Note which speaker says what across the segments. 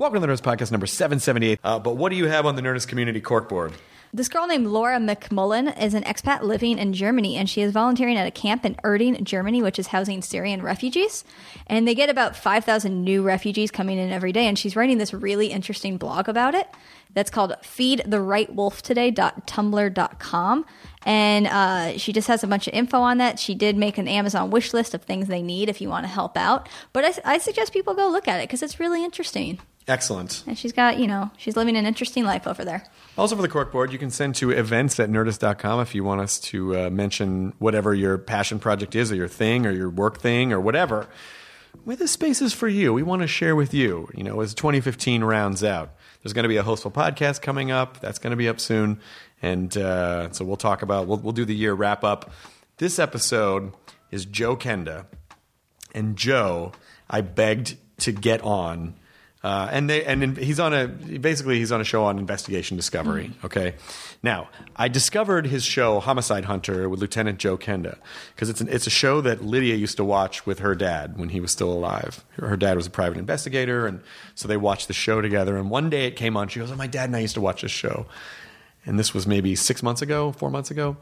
Speaker 1: Welcome to the Nerdist Podcast number 778. Uh, but what do you have on the Nerdist Community Corkboard?
Speaker 2: This girl named Laura McMullen is an expat living in Germany, and she is volunteering at a camp in Erding, Germany, which is housing Syrian refugees. And they get about 5,000 new refugees coming in every day, and she's writing this really interesting blog about it that's called feedtherightwolftoday.tumblr.com. And uh, she just has a bunch of info on that. She did make an Amazon wish list of things they need if you want to help out. But I, I suggest people go look at it because it's really interesting.
Speaker 1: Excellent.
Speaker 2: And she's got, you know, she's living an interesting life over there.
Speaker 1: Also, for the corkboard, you can send to events at nerdist.com if you want us to uh, mention whatever your passion project is, or your thing, or your work thing, or whatever. Where the space is for you. We want to share with you, you know, as 2015 rounds out. There's going to be a hostful podcast coming up. That's going to be up soon. And uh, so we'll talk about, we'll, we'll do the year wrap up. This episode is Joe Kenda. And Joe, I begged to get on. Uh, and they and in, he's on a basically he's on a show on investigation discovery. Okay, now I discovered his show Homicide Hunter with Lieutenant Joe Kenda because it's an, it's a show that Lydia used to watch with her dad when he was still alive. Her, her dad was a private investigator, and so they watched the show together. And one day it came on. She goes, "Oh, my dad and I used to watch this show," and this was maybe six months ago, four months ago,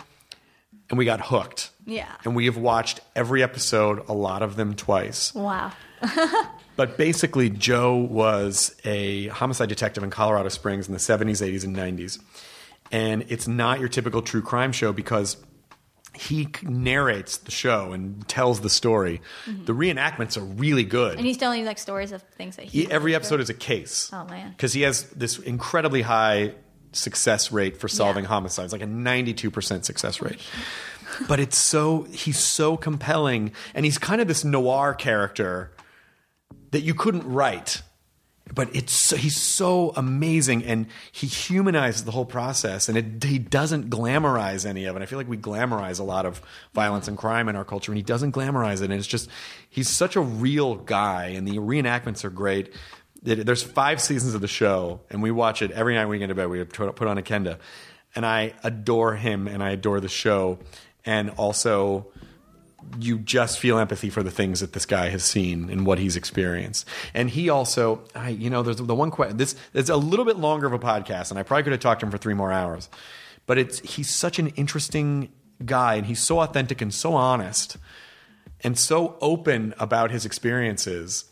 Speaker 1: and we got hooked.
Speaker 2: Yeah.
Speaker 1: and we have watched every episode, a lot of them twice.
Speaker 2: Wow.
Speaker 1: But basically, Joe was a homicide detective in Colorado Springs in the 70s, 80s, and 90s. And it's not your typical true crime show because he narrates the show and tells the story. Mm-hmm. The reenactments are really good.
Speaker 2: And he's telling you like stories of things that he.
Speaker 1: He- every episode is a case.
Speaker 2: Oh, man.
Speaker 1: Because he has this incredibly high success rate for solving
Speaker 2: Yeah.
Speaker 1: homicides, like a 92% success rate. But it's so, he's so compelling. And he's kind of this noir character that you couldn't write. But it's so, he's so amazing, and he humanizes the whole process, and it, he doesn't glamorize any of it. I feel like we glamorize a lot of violence and crime in our culture, and he doesn't glamorize it. And it's just he's such a real guy, and the reenactments are great. It- there's five seasons of the show, and we watch it every night we get to bed. We put on a Kenda, and I adore him, and I adore the show, and also you just feel empathy for the things that this guy has seen and what he's experienced. And he also, I, you know, there's the one question. This it's a little bit longer of a podcast, and I probably could have talked to him for three more hours. But it's he's such an interesting guy, and he's so authentic and so honest, and so open about his experiences.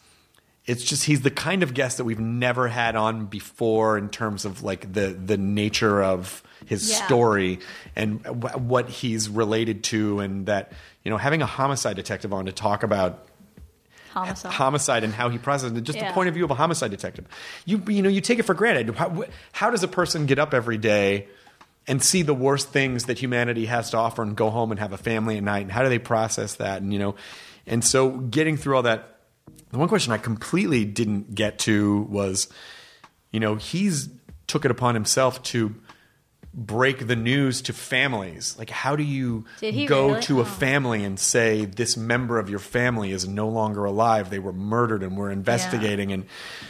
Speaker 1: It's just he's the kind of guest that we've never had on before in terms of like the the nature of his
Speaker 2: Yeah.
Speaker 1: story and wh- what he's related to, and that you know having a homicide detective on to talk about
Speaker 2: homicide.
Speaker 1: homicide and how he processes it, just the point of view of a homicide detective. You you know you take it for granted. How, how does a person get up every day and see the worst things that humanity has to offer and go home and have a family at night? And how do they process that? And you know, and so getting through all that. The one question I completely didn't get to was, you know, he's took it upon himself to break the news to families. Like, how do you go
Speaker 2: really?
Speaker 1: to a
Speaker 2: Oh.
Speaker 1: family and say this member of your family is no longer alive? They were murdered, and we're investigating. And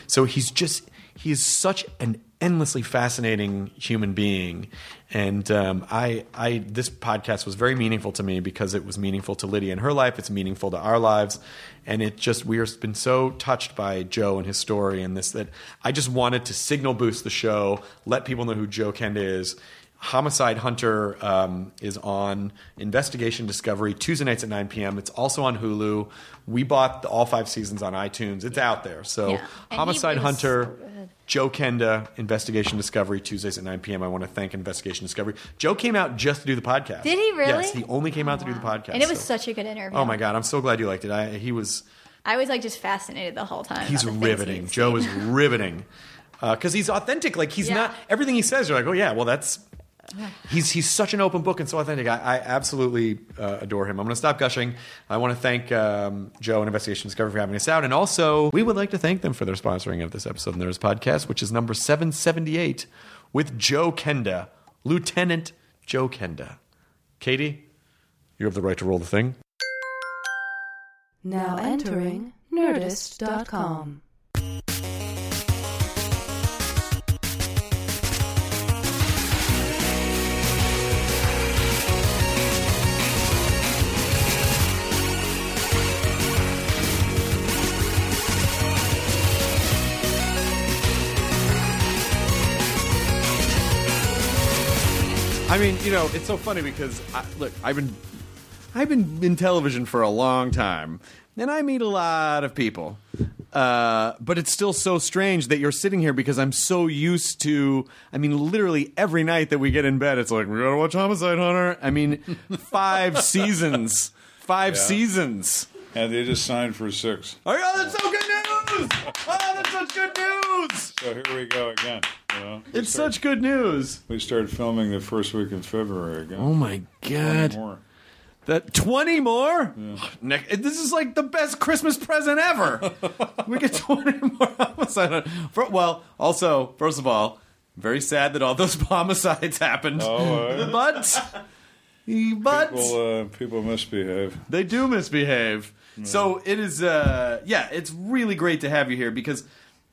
Speaker 1: so he's just he is such an endlessly fascinating human being. And um, I, I, this podcast was very meaningful to me because it was meaningful to Lydia in her life. It's meaningful to our lives, and it just we have been so touched by Joe and his story and this that I just wanted to signal boost the show, let people know who Joe Kenda is.
Speaker 3: Homicide Hunter um, is on Investigation Discovery Tuesday nights at 9 p.m. It's also on Hulu. We bought the, all five seasons on iTunes. It's out there. So
Speaker 2: Yeah.
Speaker 3: Homicide Hunter,
Speaker 2: so.
Speaker 3: Joe Kenda, Investigation Discovery Tuesdays at 9 p.m. I want to thank Investigation Discovery. Joe came out just to do the podcast.
Speaker 2: Did he really?
Speaker 3: Yes, he only came out to do the podcast.
Speaker 2: and it was
Speaker 3: so-
Speaker 2: such a good interview.
Speaker 3: Oh my god, I'm so glad you liked it. I, he was
Speaker 2: I was like just fascinated the whole time.
Speaker 3: he's
Speaker 2: about the things
Speaker 3: riveting. Joe is riveting uh, because he's authentic. Like he's
Speaker 2: Yeah.
Speaker 3: not everything he says. You're like, oh yeah, well that's. He's he's such an open book and so authentic. I, I absolutely uh, adore him. I'm going to stop gushing. I want to thank um, Joe and Investigation Discovery for having us out, and also we would like to thank them for their sponsoring of this episode of Nerds Podcast, which is number 778 with Joe Kenda, Lieutenant Joe Kenda. Katie, you have the right to roll the thing.
Speaker 4: Now entering Nerdist.com.
Speaker 1: I mean, you know, it's so funny because I, look, I've been I've been in television for a long time, and I meet a lot of people. Uh, but it's still so strange that you're sitting here because I'm so used to. I mean, literally every night that we get in bed, it's like we gotta watch Homicide Hunter. I mean, five seasons, five
Speaker 5: Yeah.
Speaker 1: seasons.
Speaker 5: And they just signed for six.
Speaker 1: Oh, yeah, that's so good news! Oh, that's such good news!
Speaker 5: So here we go again. We
Speaker 1: It's
Speaker 5: start-
Speaker 1: such good news.
Speaker 5: We started filming the first week in February again.
Speaker 1: Oh my god.
Speaker 5: more.
Speaker 1: That twenty more? Nick, this is like the best Christmas present ever. we get twenty more homicides. For, well, also, first of all, very sad that all those homicides happened.
Speaker 5: Oh,
Speaker 1: but, but
Speaker 5: people, uh, people misbehave.
Speaker 1: they do misbehave. So it is, uh, yeah, it's really great to have you here because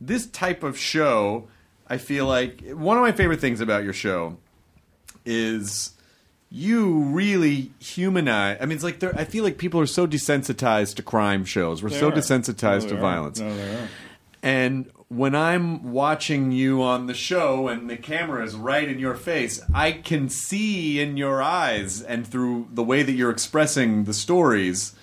Speaker 1: this type of show, I feel like one of my favorite things about your show is you really humanize. I mean, it's like there- I feel like people are so desensitized to crime shows. We're
Speaker 5: They
Speaker 1: so
Speaker 5: are.
Speaker 1: desensitized
Speaker 5: No,
Speaker 1: to
Speaker 5: are.
Speaker 1: violence.
Speaker 5: No, they are.
Speaker 1: And when I'm watching you on the show and the camera is right in your face, I can see in your eyes and through the way that you're expressing the stories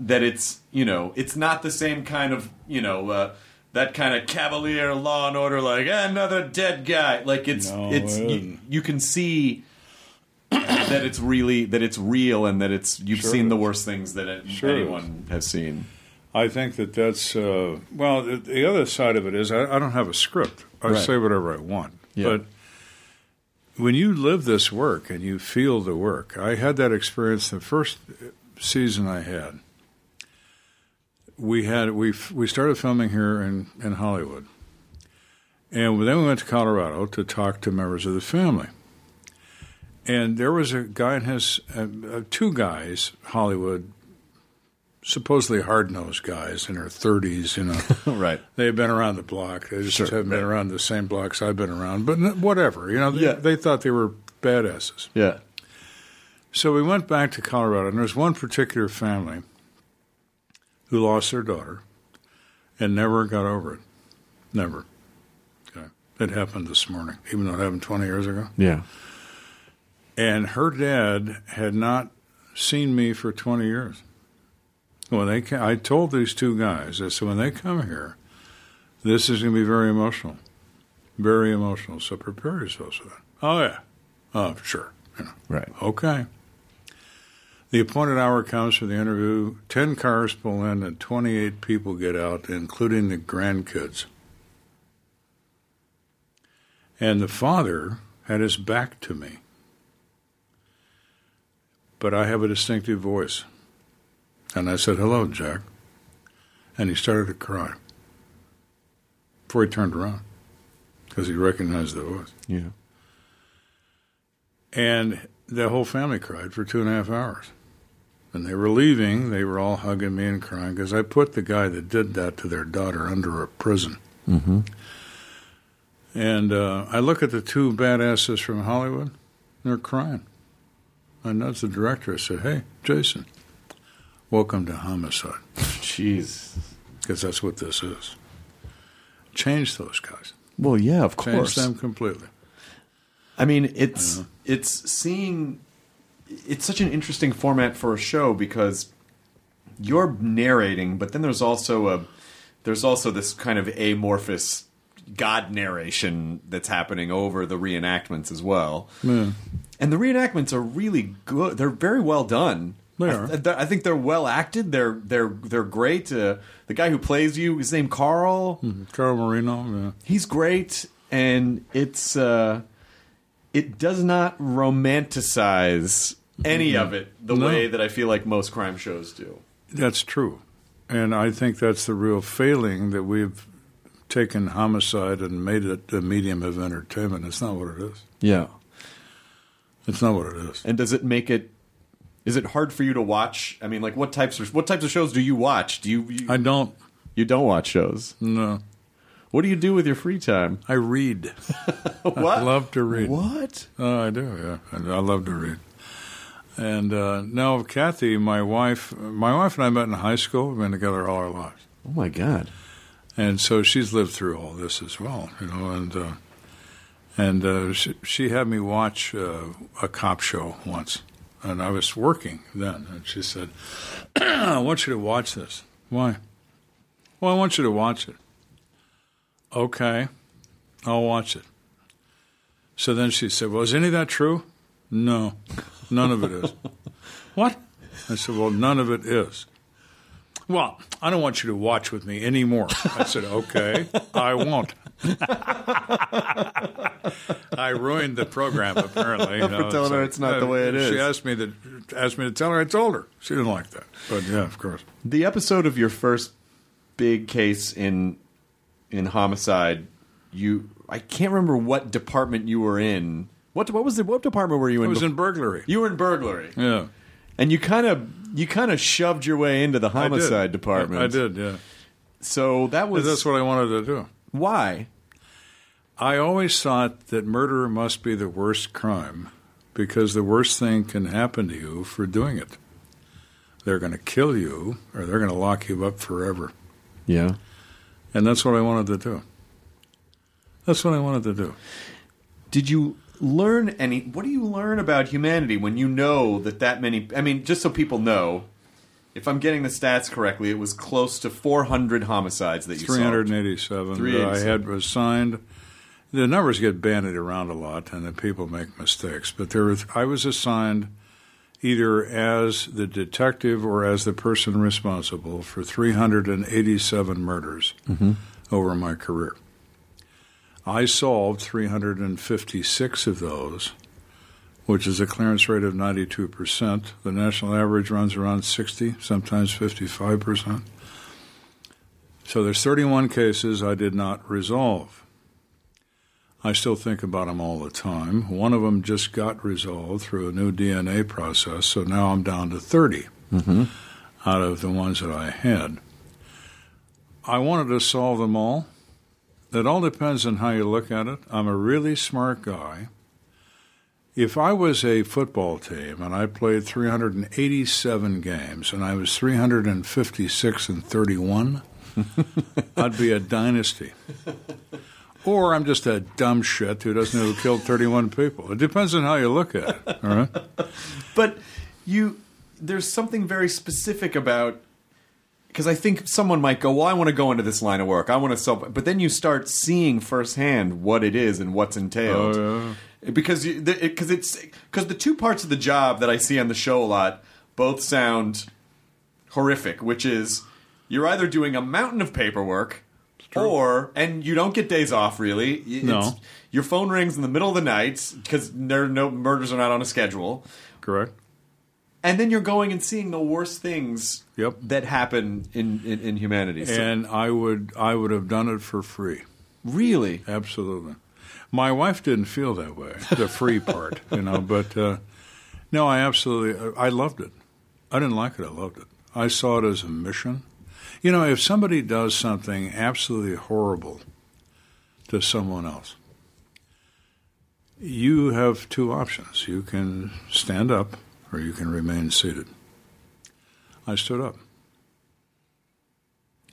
Speaker 1: that it's, you know, it's not the same kind of, you know, uh, that kind of cavalier law and order like "Ah, another dead guy. Like it's
Speaker 5: No,
Speaker 1: it's
Speaker 5: it
Speaker 1: you, you can see that it's really that it's real and that it's you've
Speaker 5: Sure
Speaker 1: seen the worst things that it,
Speaker 5: Sure
Speaker 1: anyone has seen.
Speaker 5: I think that that's uh, well. The, the other side of it is I, I don't have a script. I
Speaker 1: Right.
Speaker 5: say whatever I want.
Speaker 1: Yeah.
Speaker 5: But when you live this work and you feel the work, I had that experience the first season I had. We had we we started filming here in in Hollywood, and then we went to Colorado to talk to members of the family. And there was a guy in his uh, uh, two guys Hollywood supposedly hard nosed guys in their 30s, you know.
Speaker 1: Right.
Speaker 5: They've been around the block. They just
Speaker 1: Sure,
Speaker 5: haven't been around the same blocks I've been around, but whatever. You know, they,
Speaker 1: Yeah.
Speaker 5: they thought they were badasses.
Speaker 1: Yeah.
Speaker 5: So we went back to Colorado, and there's one particular family who lost their daughter and never got over it. Never. Okay. It happened this morning, even though it happened 20 years ago.
Speaker 1: Yeah.
Speaker 5: And her dad had not seen me for 20 years. When they ca I told these two guys, I said, when they come here, this is going to be very emotional. Very emotional. So prepare yourselves for that. Oh, yeah. Oh, sure. You know.
Speaker 1: Right.
Speaker 5: Okay. The appointed hour comes for the interview. Ten cars pull in, and 28 people get out, including the grandkids. And the father had his back to me. But I have a distinctive voice. And I said, Hello, Jack. And he started to cry before he turned around because he recognized the voice.
Speaker 1: Yeah.
Speaker 5: And the whole family cried for two and a half hours. When they were leaving, they were all hugging me and crying because I put the guy that did that to their daughter under a prison. Mm-hmm. And uh, I look at the two badasses from Hollywood, they're crying. I nudged the director. I said, Hey, Jason, welcome to Homicide,
Speaker 1: Jeez.
Speaker 5: because that's what this is. Change those guys.
Speaker 1: Well, yeah, of
Speaker 5: Change
Speaker 1: course.
Speaker 5: Change them completely.
Speaker 1: I mean, it's it's seeing. It's such an interesting format for a show because you're narrating, but then there's also a there's also this kind of amorphous God narration that's happening over the reenactments as well. And the reenactments are really good. They're very well done.
Speaker 5: They
Speaker 1: I,
Speaker 5: are.
Speaker 1: I- I think they're well acted. They're they're they're great. Uh, the guy who plays you, his name Carl.
Speaker 5: Carl Marino. Yeah.
Speaker 1: He's great, and it's uh, it does not romanticize any mm-hmm. of it the
Speaker 5: No.
Speaker 1: way that I feel like most crime shows do.
Speaker 5: That's true. And I think that's the real failing that we've taken homicide and made it a medium of entertainment. It's not what it is.
Speaker 1: Yeah.
Speaker 5: It's not what it is.
Speaker 1: And does it make it? Is it hard for you to watch? I mean, like what types of what types of shows do you watch? Do you you,
Speaker 5: I don't.
Speaker 1: you don't watch shows?
Speaker 5: No.
Speaker 1: What do you do with your free time?
Speaker 5: I read.
Speaker 1: What?
Speaker 5: I love to read.
Speaker 1: What?
Speaker 5: Oh, I do. Yeah, I I love to read. And uh, now, Kathy, my wife, my wife and I met in high school. We've been together all our lives,
Speaker 1: Oh my god.
Speaker 5: and so she's lived through all this as well. You know, and uh, and uh, she, she had me watch uh, a cop show once, and I was working then, and she said, "I want you to watch this." Why? Well, I want you to watch it. Okay, I'll watch it. So then she said, Well, any of that true? No, none of it is. what? I said, Well, none of it is. Well, I don't want you to watch with me anymore. I said, Okay, I won't. I ruined the program apparently. you know,
Speaker 1: telling her it's not the way it uh,
Speaker 5: She
Speaker 1: is.
Speaker 5: asked me to asked me to tell her. I told her. She didn't like that, but yeah, of course.
Speaker 1: The episode of your first big case in in homicide, you I can't remember what department you were in. What what was the what department were you in?
Speaker 5: I
Speaker 1: was
Speaker 5: in burglary.
Speaker 1: you were in burglary,
Speaker 5: Yeah,
Speaker 1: and you kind of you kind of shoved your way into the
Speaker 5: I did.
Speaker 1: homicide department.
Speaker 5: I did. Yeah,
Speaker 1: So that was
Speaker 5: that's what I wanted to do.
Speaker 1: why.
Speaker 5: I always thought that murder must be the worst crime because the worst thing can happen to you for doing it. They're going to kill you or they're going to lock you up forever.
Speaker 1: Yeah.
Speaker 5: And that's what I wanted to do. That's what I wanted to do.
Speaker 1: Did you learn any? What do you learn about humanity when you know that that many? I mean, just so people know, if I'm getting the stats correctly, it was close to 400 homicides that you solved.
Speaker 5: 387 that I
Speaker 1: 387.
Speaker 5: had assigned. The numbers get bandied around a lot, and then people make mistakes. But there, was, I was assigned either as the detective or as the person responsible for 387 murders mm-hmm. over my career. I solved 356 of those, which is a clearance rate of 92%. The national average runs around 60, sometimes 55%. So there's 31 cases I did not resolve. I still think about them all the time. One of them just got resolved through a new DNA process, so now I'm down to 30 mm-hmm. out of the ones that I had. I wanted to solve them all. It all depends on how you look at it. I'm a really smart guy. If I was a football team and I played 387 games and I was 356 and 31, I'd be a dynasty. Or I'm just a dumb shit who doesn't know who killed 31 people. It depends on how you look at it. All right.
Speaker 1: But you, there's something very specific about because I think someone might go, "Well, I want to go into this line of work. I want to sell," but then you start seeing firsthand what it is and what's entailed.
Speaker 5: Oh,
Speaker 1: Because you, because it's because the two parts of the job that I see on the show a lot both sound horrific, which is you're either doing a mountain of paperwork. Or and you don't get days off really. It's-
Speaker 5: No.
Speaker 1: your phone rings in the middle of the night because there no murders are not on a schedule
Speaker 5: Correct.
Speaker 1: And then you're going and seeing the worst things
Speaker 5: Yep.
Speaker 1: that happen in, in, in humanity. So-
Speaker 5: And I would I would have done it for free.
Speaker 1: really,
Speaker 5: Absolutely. My wife didn't feel that way, the free part, you know, but uh, no, I absolutely, I loved it. I didn't like it, I loved it. I saw it as a mission. You know, if somebody does something absolutely horrible to someone else, you have two options. You can stand up or you can remain seated. I stood up,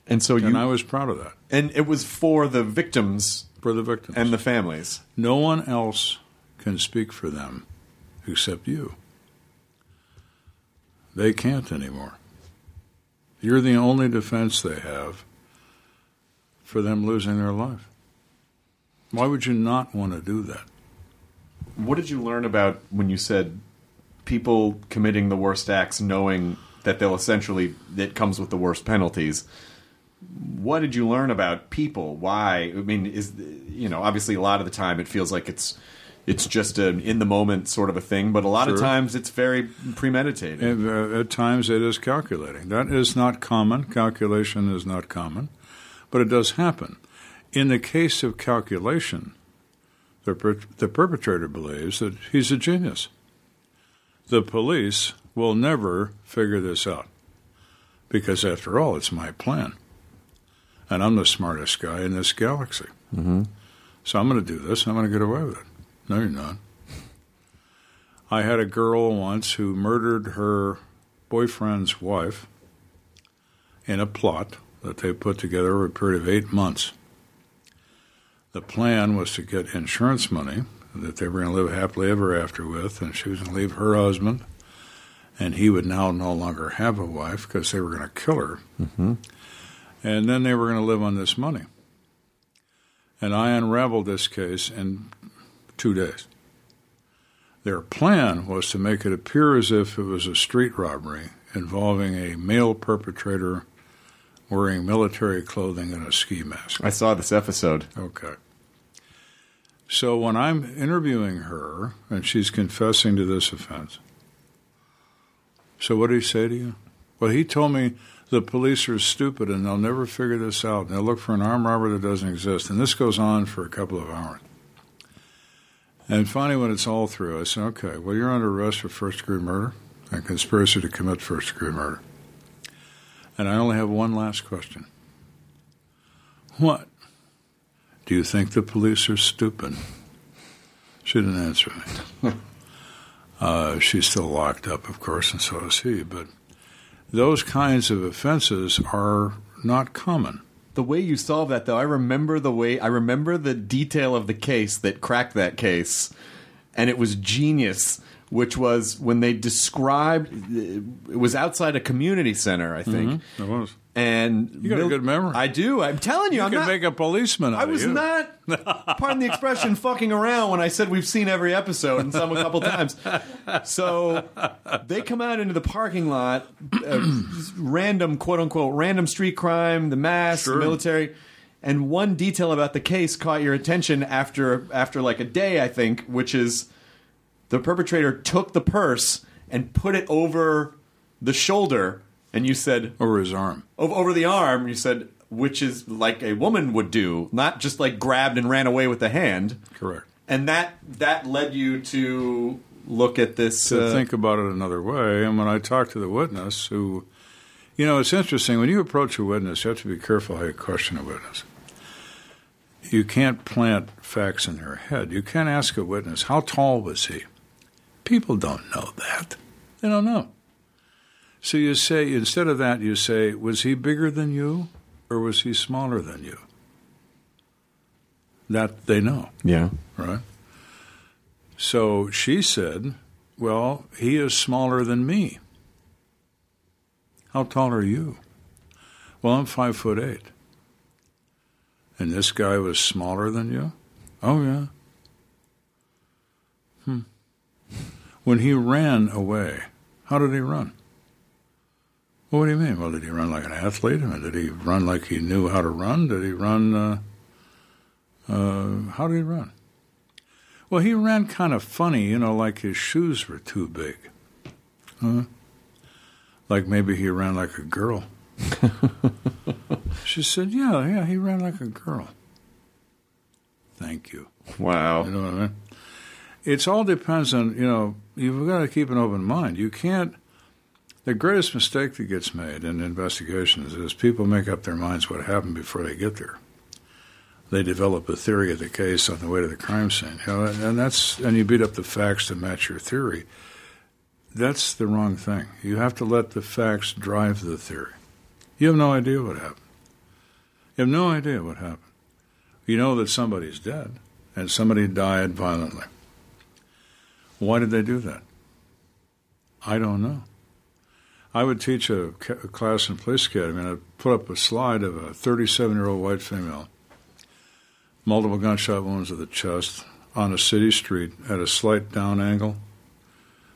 Speaker 1: and so you
Speaker 5: and I was proud of that
Speaker 1: and it was for the victims
Speaker 5: for the victims.
Speaker 1: and the families.
Speaker 5: No one else can speak for them except you. They can't anymore. You're the only defense they have for them losing their life. Why would you not want to do that?
Speaker 1: What did you learn about when you said people committing the worst acts knowing that they'll essentially it comes with the worst penalties? What did you learn about people? Why? I mean, is you know, obviously a lot of the time it feels like it's it's just an in the moment sort of a thing, but a lot of times it's very premeditated.
Speaker 5: And, uh, at times it is calculating. That is not common. Calculation is not common, but it does happen. In the case of calculation, the, per- the perpetrator believes that he's a genius. The police will never figure this out because, after all, it's my plan. And I'm the smartest guy in this galaxy. Mm-hmm. So I'm going to do this. I'm going to get away with it. No, you're not. I had a girl once who murdered her boyfriend's wife in a plot that they put together over a period of eight months. The plan was to get insurance money that they were going to live happily ever after with, and she was going to leave her husband, and he would now no longer have a wife because they were going to kill her. Mm-hmm. And then they were going to live on this money. And I unraveled this case in two days. Their plan was to make it appear as if it was a street robbery involving a male perpetrator wearing military clothing and a ski mask.
Speaker 1: I saw this episode.
Speaker 5: Okay. So when I'm interviewing her and she's confessing to this offense, so what did he say to you? Well, he told me the police are stupid and they'll never figure this out. They'll look for an armed robber that doesn't exist. And this goes on for a couple of hours. And finally, when it's all through, I said, okay, well, you're under arrest for first degree murder and conspiracy to commit first degree murder. And I only have one last question. What? Do you think the police are stupid? She didn't answer me. uh, she's still locked up, of course, and so is he. But those kinds of offenses are not common.
Speaker 1: The way you solve that, though, I remember the way I remember the detail of the case that cracked that case, and it was genius. Which was when they described it was outside a community center, I think.
Speaker 5: It was.
Speaker 1: And
Speaker 5: You got a good memory.
Speaker 1: I do. I'm telling you,
Speaker 5: You
Speaker 1: I'm
Speaker 5: can
Speaker 1: not,
Speaker 5: make a policeman
Speaker 1: I was
Speaker 5: you.
Speaker 1: not, pardon the expression, fucking around when I said we've seen every episode and some a couple times. So they come out into the parking lot, uh, random, quote unquote, random street crime, the mask, the military. And one detail about the case caught your attention after after like a day, I think, which is the perpetrator took the purse and put it over the shoulder, and you said,
Speaker 5: Over his arm.
Speaker 1: over, over the arm, you said, which is like a woman would do, not just like grabbed and ran away with the hand.
Speaker 5: Correct.
Speaker 1: And that that led you to look at this.
Speaker 5: to
Speaker 1: uh,
Speaker 5: think about it another way. And when I talked to the witness, who, you know, it's interesting when you approach a witness, you have to be careful how you question a witness. You can't plant facts in their head. You can't ask a witness, how tall was he? People don't know that. They don't know. So you say, instead of that, you say, was he bigger than you or was he smaller than you? That they know
Speaker 1: yeah.
Speaker 5: right? So she said, Well, he is smaller than me. How tall are you? Well, I'm five foot eight. And this guy was smaller than you? Oh, yeah. Hmm. When he ran away, how did he run? Well, what do you mean? Well, did he run like an athlete? Did he run like he knew how to run? Did he run? Uh, uh, how did he run? Well, he ran kind of funny, you know, like his shoes were too big. Huh? Like maybe he ran like a girl. she said, Yeah, yeah, he ran like a girl. Thank you.
Speaker 1: Wow.
Speaker 5: You know what I mean? It's all depends on, you know, you've got to keep an open mind. You can't, the greatest mistake that gets made in investigations is people make up their minds what happened before they get there. They develop a theory of the case on the way to the crime scene, you know, and, that's and you beat up the facts to match your theory. That's the wrong thing. You have to let the facts drive the theory. You have no idea what happened. You have no idea what happened. You know that somebody's dead and somebody died violently. Why did they do that? I don't know. I would teach a, ca- a class in police academy, and I'd put up a slide of a 37 year old white female, multiple gunshot wounds to the chest, on a city street at a slight down angle.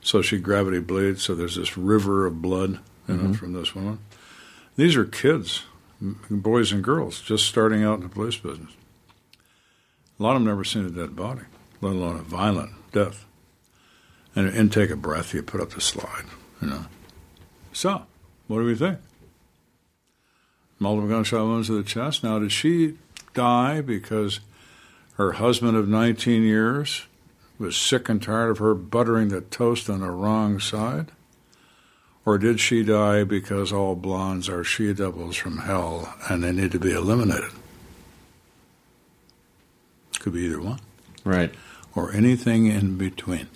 Speaker 5: So she gravity bleeds, so there's this river of blood you know, mm-hmm. from this woman. These are kids, boys and girls, just starting out in the police business. A lot of them never seen a dead body, let alone a violent death. And an intake of breath, you put up the slide, you know. So, what do we think? Multiple gunshot wounds to the chest. Now, did she die because her husband of 19 years was sick and tired of her buttering the toast on the wrong side? Or did she die because all blondes are she devils from hell and they need to be eliminated? Could be either one
Speaker 1: Right.
Speaker 5: or anything in between.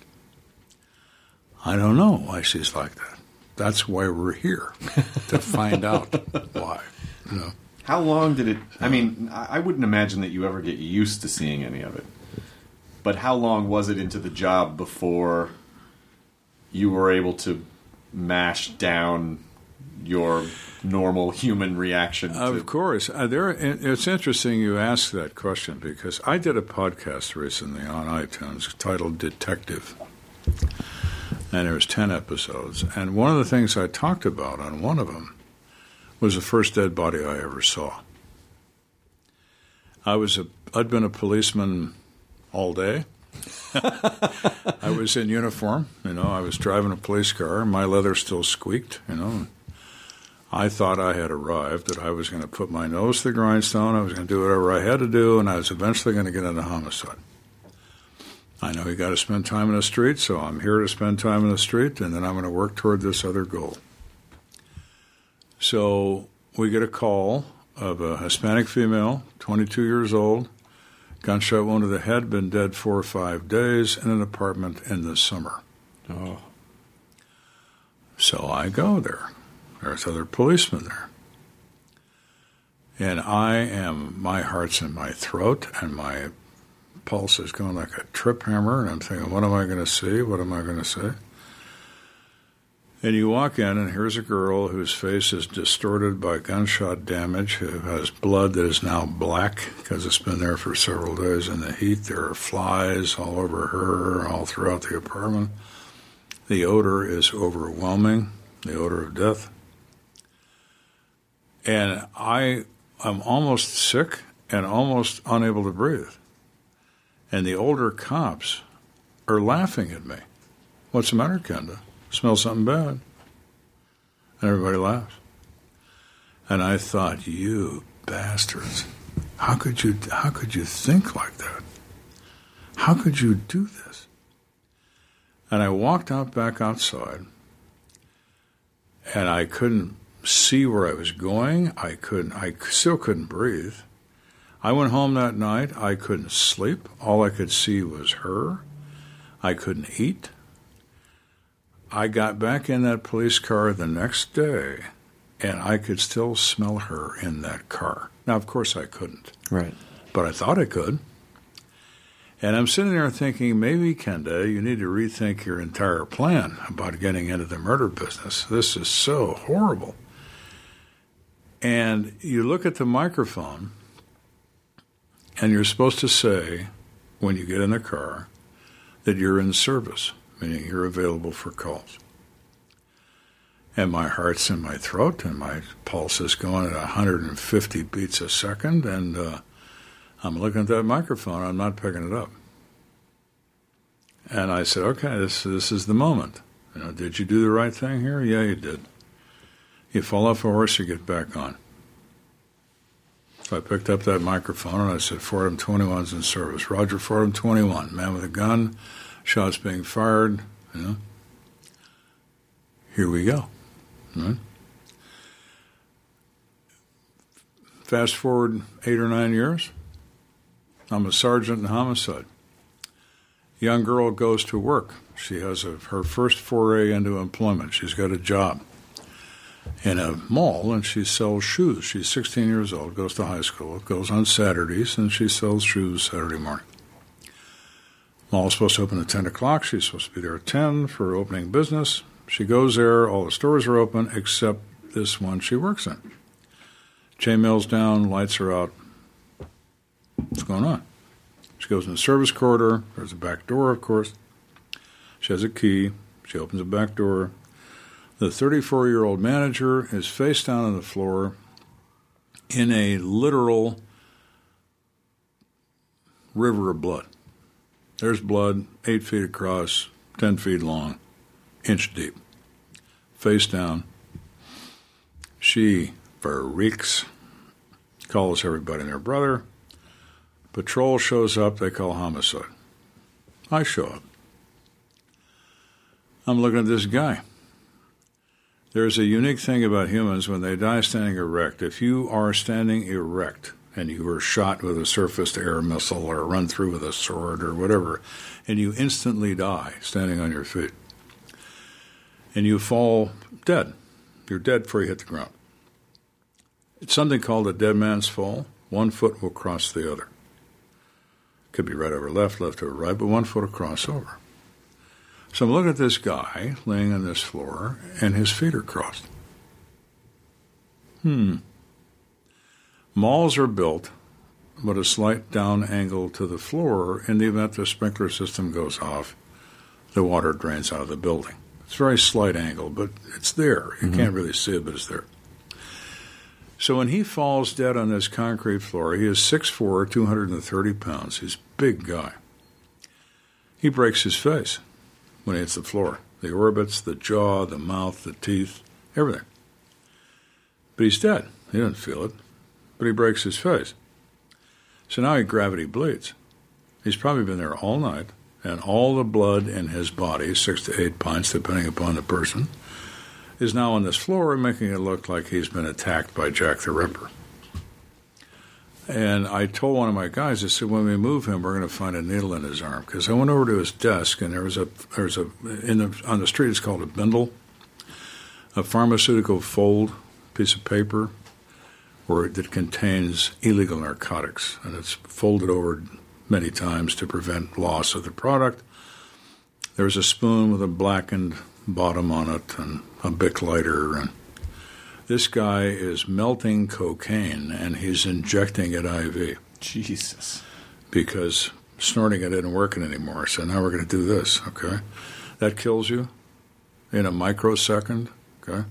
Speaker 5: I don't know why she's like that. That's why we're here to find out why. You know,
Speaker 1: How long did it? I mean, I I wouldn't imagine that you ever get used to seeing any of it. But how long was it into the job before you were able to mash down your normal human reaction? To,
Speaker 5: of course, uh, there. It's interesting you ask that question because I did a podcast recently on iTunes titled "Detective," and there was ten episodes. And one of the things I talked about on one of them was the first dead body I ever saw. I was a. I'd been a policeman all day. I was in uniform, you know. I was driving a police car. My leather still squeaked, you know. I thought I had arrived, that I was going to put my nose to the grindstone, I was going to do whatever I had to do, and I was eventually going to get into homicide. I know you got to spend time in the street, so I'm here to spend time in the street, and then I'm going to work toward this other goal. So we get a call of a Hispanic female, 22 years old, gunshot wound to the head, been dead four or five days in an apartment in the summer.
Speaker 1: oh,
Speaker 5: So I go there. There's other policemen there. And I am, my heart's in my throat and my pulse is going like a trip hammer. And I'm thinking, what am I going to see? What am I going to say? And you walk in, and here's a girl whose face is distorted by gunshot damage, who has blood that is now black because it's been there for several days in the heat. There are flies all over her, all throughout the apartment. The odor is overwhelming, the odor of death. And I am almost sick and almost unable to breathe. And the older cops are laughing at me. What's the matter, Kenda? Smell something bad? And everybody laughs. And I thought, you bastards, how could you how could you think like that? How could you do this? And I walked out back outside and I couldn't see where I was going. I couldn't I still couldn't breathe. I went home that night. I couldn't sleep. All I could see was her. I couldn't eat. I got back in that police car the next day and I could still smell her in that car. Now, of course, I couldn't,
Speaker 1: right.
Speaker 5: but I thought I could. And I'm sitting there thinking, maybe, Kenda, you need to rethink your entire plan about getting into the murder business. This is so horrible. And you look at the microphone, and you're supposed to say, when you get in the car, that you're in service, meaning you're available for calls. And my heart's in my throat, and my pulse is going at 150 beats a second, and uh, I'm looking at that microphone. I'm not picking it up. And I said, "Okay, this this is the moment. You know, did you do the right thing here? Yeah, you did. You fall off a horse, you get back on." So I picked up that microphone and I said, "Fordham 21's in service. Roger, Fordham 21, man with a gun, shots being fired. You know, here we go." Right? Fast forward eight or nine years, I'm a sergeant in homicide. Young girl goes to work. She has a, her first foray into employment. She's got a job in a mall and she sells shoes. She's 16 years old, goes to high school, goes on Saturdays, and she sells shoes Saturday morning. Mall's supposed to open at 10 o'clock. She's supposed to be there at 10 for opening business. She goes there. All the stores are open except this one she works in. Chainmail's down, lights are out. What's going on? She goes in the service corridor. There's a back door, of course. She has a key. She opens the back door. The 34 year old manager is face down on the floor in a literal river of blood. There's blood, eight feet across, 10 feet long, inch deep. Face down. She freaks, calls everybody and their brother. Patrol shows up, they call homicide. I show up. I'm looking at this guy. There's a unique thing about humans when they die standing erect. If you are standing erect and you were shot with a surface to air missile or run through with a sword or whatever, and you instantly die standing on your feet, and you fall dead, you're dead before you hit the ground. It's something called a dead man's fall. One foot will cross the other. Could be right over left, left over right, but one foot will cross over. So I'm at this guy laying on this floor, and his feet are crossed. Hmm. Malls are built with a slight down angle to the floor in the event the sprinkler system goes off, the water drains out of the building. It's a very slight angle, but it's there. You can't really see it, but it's there. So when he falls dead on this concrete floor, he is 6'4, 230 pounds. He's a big guy. He breaks his face when he hits the floor the orbits, the jaw, the mouth, the teeth, everything. But he's dead. He doesn't feel it, but he breaks his face. So now he gravity bleeds. He's probably been there all night, and all the blood in his body, six to eight pints, depending upon the person, is now on this floor, making it look like he's been attacked by Jack the Ripper. And I told one of my guys, I said, when we move him, we're going to find a needle in his arm. Because I went over to his desk, and there was a there was a in the on the street. It's called a bindle, a pharmaceutical fold piece of paper, that contains illegal narcotics, and it's folded over many times to prevent loss of the product. There's a spoon with a blackened bottom on it, and a Bic lighter, and this guy is melting cocaine and he's injecting it IV
Speaker 1: Jesus.
Speaker 5: because snorting it isn't working anymore. So now we're going to do this, okay? That kills you in a microsecond, okay?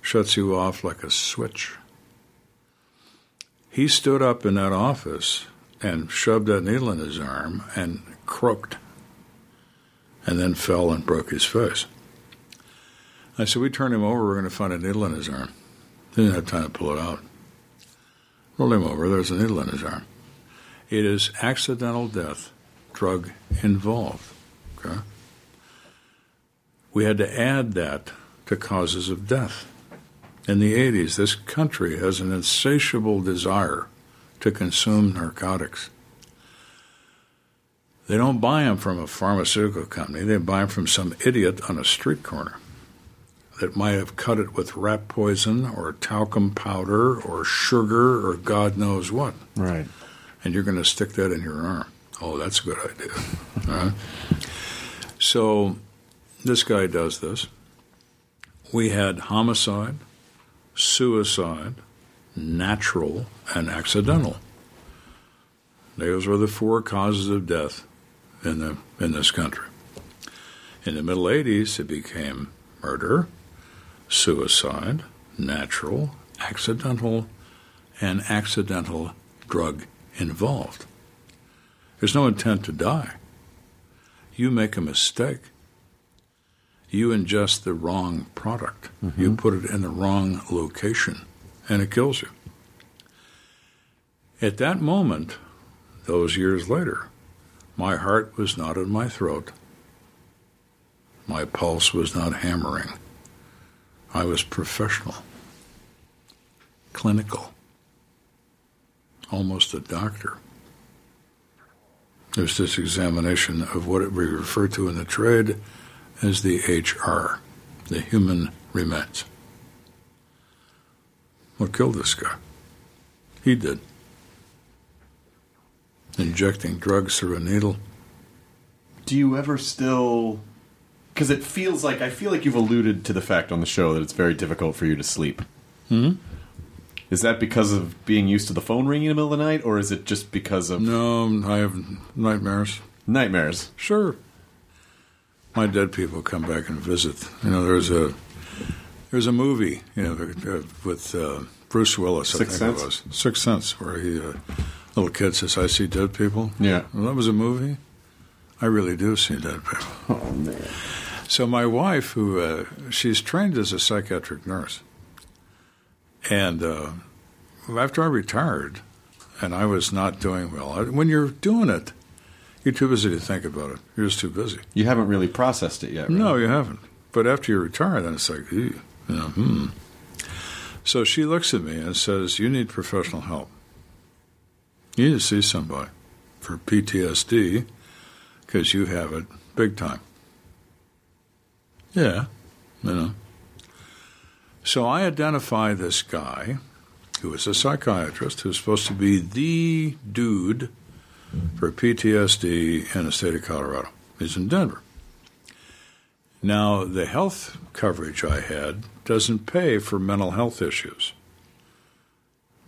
Speaker 5: Shuts you off like a switch. He stood up in that office and shoved that needle in his arm and croaked and then fell and broke his face. I said, We turned him over, we're going to find a needle in his arm. Didn't have time to pull it out. Roll him over, there's a needle in his arm. It is accidental death, drug involved. Okay? We had to add that to causes of death. In the 80s, this country has an insatiable desire to consume narcotics. They don't buy them from a pharmaceutical company, they buy them from some idiot on a street corner that might have cut it with rat poison or talcum powder or sugar or God knows what.
Speaker 1: Right.
Speaker 5: And you're going to stick that in your arm. Oh, that's a good idea. Right. So this guy does this. We had homicide, suicide, natural, and accidental. Those were the four causes of death in the in this country. In the middle 80s, it became murder, suicide, natural, accidental, and accidental drug involved. There's no intent to die. You make a mistake. You ingest the wrong product. You mm-hmm. put it in the wrong location, and it kills you. At that moment, those years later, my heart was not in my throat. My pulse was not hammering. I was professional, clinical, almost a doctor. There's this examination of what we refer to in the trade as the HR, the human remains. What killed this guy? He did. Injecting drugs through a needle
Speaker 1: do you ever still? Because it feels like I feel like you've alluded to the fact on the show that it's very difficult for you to sleep. Hmm. Is that because of being used to the phone ringing in the middle of the night, or is it just because of
Speaker 5: No, I have nightmares.
Speaker 1: nightmares?
Speaker 5: Sure. My dead people come back and visit. You know, there's a there's a movie, you know, with uh, Bruce Willis. I
Speaker 1: Sixth
Speaker 5: think
Speaker 1: Sense?
Speaker 5: it was Sixth Sense, where he uh, little kid says, "I see dead people."
Speaker 1: Yeah.
Speaker 5: well, that was a movie. I really do see dead people. Oh man. So my wife, who uh, she's trained as a psychiatric nurse, and uh, after I retired, and I was not doing well. When you're doing it, you're too busy to think about it. You're just too busy.
Speaker 1: You haven't really processed it yet. Right?
Speaker 5: No, you haven't. But after you retire, then it's like, you know, hmm. So she looks at me and says, "You need professional help. You need to see somebody for PTSD because you have it big time." Yeah, you know. So I identify this guy who is a psychiatrist who's supposed to be the dude for PTSD in the state of Colorado. He's in Denver. Now, the health coverage I had doesn't pay for mental health issues.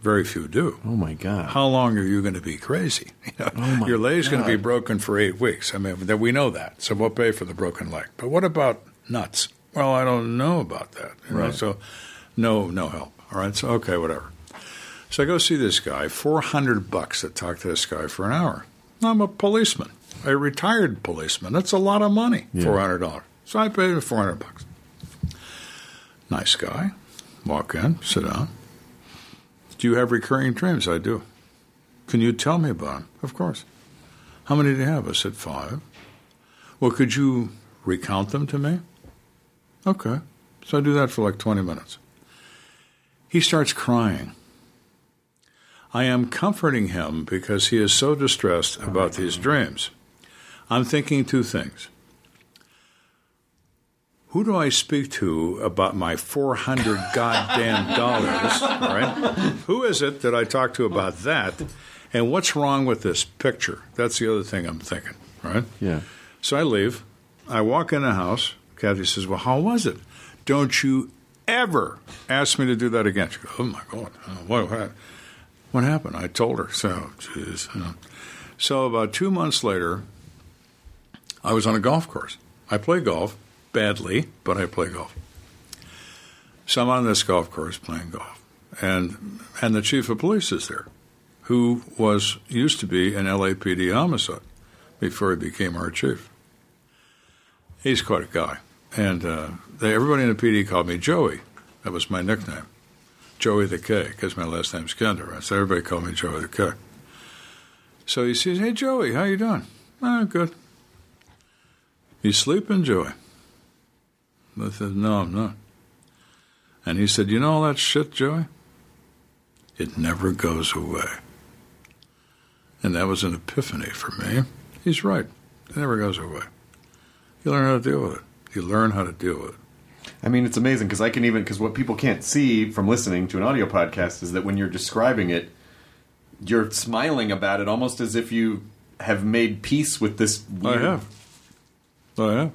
Speaker 5: Very few do.
Speaker 1: Oh my god.
Speaker 5: How long are you going to be crazy? You know,
Speaker 1: Oh, my
Speaker 5: your leg's going to be broken for eight weeks. I mean, that we know that, so we'll pay for the broken leg. But what about nuts? Well, I don't know about that. you know,
Speaker 1: Right.
Speaker 5: So, no, no help. All right. So, okay, whatever. So I go see this guy. Four hundred bucks to talk to this guy for an hour. I'm a policeman, a retired policeman. That's a lot of money.
Speaker 1: Yeah.
Speaker 5: Four hundred dollars. So I paid him four hundred bucks. Nice guy. Walk in, sit down. Do you have recurring dreams? I do. Can you tell me about them? Of course. How many do you have? I said five. Well, could you recount them to me? Okay. So I do that for like 20 minutes. He starts crying. I am comforting him because he is so distressed about these dreams. I'm thinking two things. Who do I speak to about my 400 goddamn dollars, right? Who is it that I talk to about that? And what's wrong with this picture? That's the other thing I'm thinking, right?
Speaker 1: Yeah.
Speaker 5: So I leave. I walk in the house. Kathy says, Well, how was it? Don't you ever ask me to do that again. She goes, Oh my God. What, what, what happened? I told her. So, jeez. So about two months later, I was on a golf course. I play golf badly, but I play golf. So I'm on this golf course playing golf, and and the chief of police is there, who was used to be an LAPD homicide before he became our chief. He's quite a guy, and uh, they, everybody in the PD called me Joey. That was my nickname, Joey the K, because my last name's Kenda. Right? So everybody called me Joey the K. So he says, "Hey Joey, how you doing?" "Oh, good." You sleeping, Joey? I said, No, I'm not. And he said, You know all that shit, Joey? It never goes away. And that was an epiphany for me. He's right. It never goes away. You learn how to deal with it. You learn how to do it.
Speaker 1: I mean, it's amazing because I can even because what people can't see from listening to an audio podcast is that when you're describing it, you're smiling about it almost as if you have made peace with this.
Speaker 5: I have. I have.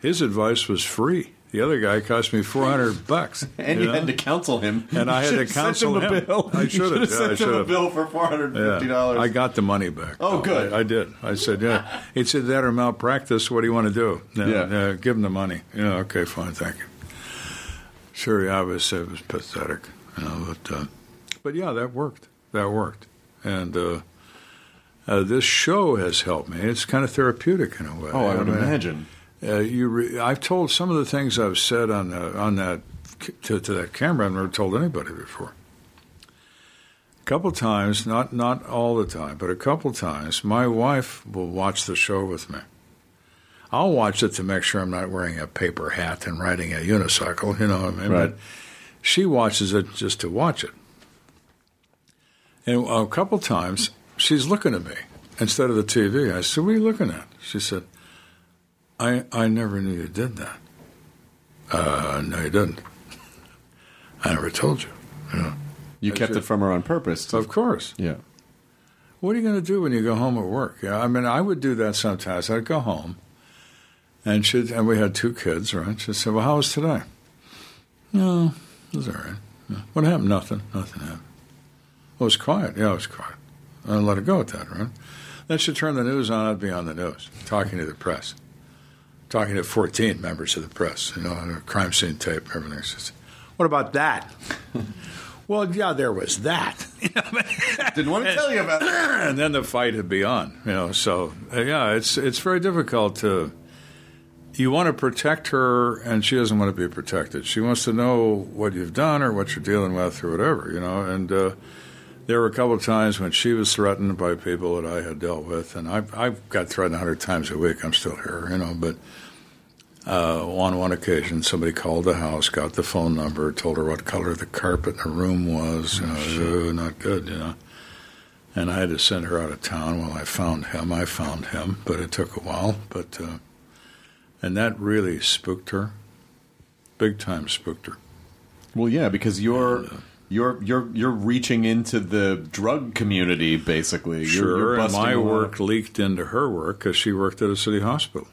Speaker 5: His advice was free. The other guy cost me 400 bucks.
Speaker 1: and you,
Speaker 5: know?
Speaker 1: had to counsel him,
Speaker 5: And I had to counsel
Speaker 1: him. Bill.
Speaker 5: I
Speaker 1: You
Speaker 5: should've.
Speaker 1: should've
Speaker 5: Yeah, I
Speaker 1: sent him a bill for four hundred and fifty dollars.
Speaker 5: I got the money back.
Speaker 1: Oh, good.
Speaker 5: I, I did. I said, yeah. He said, that or malpractice. What do you want to do? No,
Speaker 1: Yeah.
Speaker 5: no, give him the money. Yeah, okay, fine, thank you. Sure, yeah, it was, it was pathetic. You know, but, uh, but yeah, that worked. That worked. And uh, uh, this show has helped me. It's kind of therapeutic in a way.
Speaker 1: Oh, I would
Speaker 5: mean,
Speaker 1: imagine.
Speaker 5: Uh, you, re- I've told some of the things I've said on the, on that to, to that camera. I've never told anybody before. A couple times, not not all the time, but a couple times, my wife will watch the show with me. I'll watch it to make sure I'm not wearing a paper hat and riding a unicycle, you know what I mean?
Speaker 1: Right.
Speaker 5: But she watches it just to watch it. And a couple times, she's looking at me instead of the TV. I said, "What are you looking at?" She said, I, I never knew you did that. Uh, no, you didn't. I never told you. you know.
Speaker 1: You kept
Speaker 5: it.
Speaker 1: from her on purpose. to-
Speaker 5: Of course.
Speaker 1: yeah.
Speaker 5: what are you going to do when you go home at work? Yeah, I mean, I would do that sometimes. I'd go home, and she and we had two kids, right? She said, "Well, how was today?" No, it was all right. What happened? Nothing. Nothing happened. Well, it was quiet. Yeah, it was quiet. I let it go at that, right? Then she'd turn the news on. I'd be on the news, talking to the press, talking to 14 members of the press, you know, on a crime scene tape, everything. Said, what about that? well, yeah, there was that.
Speaker 1: Didn't want to tell you about it.
Speaker 5: and then the fight would be on. You know, so uh, yeah, it's it's very difficult to. You want to protect her, and she doesn't want to be protected. She wants to know what you've done or what you're dealing with or whatever. You know, and uh, there were a couple of times when she was threatened by people that I had dealt with, and I've, I've got threatened a hundred times a week. I'm still here, you know, but. Uh, on one occasion, somebody called the house, got the phone number, told her what color the carpet in the room was. You know, "Oh, not good, you know. And I had to send her out of town Well, I found him. I found him, but it took a while. But uh, and that really spooked her, big time spooked her.
Speaker 1: Well, yeah, because you're you're you're you're reaching into the drug community basically. You're,
Speaker 5: Sure,
Speaker 1: you're
Speaker 5: and my work leaked into her work because she worked at a city hospital,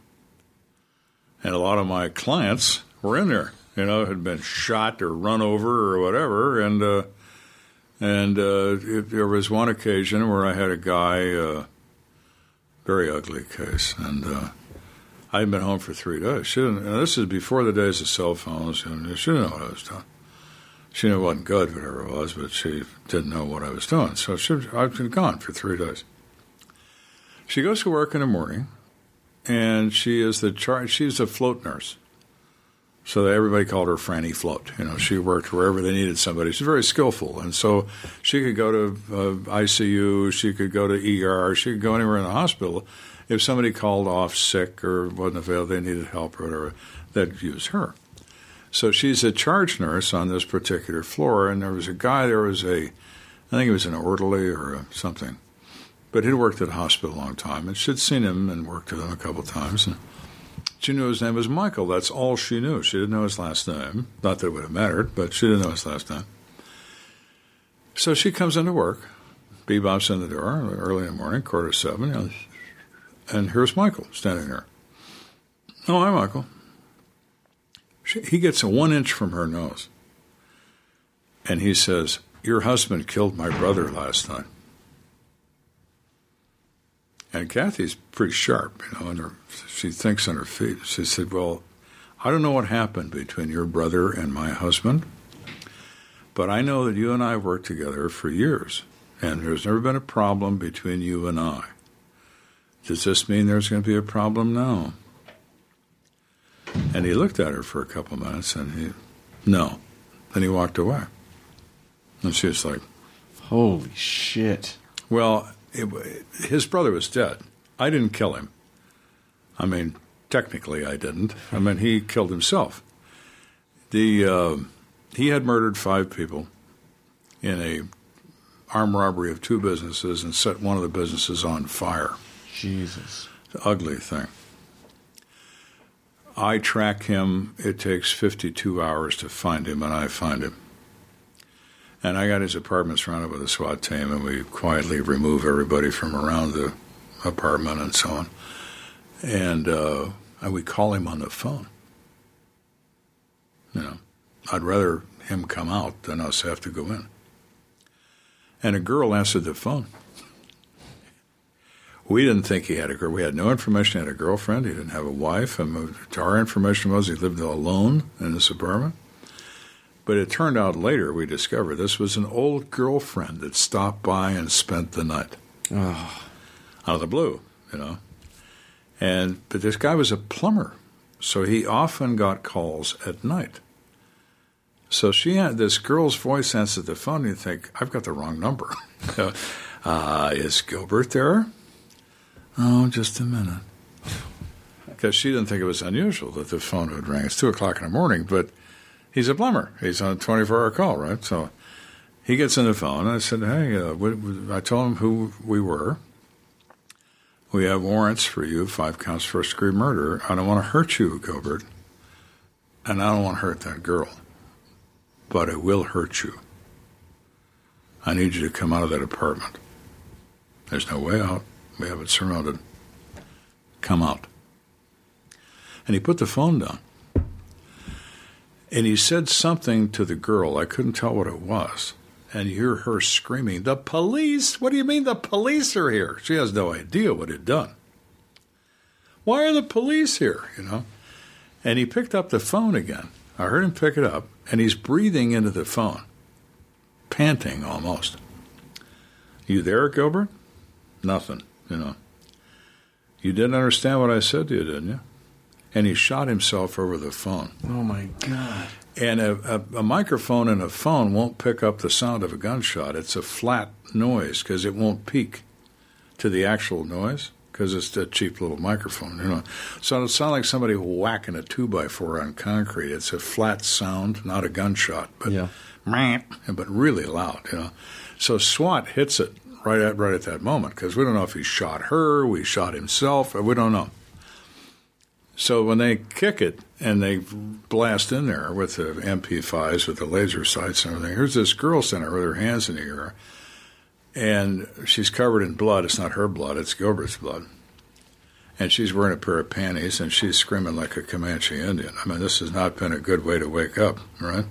Speaker 5: and a lot of my clients were in there. You know, had been shot or run over or whatever, and uh, and uh, it, there was one occasion where I had a guy, uh, very ugly case, and uh, I had been home for three days. She didn't. And this is before the days of cell phones, and she didn't know what I was doing. She knew it wasn't good, whatever it was, but she didn't know what I was doing. So she, I've been gone for three days. She goes to work in the morning, and she is the charge. She's a float nurse, so everybody called her Franny Float. You know, she worked wherever they needed somebody. She's very skillful, and so she could go to uh, ICU, she could go to ER, she could go anywhere in the hospital. If somebody called off sick or wasn't available, they needed help or whatever, they'd use her. So she's a charge nurse on this particular floor, and there was a guy. There was a, I think he was an orderly or something, but he'd worked at a hospital a long time, and she'd seen him and worked with him a couple times. And she knew his name was Michael. That's all she knew. She didn't know his last name. Not that it would have mattered, but she didn't know his last name. So she comes into work. Bebop's in the door early in the morning, quarter to seven, and here's Michael standing there. Oh, hi, Michael. She, he gets a one inch from her nose. And he says, Your husband killed my brother last night. And Kathy's pretty sharp, you know, and her, she thinks on her feet. She said, Well, I don't know what happened between your brother and my husband, but I know that you and I worked together for years, and there's never been a problem between you and I. Does this mean there's going to be a problem now? And he looked at her for a couple of minutes and he, no. Then he walked away. And she was like,
Speaker 1: Holy shit!
Speaker 5: well, it, his brother was dead. I didn't kill him. I mean, technically, I didn't. I mean, he killed himself. The uh, he had murdered five people in a armed robbery of two businesses and set one of the businesses on fire.
Speaker 1: Jesus.
Speaker 5: Ugly thing. I track him. It takes 52 hours to find him, and I find him. And I got his apartment surrounded with a SWAT team, and we quietly remove everybody from around the apartment and so on. And, uh, and we call him on the phone. You know, I'd rather him come out than us have to go in. And a girl answered the phone. We didn't think he had a girl. We had no information he had a girlfriend. He didn't have a wife. And our information was he lived alone in this apartment. But it turned out later we discovered this was an old girlfriend that stopped by and spent the night. Out of the blue, you know. And but this guy was a plumber, so he often got calls at night. So she had this girl's voice answered the phone. And you think I've got the wrong number. uh, is Gilbert there? Oh, just a minute. Because she didn't think it was unusual that the phone would ring. It's two o'clock in the morning, but he's a plumber. He's on a 24 hour call, right? So he gets on the phone. I said, Hey, uh, I told him who we were. We have warrants for you, five counts first degree murder. I don't want to hurt you, Gilbert. And I don't want to hurt that girl. But it will hurt you. I need you to come out of that apartment. There's no way out. We have it surrounded. Come out. And he put the phone down. And he said something to the girl. I couldn't tell what it was. And you hear her screaming, The police? What do you mean the police are here? She has no idea what he'd done. Why are the police here? You know? And he picked up the phone again. I heard him pick it up, and he's breathing into the phone, panting almost. You there, Gilbert? Nothing, you know. You didn't understand what I said to you, didn't you? And he shot himself over the phone.
Speaker 3: Oh my God.
Speaker 5: And a, a, a microphone in a phone won't pick up the sound of a gunshot. It's a flat noise because it won't peak to the actual noise because it's a cheap little microphone, you know. So it'll sound like somebody whacking a two by four on concrete. It's a flat sound, not a gunshot, but
Speaker 3: Yeah.
Speaker 5: but really loud, you know. So SWAT hits it right at right at that moment because we don't know if he shot her, we shot himself, we don't know. So when they kick it and they blast in there with the MP5s with the laser sights and everything, here's this girl standing with her hands in the air, and she's covered in blood. It's not her blood; it's Gilbert's blood. And she's wearing a pair of panties, and she's screaming like a Comanche Indian. I mean, this has not been a good way to wake up, right?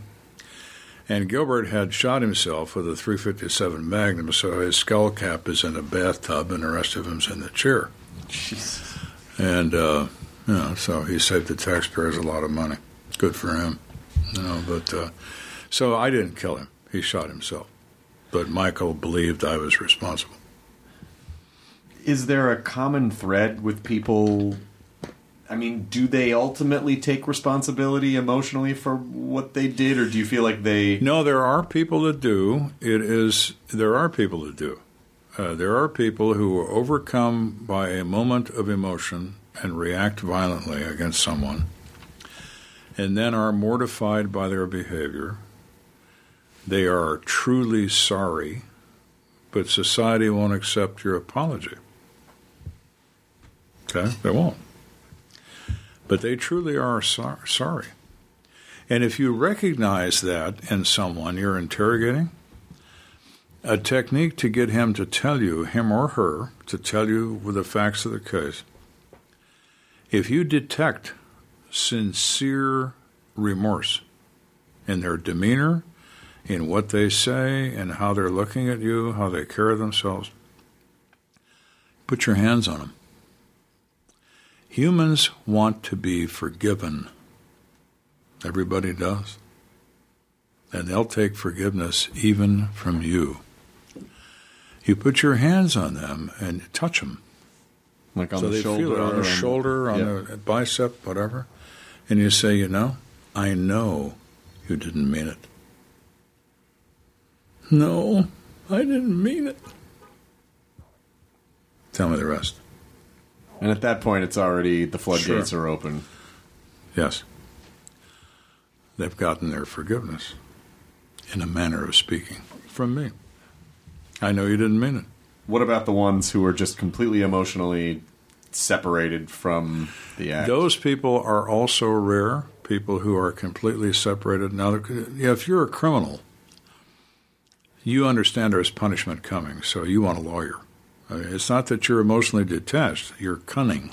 Speaker 5: And Gilbert had shot himself with a 357 Magnum, so his skull cap is in a bathtub, and the rest of him's in the chair. Jesus. And uh, you know, so he saved the taxpayers a lot of money. Good for him. You know, but uh, so I didn't kill him. He shot himself. But Michael believed I was responsible.
Speaker 3: Is there a common thread with people? I mean, do they ultimately take responsibility emotionally for what they did, or do you feel like they?
Speaker 5: No, there are people that do. It is there are people that do. Uh, there are people who are overcome by a moment of emotion and react violently against someone, and then are mortified by their behavior. They are truly sorry, but society won't accept your apology. Okay, they won't. But they truly are sor- sorry. And if you recognize that in someone you're interrogating, a technique to get him to tell you, him or her, to tell you the facts of the case, if you detect sincere remorse in their demeanor, in what they say, and how they're looking at you, how they carry themselves, put your hands on them. Humans want to be forgiven. Everybody does. And they'll take forgiveness even from you. You put your hands on them and touch them.
Speaker 3: Like on
Speaker 5: so
Speaker 3: the
Speaker 5: they
Speaker 3: shoulder,
Speaker 5: feel it on the shoulder, on
Speaker 3: Yeah.
Speaker 5: the bicep, whatever. And you say, you know, I know you didn't mean it. No, I didn't mean it. Tell me the rest.
Speaker 3: And at that point, it's already the floodgates are open.
Speaker 5: Yes. They've gotten their forgiveness, in a manner of speaking, from me. I know you didn't mean it.
Speaker 3: What about the ones who are just completely emotionally separated from the act?
Speaker 5: Those people are also rare. People who are completely separated. Now, if you're a criminal, you understand there's punishment coming, so you want a lawyer. It's not that you're emotionally detached; you're cunning.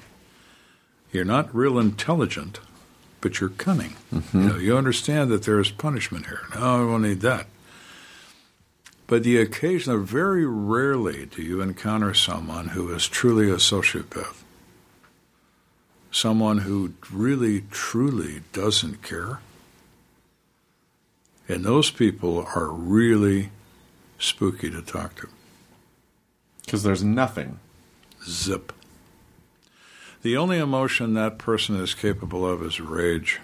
Speaker 5: You're not real intelligent, but you're cunning. Mm-hmm. You know, you understand that there is punishment here. No, I won't need that. But the occasion, very rarely do you encounter someone who is truly a sociopath someone who really, truly doesn't care. And those people are really spooky to talk to.
Speaker 3: Because there's nothing.
Speaker 5: Zip. The only emotion that person is capable of is rage.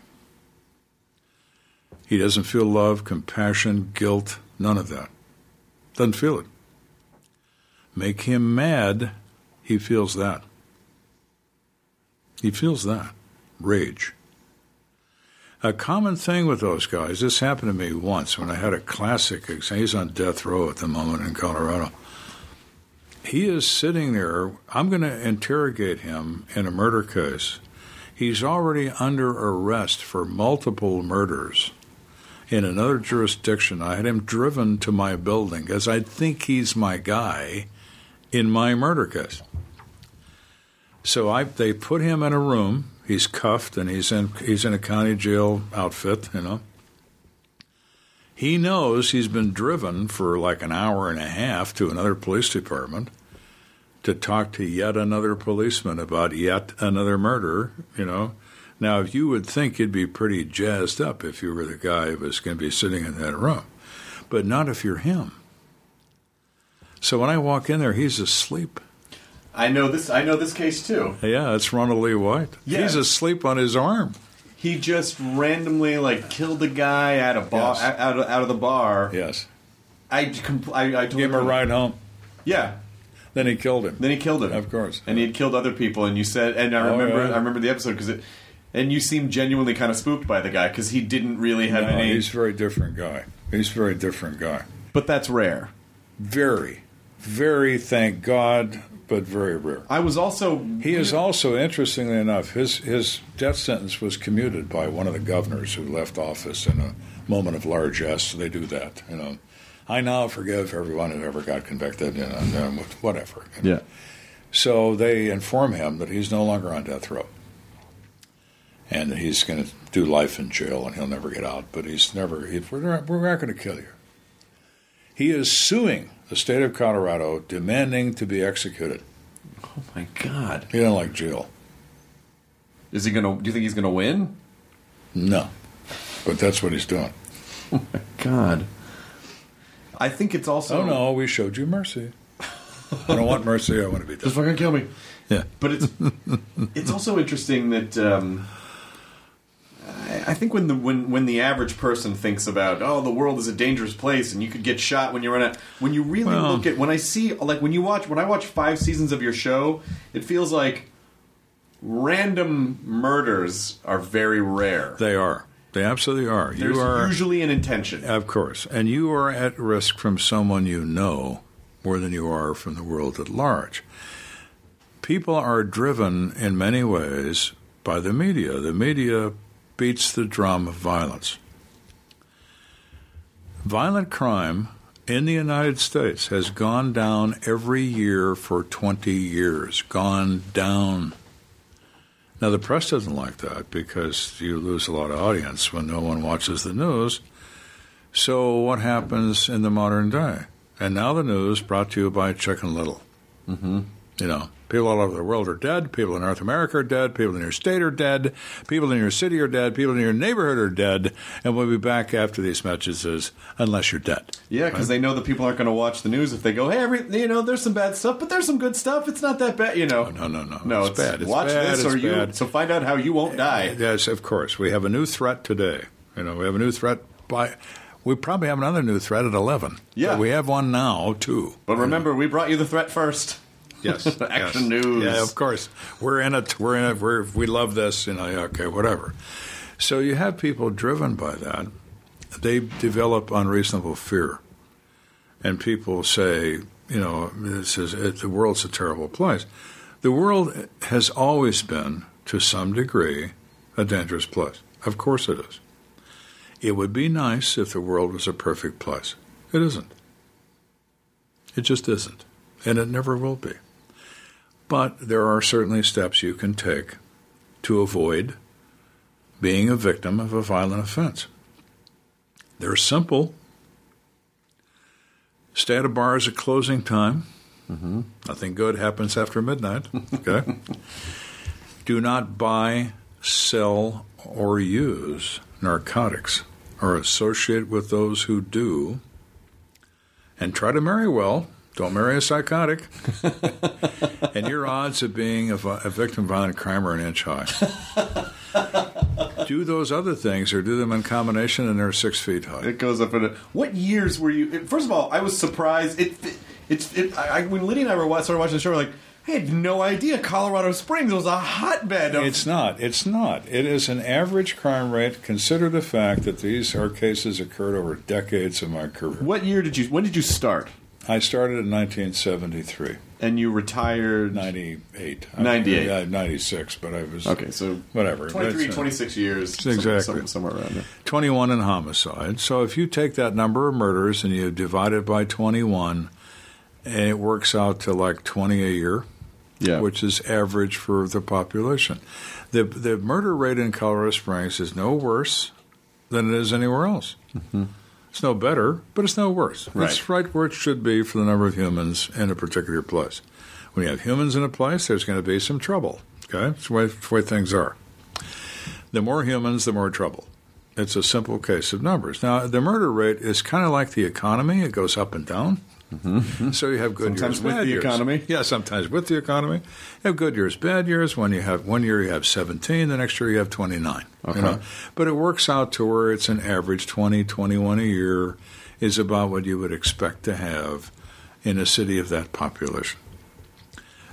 Speaker 5: He doesn't feel love, compassion, guilt, none of that. Doesn't feel it. Make him mad, he feels that. He feels that rage. A common thing with those guys, this happened to me once when I had a classic exam. He's on death row at the moment in Colorado. He is sitting there. I'm going to interrogate him in a murder case. He's already under arrest for multiple murders in another jurisdiction. I had him driven to my building because I think he's my guy in my murder case. So I they put him in a room. He's cuffed and he's in he's in a county jail outfit, you know. He knows he's been driven for like an hour and a half to another police department to talk to yet another policeman about yet another murder, you know. Now, you would think you'd be pretty jazzed up if you were the guy who was going to be sitting in that room, but not if you're him. So when I walk in there, he's asleep.
Speaker 1: I know this. I know this case too.
Speaker 5: Yeah, it's Ronald Lee White.
Speaker 1: Yeah.
Speaker 5: He's asleep on his arm.
Speaker 1: He just randomly like killed a guy at a bar
Speaker 5: Yes.
Speaker 1: out, of, out of the bar.
Speaker 5: Yes.
Speaker 1: I, compl- I, I told
Speaker 5: Gave him a ride home.
Speaker 1: Yeah.
Speaker 5: Then he killed him.
Speaker 1: Then he killed him.
Speaker 5: Of course.
Speaker 1: And he had killed other people. And you said, and I
Speaker 5: Oh,
Speaker 1: remember,
Speaker 5: yeah.
Speaker 1: I remember the episode because it, and you seemed genuinely kind of spooked by the guy because he didn't really have
Speaker 5: No,
Speaker 1: any.
Speaker 5: he's a very different guy. He's a very different guy.
Speaker 1: But that's rare.
Speaker 5: Very, very, thank God, but very rare.
Speaker 1: I was also.
Speaker 5: He is also, interestingly enough, his his death sentence was commuted by one of the governors who left office in a moment of largesse. They do that, you know. I now forgive everyone who ever got convicted, you know, and, whatever. you know.
Speaker 1: Yeah.
Speaker 5: So they inform him that he's no longer on death row, and that he's going to do life in jail and he'll never get out. But he's never. He, we're not, we're not going to kill you. He is suing the state of Colorado, demanding to be executed.
Speaker 1: Oh my God.
Speaker 5: He doesn't like jail.
Speaker 1: Is he gonna? Do you think he's gonna win?
Speaker 5: No, but that's what he's doing.
Speaker 1: Oh my God. I think it's also.
Speaker 5: Oh no, we showed you mercy. I don't want mercy. I want to be
Speaker 1: Just fucking kill me.
Speaker 5: Yeah.
Speaker 1: But it's it's also interesting that um, I, I think when the when when the average person thinks about oh the world is a dangerous place and you could get shot when you're in a when you really
Speaker 5: Well-
Speaker 1: look at when I see like when you watch when I watch five seasons of your show it feels like random murders are very rare.
Speaker 5: They are. They absolutely are.
Speaker 1: There's
Speaker 5: you are,
Speaker 1: usually an intention.
Speaker 5: of course, and you are at risk from someone you know more than you are from the world at large. People are driven in many ways by the media. The media beats the drum of violence. Violent crime in the United States has gone down every year for 20 years. Gone down. Now, the press doesn't like that because you lose a lot of audience when no one watches the news. So, what happens in the modern day? And now the news brought to you by Chicken Little. Mm-hmm. You know, people all over the world are dead. People in North America are dead. People in your state are dead. People in your city are dead. People in your neighborhood are dead. And we'll be back after these messages, unless you're dead.
Speaker 1: Yeah, because they know that people aren't going to watch the news if they go, "Hey, every, you know, there's some bad stuff, but there's some good stuff. It's not that bad." You know,
Speaker 5: No, no, no.
Speaker 1: no,
Speaker 5: it's, bad. It's
Speaker 1: watch
Speaker 5: bad.
Speaker 1: this,
Speaker 5: it's
Speaker 1: or you.
Speaker 5: bad.
Speaker 1: So find out how you won't die.
Speaker 5: Yes, of course. We have a new threat today. You know, we have a new threat by. We probably have another new threat at eleven.
Speaker 1: Yeah.
Speaker 5: But we have one now too.
Speaker 1: But remember, we brought you the threat first.
Speaker 5: Yes,
Speaker 1: Action
Speaker 5: yes.
Speaker 1: news.
Speaker 5: Yeah, of course. We're in it. We're in it. We're, we love this. You know. yeah, Okay, whatever. So you have people driven by that. They develop unreasonable fear, and people say, you know, this is it, the world's a terrible place. The world has always been, to some degree, a dangerous place. Of course, it is. It would be nice if the world was a perfect place. It isn't. It just isn't, and it never will be. But there are certainly steps you can take to avoid being a victim of a violent offense. They're simple. Stay at a bar at closing time. Mm-hmm. Nothing good happens after midnight. Okay. Do not buy, sell, or use narcotics or associate with those who do. And try to marry well. Don't marry a psychotic. and your odds of being a, a victim of violent crime are an inch high. do those other things or do them in combination and they're six feet high.
Speaker 1: It goes up in a. What years were you? First of all, I was surprised. It, it it's it. I, when Liddy and I were started watching the show, we're like, I had no idea Colorado Springs was a hotbed of.
Speaker 5: It's not. It's not. It is an average crime rate. Consider the fact that these are cases occurred over decades of my career.
Speaker 1: what year did you? When did you start?
Speaker 5: I started in 1973,
Speaker 1: And you retired.
Speaker 5: 98.
Speaker 1: 98.
Speaker 5: Yeah, 96, but I was.
Speaker 1: Okay, so
Speaker 5: Whatever.
Speaker 1: 23,
Speaker 5: That's, uh,
Speaker 1: 26 years.
Speaker 5: Exactly.
Speaker 1: some- somewhere around there.
Speaker 5: 21 in homicide. So if you take that number of murders and you divide it by 21, and it works out to like 20 a year,
Speaker 1: Yeah.
Speaker 5: which is average for the population. The, the murder rate in Colorado Springs is no worse than it is anywhere else. It's no better, but it's no worse.
Speaker 1: Right.
Speaker 5: It's right where it should be for the number of humans in a particular place. When you have humans in a place, there's going to be some trouble. Okay, it's the way, the way things are. The more humans, the more trouble. It's a simple case of numbers. Now, the murder rate is kind of like the economy; it goes up and down. So you have good
Speaker 1: Mm-hmm. Sometimes
Speaker 5: years,
Speaker 1: with
Speaker 5: bad
Speaker 1: the
Speaker 5: years.
Speaker 1: economy.
Speaker 5: Yeah, sometimes with the economy. You have good years, bad years. When you have one year, you have 17. The next year, you have 29.
Speaker 1: Okay.
Speaker 5: You know? But it works out to where it's an average 20, 21 a year is about what you would expect to have in a city of that population.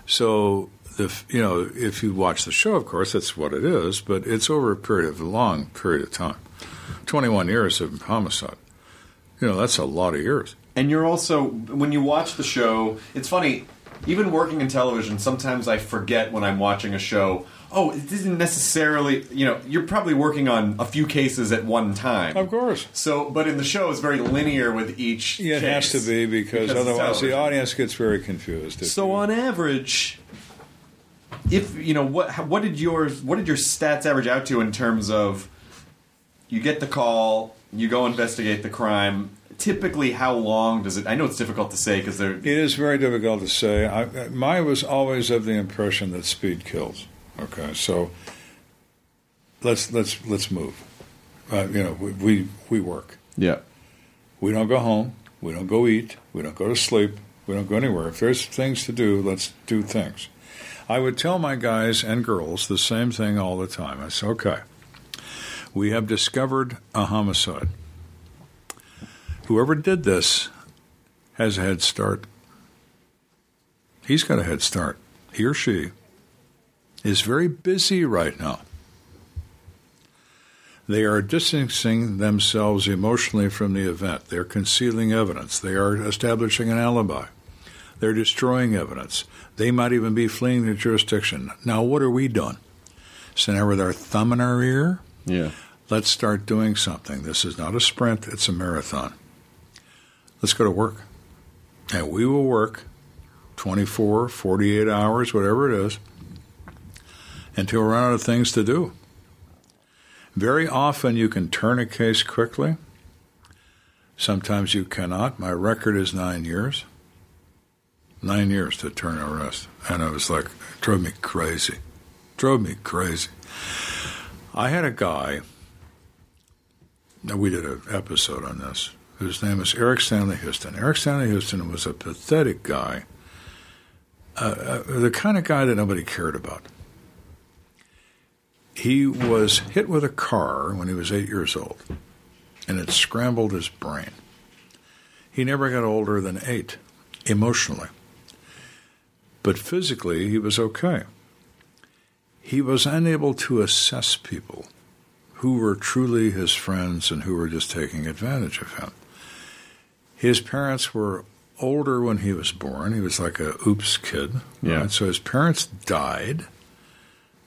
Speaker 5: So, the, you know, if you watch the show, of course, that's what it is, but it's over a period of a long period of time. 21 years of homicide. You know, that's a lot of years.
Speaker 1: And you're also when you watch the show, it's funny. Even working in television, sometimes I forget when I'm watching a show. Oh, it isn't necessarily. You know, you're probably working on a few cases at one time.
Speaker 5: Of course.
Speaker 1: So, but in the show, it's very linear with each.
Speaker 5: Yeah, it has to be because,
Speaker 1: it's
Speaker 5: otherwise the audience gets very confused.
Speaker 1: So on average, if you know what what did yours what did your stats average out to in terms of you get the call, you go investigate the crime. Typically, how long does it? I know it's difficult to say because they're
Speaker 5: It is very difficult to say. I, I- my was always of the impression that speed kills. Okay, so let's let's let's move. Uh, you know, we, we we work.
Speaker 1: yeah
Speaker 5: We don't go home. We don't go eat. We don't go to sleep. We don't go anywhere. If there's things to do, let's do things. I would tell my guys and girls the same thing all the time. I say, okay, we have discovered a homicide. Whoever did this has a head start. He's got a head start. He or she is very busy right now. They are distancing themselves emotionally from the event. They're concealing evidence. They are establishing an alibi. They're destroying evidence. They might even be fleeing the jurisdiction. Now, what are we doing? Sitting there with our thumb in our ear?
Speaker 1: yeah
Speaker 5: Let's start doing something. This is not a sprint, it's a marathon. Let's go to work. And we will work 24, 48 hours, whatever it is, until we run out of things to do. Very often you can turn a case quickly. Sometimes you cannot. My record is nine years. Nine years to turn an arrest. And I was like, it drove me crazy. Drove me crazy. I had a guy, we did an episode on this, whose name is Eric Stanley Houston. Eric Stanley Houston was a pathetic guy, uh, uh, the kind of guy that nobody cared about. He was hit with a car when he was eight years old, and it scrambled his brain. He never got older than eight, emotionally. But physically, he was okay he was unable to assess people who were truly his friends and who were just taking advantage of him. His parents were older when he was born. He was like a oops kid.
Speaker 1: Yeah.
Speaker 5: right? So his parents died.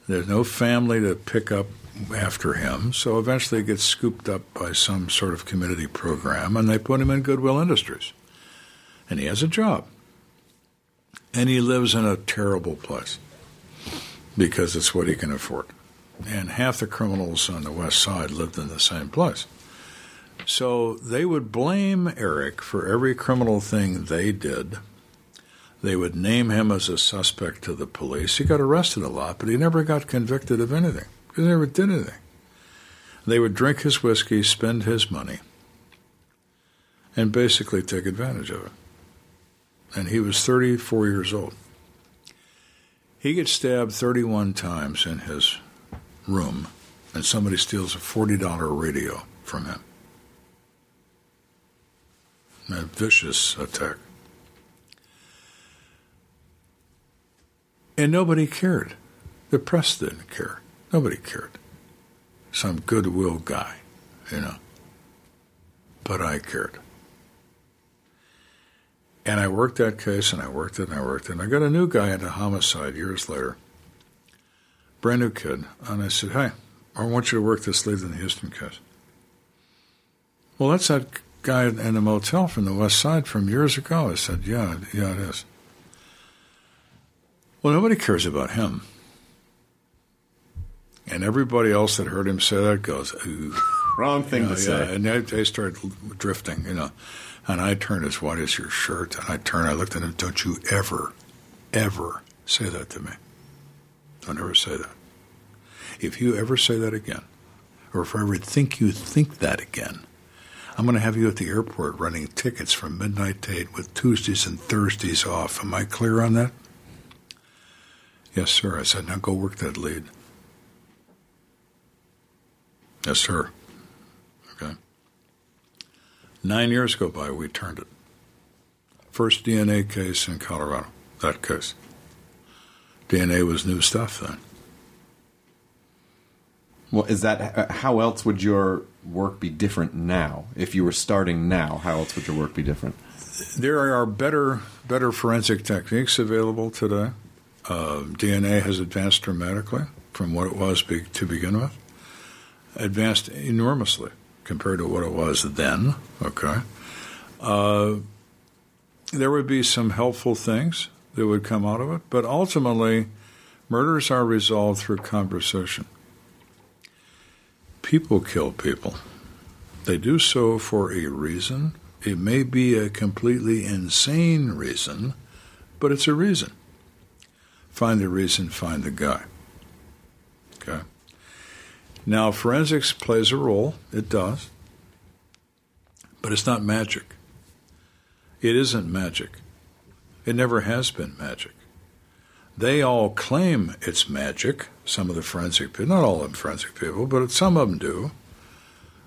Speaker 5: There's no family to pick up after him. So eventually he gets scooped up by some sort of community program and they put him in Goodwill Industries. And he has a job. And he lives in a terrible place because it's what he can afford. And half the criminals on the west side lived in the same place. So they would blame Eric for every criminal thing they did. They would name him as a suspect to the police. He got arrested a lot, but he never got convicted of anything. He never did anything. They would drink his whiskey, spend his money, and basically take advantage of it. And he was 34 years old. He gets stabbed 31 times in his room, and somebody steals a $40 radio from him. A vicious attack. And nobody cared. The press didn't care. Nobody cared. Some goodwill guy, you know. But I cared. And I worked that case, and I worked it, and I worked it. And I got a new guy into homicide years later, brand new kid. And I said, "Hey, I want you to work this Leland Houston case." Well, that's not guy in a motel from the West Side from years ago. I said, "Yeah, yeah, it is." Well, nobody cares about him, and everybody else that heard him say that goes, "Ooh."
Speaker 1: Wrong thing
Speaker 5: Yeah,
Speaker 1: to say.
Speaker 5: And they, they started drifting, you know. And I turned as white as your shirt, and I turned. I looked at him. Don't you ever, ever say that to me. Don't ever say that. If you ever say that again, or if I ever think you think that again, I'm going to have you at the airport running tickets from midnight to eight with Tuesdays and Thursdays off. Am I clear on that? Yes, sir. I said, now go work that lead. Yes, sir. Okay. Nine years go by, we turned it. First DNA case in Colorado, that case. DNA was new stuff then.
Speaker 1: Well, is that uh, how else would your work be different now? If you were starting now, how else would your work be different?
Speaker 5: There are better better forensic techniques available today. Uh, DNA has advanced dramatically from what it was be, to begin with. Advanced enormously compared to what it was then. Okay. Uh, there would be some helpful things that would come out of it, but ultimately, murders are resolved through conversation. People kill people. They do so for a reason. It may be a completely insane reason, but it's a reason. Find the reason, find the guy. Okay. Now, forensics plays a role. It does. But it's not magic. It isn't magic. It never has been magic. They all claim it's magic, some of the forensic people, not all of them forensic people, but some of them do.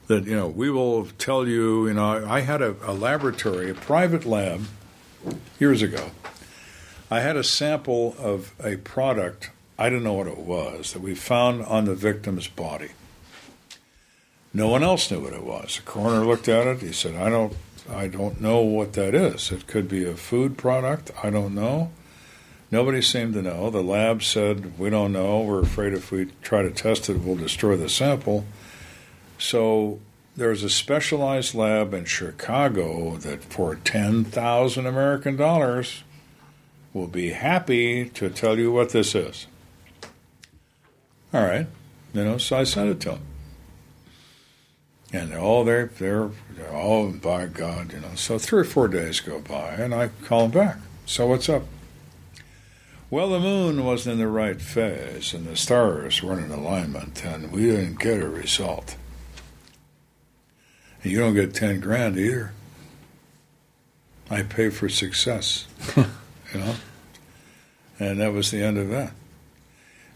Speaker 5: That, you know, we will tell you, you know, I had a, a laboratory, a private lab, years ago. I had a sample of a product, I don't know what it was, that we found on the victim's body. No one else knew what it was. The coroner looked at it. He said, "I don't, I don't know what that is. It could be a food product. I don't know." Nobody seemed to know. The lab said, "We don't know. We're afraid if we try to test it, we'll destroy the sample." So there's a specialized lab in Chicago that, for ten thousand American dollars, will be happy to tell you what this is. All right, you know. So I sent it to them. And oh, they're, they're, they're, all by God, you know. So three or four days go by, and I call them back. So what's up? Well, the moon wasn't in the right phase, and the stars weren't in alignment, and we didn't get a result. And you don't get 10 grand either. I pay for success, you know? And that was the end of that.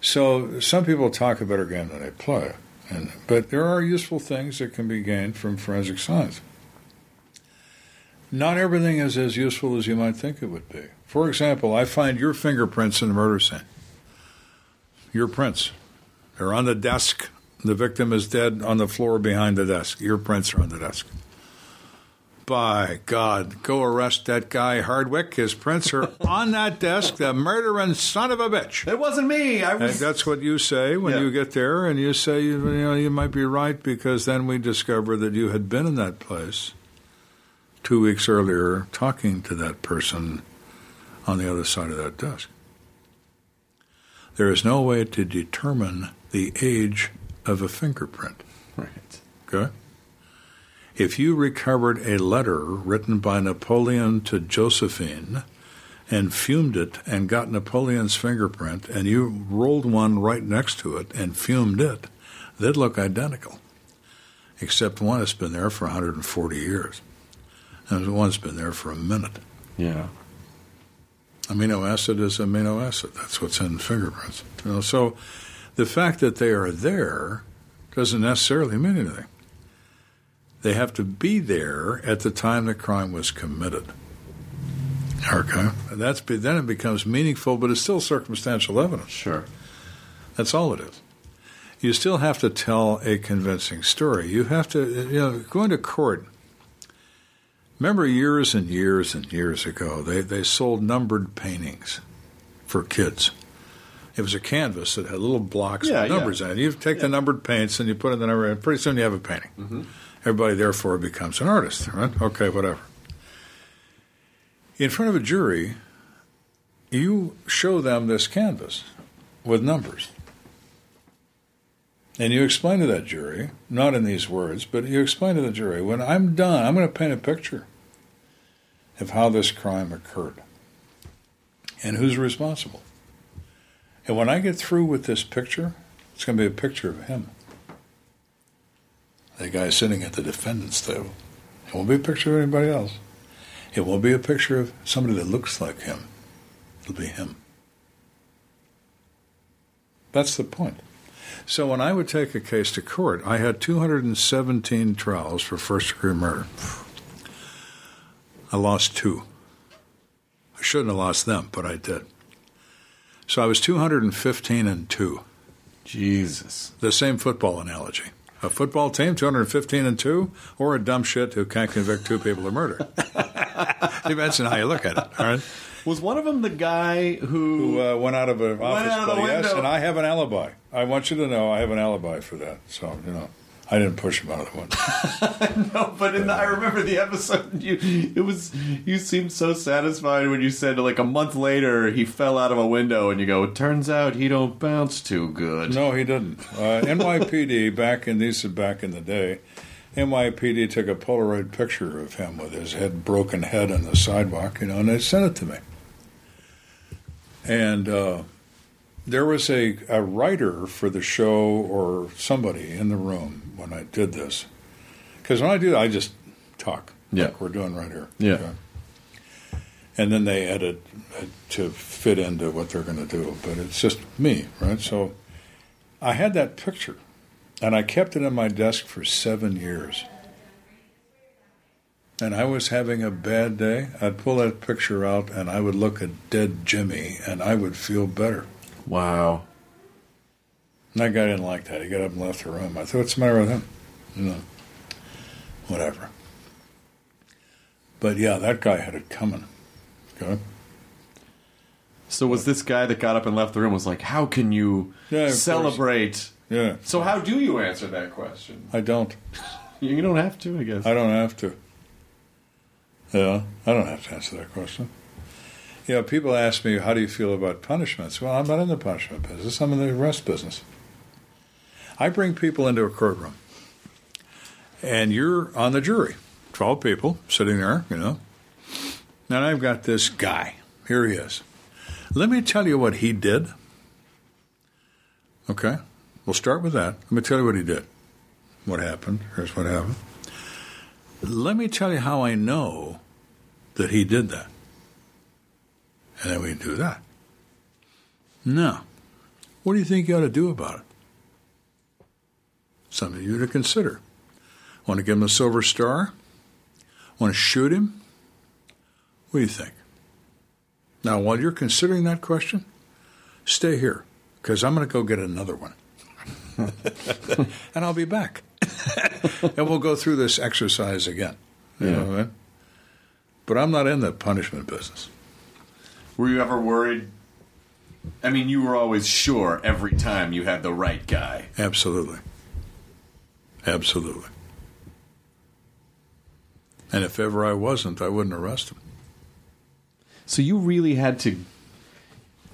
Speaker 5: So some people talk a better game than they play. And, but there are useful things that can be gained from forensic science. Not everything is as useful as you might think it would be. For example, I find your fingerprints in the murder scene. Your prints. They're on the desk. The victim is dead on the floor behind the desk. Your prints are on the desk. By God, go arrest that guy Hardwick. His prints are on that desk. The murdering son of a bitch.
Speaker 1: It wasn't me. I
Speaker 5: And that's what you say when
Speaker 1: Yeah.
Speaker 5: you get there, and you say you, you know you might be right because then we discover that you had been in that place two weeks earlier, talking to that person on the other side of that desk. There is no way to determine the age of a fingerprint.
Speaker 1: Right.
Speaker 5: Okay. If you recovered a letter written by Napoleon to Josephine and fumed it and got Napoleon's fingerprint and you rolled one right next to it and fumed it, they'd look identical. Except one has been there for 140 years. And one's been there for a minute.
Speaker 1: Yeah.
Speaker 5: Amino acid is amino acid. That's what's in fingerprints. You know, so the fact that they are there doesn't necessarily mean anything. They have to be there at the time the crime was committed. Okay, and that's then it becomes meaningful, but it's still circumstantial evidence.
Speaker 1: Sure.
Speaker 5: That's all it is. You still have to tell a convincing story. You have to, you know, going to court. Remember years and years and years ago, they, they sold numbered paintings for kids. It was a canvas that had little blocks
Speaker 1: Yeah,
Speaker 5: with
Speaker 1: yeah.
Speaker 5: numbers in it. You take the numbered paints and you put in the number, and pretty soon you have a painting. Mm-hmm. Everybody, therefore, becomes an artist, right? Okay, whatever. In front of a jury, you show them this canvas with numbers. And you explain to that jury, not in these words, but you explain to the jury, when I'm done, I'm going to paint a picture of how this crime occurred and who's responsible. And when I get through with this picture, it's going to be a picture of him. The guy sitting at the defendant's table. It won't be a picture of anybody else. It won't be a picture of somebody that looks like him. It'll be him. That's the point. So when I would take a case to court, I had 217 trials for first degree murder. I lost two. I shouldn't have lost them, but I did. So I was 215 and 2.
Speaker 1: Jesus.
Speaker 5: The same football analogy. A football team, 215 and 2, or a dumb shit who can't convict two people of murder. Depends on how you look at it, all right?
Speaker 1: Was one of them the guy who?
Speaker 5: Who uh, went out of an office,
Speaker 1: out of the
Speaker 5: yes,
Speaker 1: window.
Speaker 5: and I have an alibi. I want you to know I have an alibi for that. So, you know, I didn't push him out of the window.
Speaker 1: no, but in the, I remember the episode. You, it was you seemed so satisfied when you said like a month later he fell out of a window, and you go, "It turns out he don't bounce too good."
Speaker 5: No, he didn't. Uh, NYPD back in these back in the day. NYPD took a Polaroid picture of him with his head broken head on the sidewalk, you know, and they sent it to me. And uh, there was a, a writer for the show or somebody in the room when I did this. Because when I do that, I just talk,
Speaker 1: Yeah.
Speaker 5: like we're doing right here.
Speaker 1: Yeah.
Speaker 5: And then they edit to fit into what they're going to do. But it's just me, right? So I had that picture, and I kept it on my desk for seven years. And I was having a bad day. I'd pull that picture out, and I would look at dead Jimmy, and I would feel better.
Speaker 1: Wow.
Speaker 5: And that guy didn't like that. He got up and left the room. I thought, what's the matter with him? You know, whatever. But yeah, that guy had it coming. Okay.
Speaker 1: So was this guy that got up and left the room was like, "How can you
Speaker 5: Yeah, of course.
Speaker 1: celebrate?"
Speaker 5: Yeah.
Speaker 1: So how do you answer that question?
Speaker 5: I don't.
Speaker 1: You don't have to, I guess.
Speaker 5: I don't have to. Yeah, I don't have to answer that question. You know, people ask me, how do you feel about punishments? Well, I'm not in the punishment business, I'm in the arrest business. I bring people into a courtroom, and you're on the jury 12 people sitting there, you know. And I've got this guy. Here he is. Let me tell you what he did. Okay? We'll start with that. Let me tell you what he did. What happened? Here's what happened. Let me tell you how I know that he did that. And then we do that. Now, what do you think you ought to do about it? Something you to consider. Want to give him a silver star? Want to shoot him? What do you think? Now, while you're considering that question, stay here because I'm going to go get another one. and I'll be back. and we'll go through this exercise again. You know what I mean? But I'm not in the punishment business.
Speaker 1: Were you ever worried? I mean, you were always sure every time you had the right guy.
Speaker 5: Absolutely. Absolutely. And if ever I wasn't, I wouldn't arrest him.
Speaker 1: So you really had to.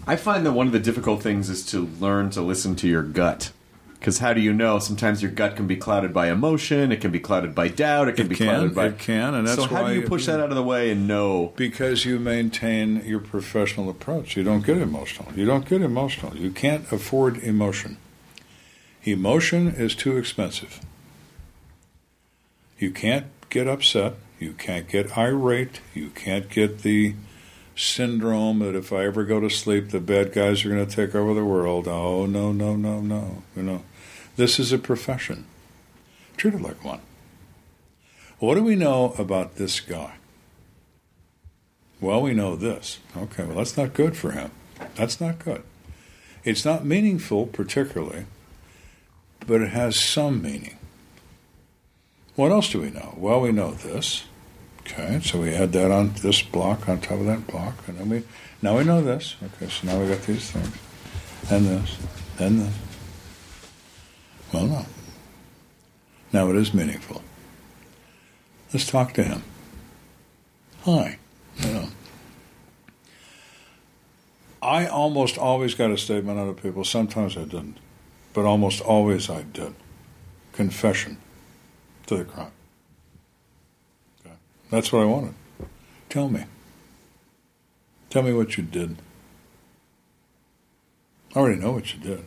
Speaker 1: I find that one of the difficult things is to learn to listen to your gut. Because how do you know? Sometimes your gut can be clouded by emotion. It can be clouded by doubt. It can
Speaker 5: It
Speaker 1: be
Speaker 5: can,
Speaker 1: clouded by.
Speaker 5: it can, and that's
Speaker 1: so how do you push that out of the way and know?
Speaker 5: Because you maintain your professional approach. You don't get emotional. You don't get emotional. You can't afford emotion. Emotion is too expensive. You can't get upset. You can't get irate. You can't get the syndrome that if I ever go to sleep, the bad guys are going to take over the world. Oh, no, no, no, no. You know, this is a profession. Treat it like one. What do we know about this guy? Well, we know this. Okay, well, that's not good for him. That's not good. It's not meaningful, particularly, but it has some meaning. What else do we know? Well, we know this. Okay, so we add that on this block on top of that block, and then we now we know this. Okay, so now we got these things, and this, and this. Well, no. Now it is meaningful. Let's talk to him. Hi. I almost always got a statement out of people. Sometimes I didn't, but almost always I did. Confession to the crime. Okay. That's what I wanted. Tell me. Tell me what you did. I already know what you did.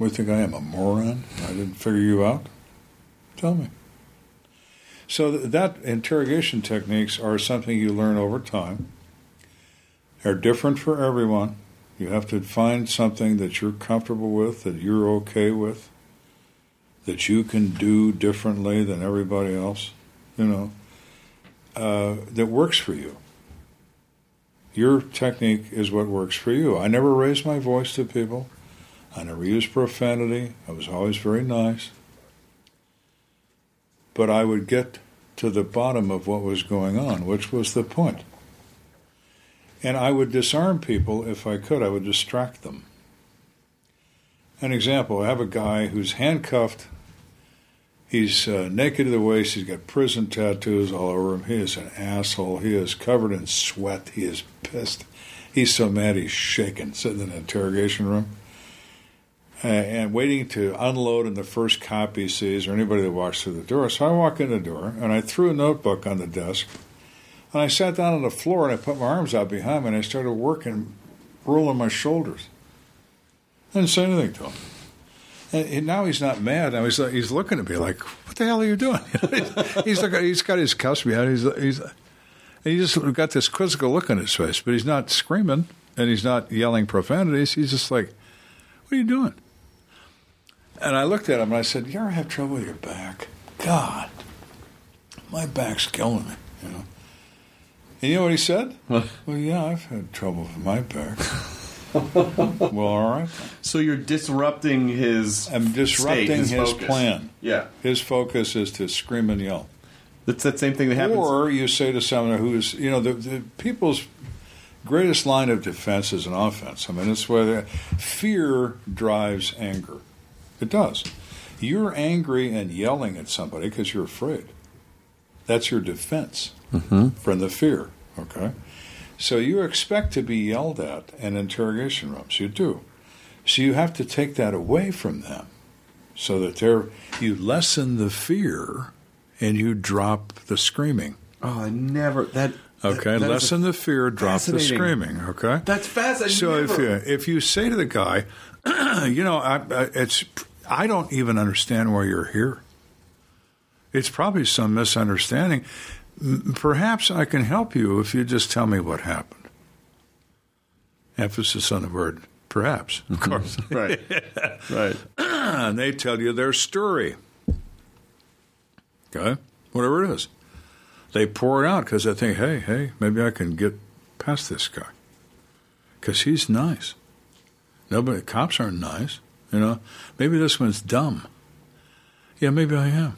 Speaker 5: Do you think I am, a moron? I didn't figure you out? Tell me. So that interrogation techniques are something you learn over time. They're different for everyone. You have to find something that you're comfortable with, that you're okay with, that you can do differently than everybody else, you know, uh, that works for you. Your technique is what works for you. I never raised my voice to people. I never used profanity. I was always very nice. But I would get to the bottom of what was going on, which was the point. And I would disarm people if I could. I would distract them. An example I have a guy who's handcuffed. He's uh, naked to the waist. He's got prison tattoos all over him. He is an asshole. He is covered in sweat. He is pissed. He's so mad he's shaking, sitting in the interrogation room and waiting to unload in the first cop he sees or anybody that walks through the door. So I walk in the door and I threw a notebook on the desk and I sat down on the floor and I put my arms out behind me and I started working, rolling my shoulders. I didn't say anything to him. And, now he's not mad. Now he's uh, he's looking at me like, "What the hell are you doing?" he's like, he's got his cuffs behind. He's he's he just got this quizzical look on his face, but he's not screaming and he's not yelling profanities. He's just like, "What are you doing?" And I looked at him and I said, "You ever have trouble with your back? God, my back's killing me." You know. And you know what he said? well, yeah, I've had trouble with my back. well, all right.
Speaker 1: So you're disrupting his.
Speaker 5: I'm disrupting
Speaker 1: state, his,
Speaker 5: his plan.
Speaker 1: Yeah,
Speaker 5: His focus is to scream and yell.
Speaker 1: that's that same thing that happens.
Speaker 5: Or you say to someone who's, you know, the, the people's greatest line of defense is an offense. I mean, it's where fear drives anger. It does. You're angry and yelling at somebody because you're afraid. That's your defense mm-hmm. from the fear. Okay, so you expect to be yelled at in interrogation rooms. You do. So you have to take that away from them, so that they're you lessen the fear and you drop the screaming.
Speaker 1: oh, I never that.
Speaker 5: Okay,
Speaker 1: that- that
Speaker 5: lessen the fear, drop the screaming. Okay,
Speaker 1: That's fascinating.
Speaker 5: so if you if you say to the guy, you know, I, I, it's I don't even understand why you're here. It's probably some misunderstanding. Perhaps I can help you if you just tell me what happened. Emphasis on the word perhaps, of mm-hmm. course.
Speaker 1: right, right.
Speaker 5: and they tell you their story. Okay, whatever it is, they pour it out because they think, hey, hey, maybe I can get past this guy because he's nice. Nobody, cops aren't nice, you know. Maybe this one's dumb. Yeah, maybe I am.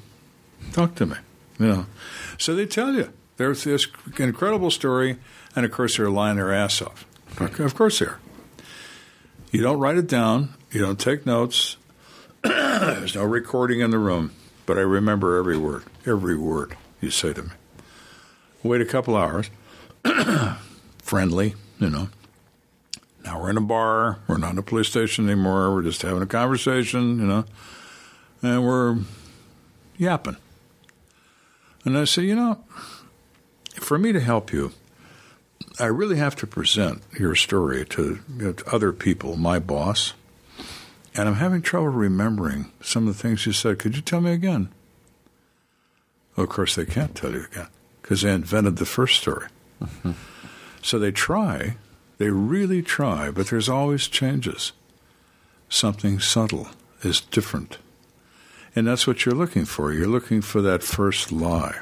Speaker 5: Talk to me, you know. So they tell you there's this incredible story, and of course they're lying their ass off. Okay, of course they are. You don't write it down. You don't take notes. There's no recording in the room, but I remember every word, every word you say to me. Wait a couple hours, friendly, you know. Now we're in a bar. We're not in a police station anymore. We're just having a conversation, you know, and we're yapping. And I say, you know, for me to help you, I really have to present your story to, you know, to other people, my boss, and I'm having trouble remembering some of the things you said. Could you tell me again? Well, of course, they can't tell you again because they invented the first story. Mm-hmm. So they try, they really try, but there's always changes. Something subtle is different. And that's what you're looking for. You're looking for that first lie.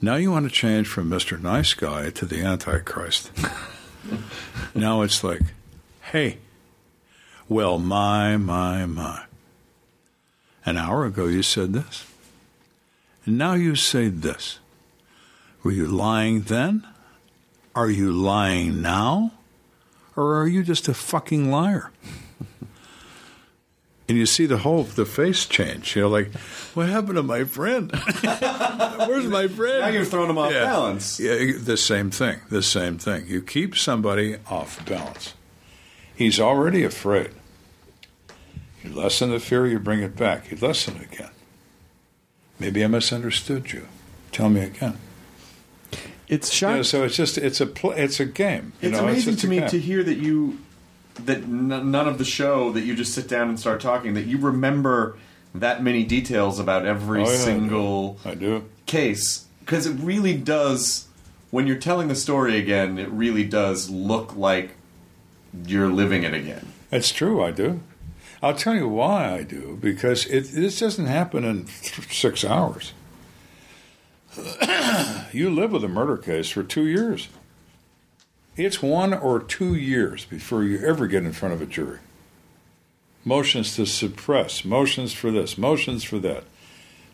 Speaker 5: Now you want to change from Mr. Nice Guy to the Antichrist. now it's like, hey, well, my, my, my. An hour ago you said this. And now you say this. Were you lying then? Are you lying now? Or are you just a fucking liar? and you see the whole the face change. You know, like what happened to my friend? Where's my friend?
Speaker 1: Now you're throwing him off
Speaker 5: Yeah.
Speaker 1: balance.
Speaker 5: Yeah, the same thing. The same thing. You keep somebody off balance. He's already afraid. You lessen the fear, you bring it back. You lessen it again. Maybe I misunderstood you. Tell me again.
Speaker 1: It's
Speaker 5: You know, so it's just it's a pl- it's a game. You
Speaker 1: it's
Speaker 5: know,
Speaker 1: amazing
Speaker 5: just
Speaker 1: to me
Speaker 5: game.
Speaker 1: to hear that you that n- none of the show that you just sit down and start talking that you remember that many details about every
Speaker 5: Oh, yeah, I do.
Speaker 1: single
Speaker 5: I do.
Speaker 1: case because it really does when you're telling the story again it really does look like you're living it again
Speaker 5: It's true, I do. I'll tell you why I do because it this doesn't happen in th- six hours. You live with a murder case for two years. It's one or two years before you ever get in front of a jury. Motions to suppress, motions for this, motions for that.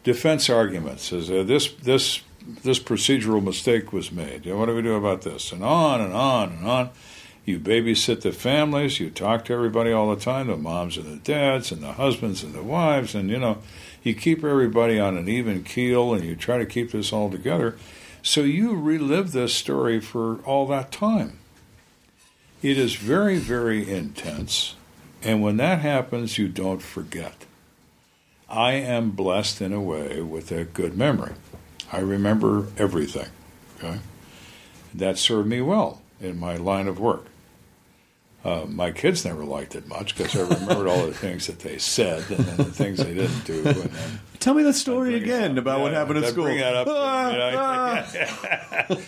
Speaker 5: Defense arguments is uh, this this this procedural mistake was made. What do we do about this? And on and on and on. You babysit the families. You talk to everybody all the time, the moms and the dads and the husbands and the wives, and you know, you keep everybody on an even keel, and you try to keep this all together. So you relive this story for all that time. It is very, very intense, and when that happens, you don't forget. I am blessed in a way with a good memory. I remember everything. Okay, that served me well in my line of work. Uh, my kids never liked it much because I remembered all the things that they said and then the things they didn't do. And then
Speaker 1: tell me the story again about what happened at school
Speaker 5: Bring that up. them, you
Speaker 1: Ah,
Speaker 5: know.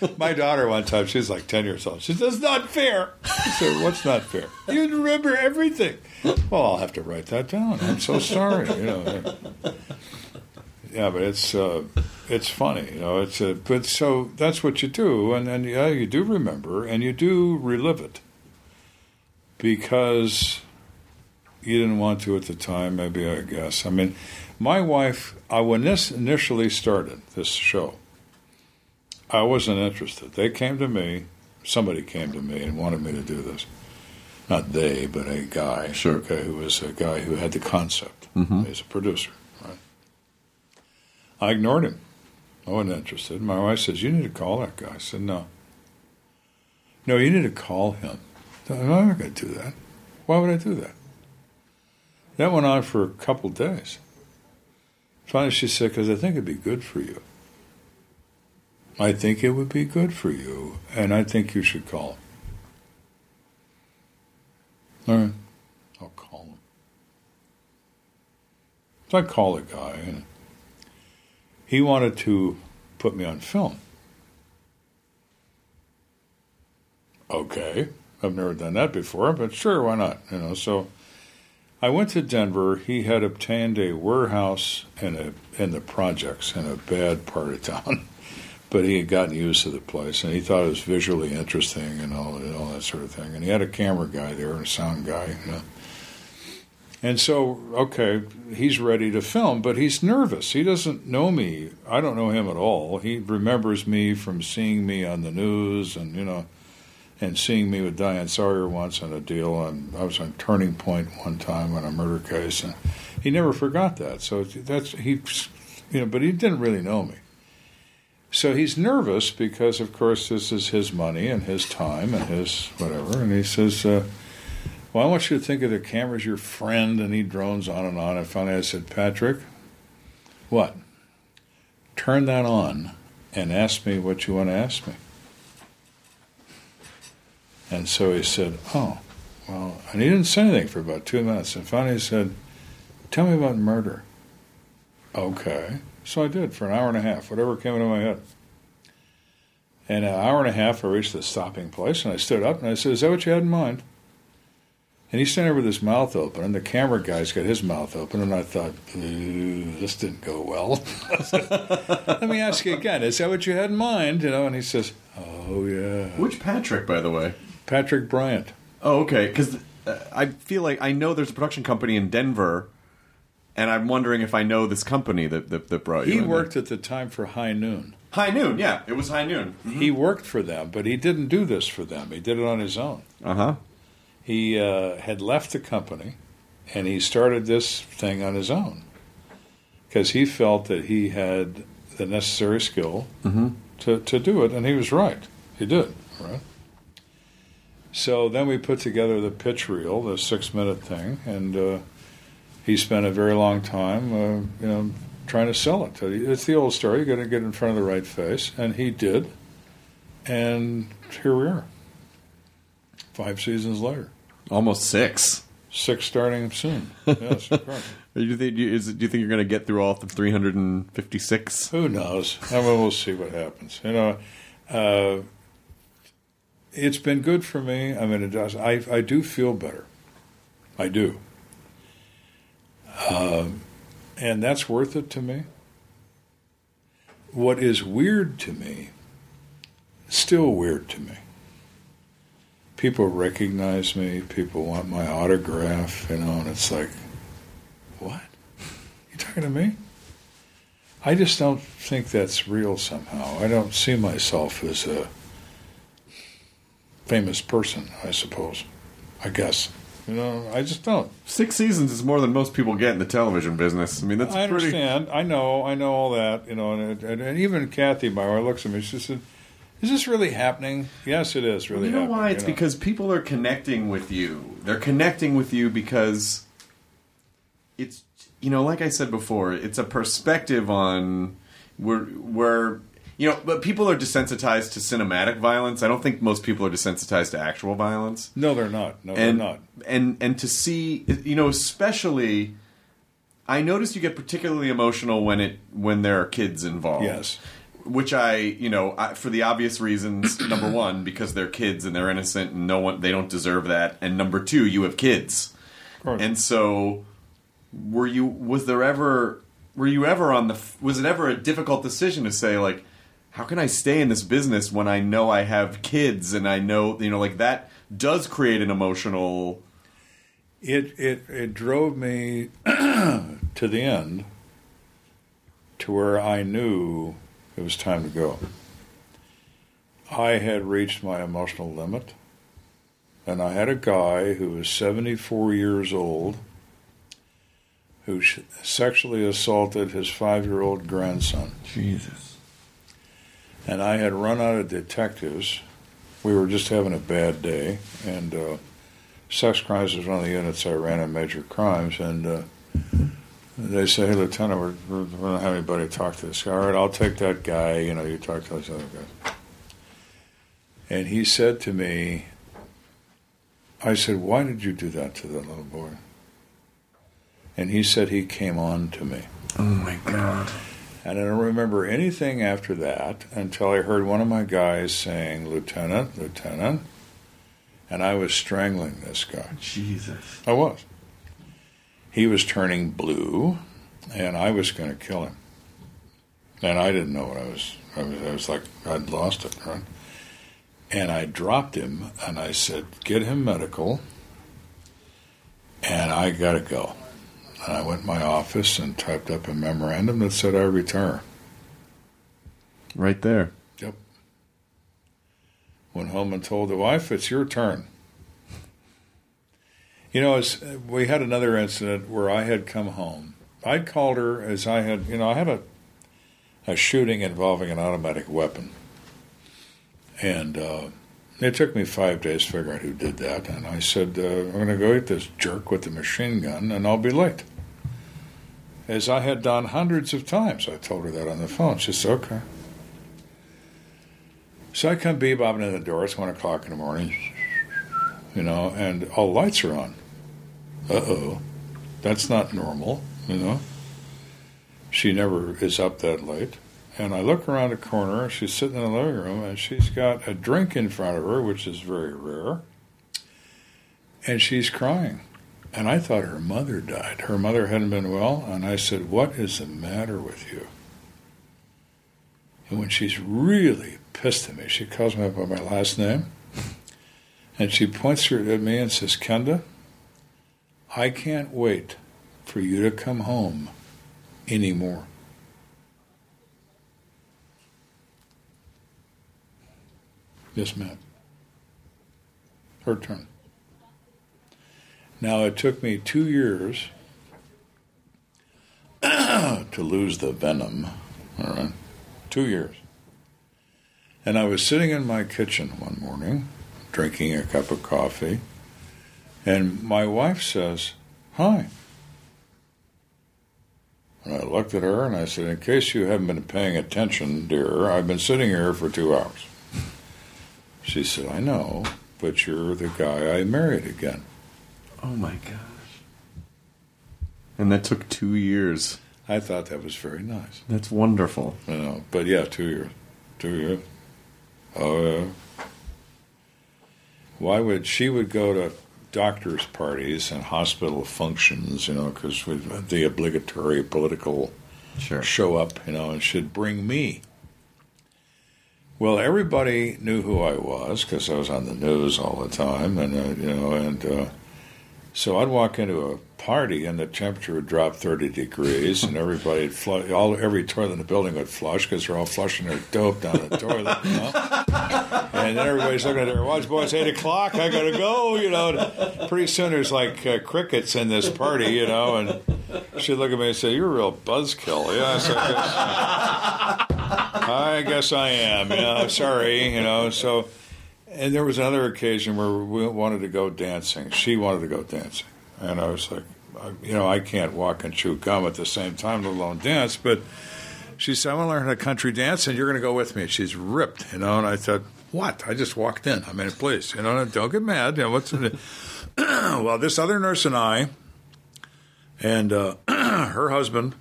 Speaker 1: ah.
Speaker 5: My daughter one time, she's like ten years old. She says, "That's not fair." I said, "What's not fair? You remember everything." Well, I'll have to write that down. I'm so sorry. You know. Yeah, but it's uh, it's funny, you know. It's a, but so that's what you do, and then yeah, you do remember, and you do relive it because you didn't want to at the time. Maybe I guess. I mean, my wife, I when this initially started this show, I wasn't interested. They came to me, somebody came to me and wanted me to do this. Not they, but a guy.
Speaker 1: Sure.
Speaker 5: Okay, who was a guy who had the concept. Mm-hmm. He's a producer. Right. I ignored him. I wasn't interested. My wife says, "You need to call that guy." I said, "No." No, you need to call him. Oh, I'm not going to do that. Why would I do that? That went on for a couple days. Finally, she said, "Because I think it'd be good for you. I think it would be good for you, and I think you should call him." All right, I'll call him. So I call the guy, and he wanted to put me on film. Okay, I've never done that before, but sure, why not? You know, so I went to Denver. He had obtained a warehouse in a in the projects in a bad part of town, but he had gotten used to the place, and he thought it was visually interesting and all and all that sort of thing. And he had a camera guy there and a sound guy, you know. And so, okay, he's ready to film, but he's nervous. He doesn't know me. I don't know him at all. He remembers me from seeing me on the news and, you know, and seeing me with Diane Sawyer once on a deal. On, I was on Turning Point one time on a murder case. And he never forgot that. So that's, he, you know, but he didn't really know me. So he's nervous because, of course, this is his money and his time and his whatever. And he says, uh, well, I want you to think of the camera as your friend, and he drones on and on. And finally, I said, Patrick, what? Turn that on and ask me what you want to ask me. And so he said, Oh, well, and he didn't say anything for about two minutes. And finally, he said, Tell me about murder. Okay. So I did for an hour and a half, whatever came into my head. And an hour and a half, I reached the stopping place, and I stood up and I said, Is that what you had in mind? And he's standing there with his mouth open, and the camera guy's got his mouth open, and I thought, this didn't go well. Let me ask you again, is that what you had in mind? You know, and he says, Oh yeah.
Speaker 1: which patrick by the way
Speaker 5: Patrick Bryant.
Speaker 1: oh okay because uh, i feel like i know there's a production company in denver and i'm wondering if i know this company that that, that brought you
Speaker 5: He worked
Speaker 1: there.
Speaker 5: at the time for High Noon.
Speaker 1: high noon yeah it was high noon
Speaker 5: He worked for them, but he didn't do this for them. He did it on his own.
Speaker 1: uh-huh
Speaker 5: He uh, had left the company and he started this thing on his own because he felt that he had the necessary skill to, to do it, and he was right. He did, right? So then we put together the pitch reel, the six minute thing, and uh, he spent a very long time, uh, you know, trying to sell it. It's the old story. You got to get in front of the right face, and he did. And here we are, five seasons later,
Speaker 1: Almost six.
Speaker 5: six starting soon. Yes, of course.
Speaker 1: Do you think, do you, is, do you think you're going to get through all the 356?
Speaker 5: Who knows? I mean, we'll see what happens. You know, uh, it's been good for me. I mean, it does. I I do feel better. I do. Um, and that's worth it to me. What is weird to me, still weird to me. People recognize me. People want my autograph. You know, and it's like, what? You talking to me? I just don't think that's real somehow. I don't see myself as a famous person, I suppose. I guess. You know, I just don't.
Speaker 1: Six seasons is more than most people get in the television business. I mean, that's
Speaker 5: I
Speaker 1: pretty.
Speaker 5: understand. I know. I know all that. You know, and, and, and even Kathy Bauer looks at me. She said, "Is this really happening?" Yes, it is really.
Speaker 1: You know why? It's
Speaker 5: you know.
Speaker 1: because people are connecting with you. They're connecting with you because it's you know, like I said before, it's a perspective on where where you know, but people are desensitized to cinematic violence. I don't think most people are desensitized to actual violence.
Speaker 5: no, they're not. No,
Speaker 1: and
Speaker 5: they're not.
Speaker 1: and and to see you know especially i notice you get particularly emotional when it when there are kids involved
Speaker 5: Yes.
Speaker 1: which i you know I, for the obvious reasons number one because they're kids and they're innocent and no one they don't deserve that and number two you have kids
Speaker 5: course.
Speaker 1: and so were you was there ever were you ever on the was it ever a difficult decision to say like how can i stay in this business when i know i have kids and i know you know like that does create an emotional
Speaker 5: It it it drove me to the end, to where I knew it was time to go. I had reached my emotional limit, and I had a guy who was 74 years old who sexually assaulted his five year old grandson.
Speaker 1: jesus
Speaker 5: And I had run out of detectives. We were just having a bad day, and uh, sex crimes was one of the units I ran in major crimes. And uh, they say, "Hey, Lieutenant, we're, we're, we don't have anybody to talk to this guy. All right, I'll take that guy. You know, you talk to those other guys." And he said to me, "I said, why did you do that to that little boy?" And he said he came on to me.
Speaker 1: oh my god
Speaker 5: And I don't remember anything after that until I heard one of my guys saying, Lieutenant, Lieutenant. And I was strangling this guy.
Speaker 1: jesus
Speaker 5: I was. He was turning blue, and I was going to kill him. And I didn't know what I was. I was, I was like, I'd lost it, right? And I dropped him, and I said, Get him medical, and I got to go. And I went in my office and typed up a memorandum that said I retire.
Speaker 1: right there
Speaker 5: Yep. Went home and told the wife, "It's your turn." You know, we had another incident where I had come home. I'd called her as I had, you know, I had a a shooting involving an automatic weapon, and uh, it took me five days to figure out who did that. And I said, uh, "I'm going to go get this jerk with the machine gun, and I'll be late." As I had done hundreds of times, I told her that on the phone. She said, "Okay." So I come bebopping in the door. It's one o'clock in the morning, you know, and all lights are on. Uh oh, that's not normal, you know. She never is up that late. And I look around the corner. She's sitting in the living room, and she's got a drink in front of her, which is very rare. And she's crying. And I thought her mother died. Her mother hadn't been well. And I said, What is the matter with you? And when she's really pissed at me, she calls me by my last name. And she points her at me and says, Kenda, I can't wait for you to come home anymore. Yes, ma'am. Her turn. Now, it took me two years to lose the venom. All right. Two years. And I was sitting in my kitchen one morning, drinking a cup of coffee, and my wife says, Hi. And I looked at her and I said, In case you haven't been paying attention, dear, I've been sitting here for two hours. She said, I know, but you're the guy I married again.
Speaker 1: Oh my gosh. And that took two years.
Speaker 5: I thought that was very nice.
Speaker 1: That's wonderful.
Speaker 5: You know, but yeah, two years. Two years. Oh, yeah. Why would she would go to doctors' parties and hospital functions, you know, because the obligatory political
Speaker 1: Sure.
Speaker 5: show up, you know, and should bring me. Well, everybody knew who I was because I was on the news all the time, and uh, you know, and uh, so I'd walk into a party and the temperature would drop thirty degrees, and everybody would flush, all every toilet in the building would flush because they're all flushing their dope down the toilet, you know. And then everybody's looking at their watch. Boy, it's eight o'clock. I gotta go. You know. Pretty soon there's like uh, crickets in this party. You know. And she'd look at me and say, "You're a real buzzkill." Yes, I guess. I guess I am. You know. Sorry. You know. So. And there was another occasion where we wanted to go dancing. She wanted to go dancing, and I was like, you know, I can't walk and chew gum at the same time, let alone dance. But she said, I want to learn a country dance, and you're going to go with me. She's ripped, you know. And I thought, what? I just walked in. I mean, please, you know, don't get mad. You know, what's well, this other nurse and I, and uh, her husband,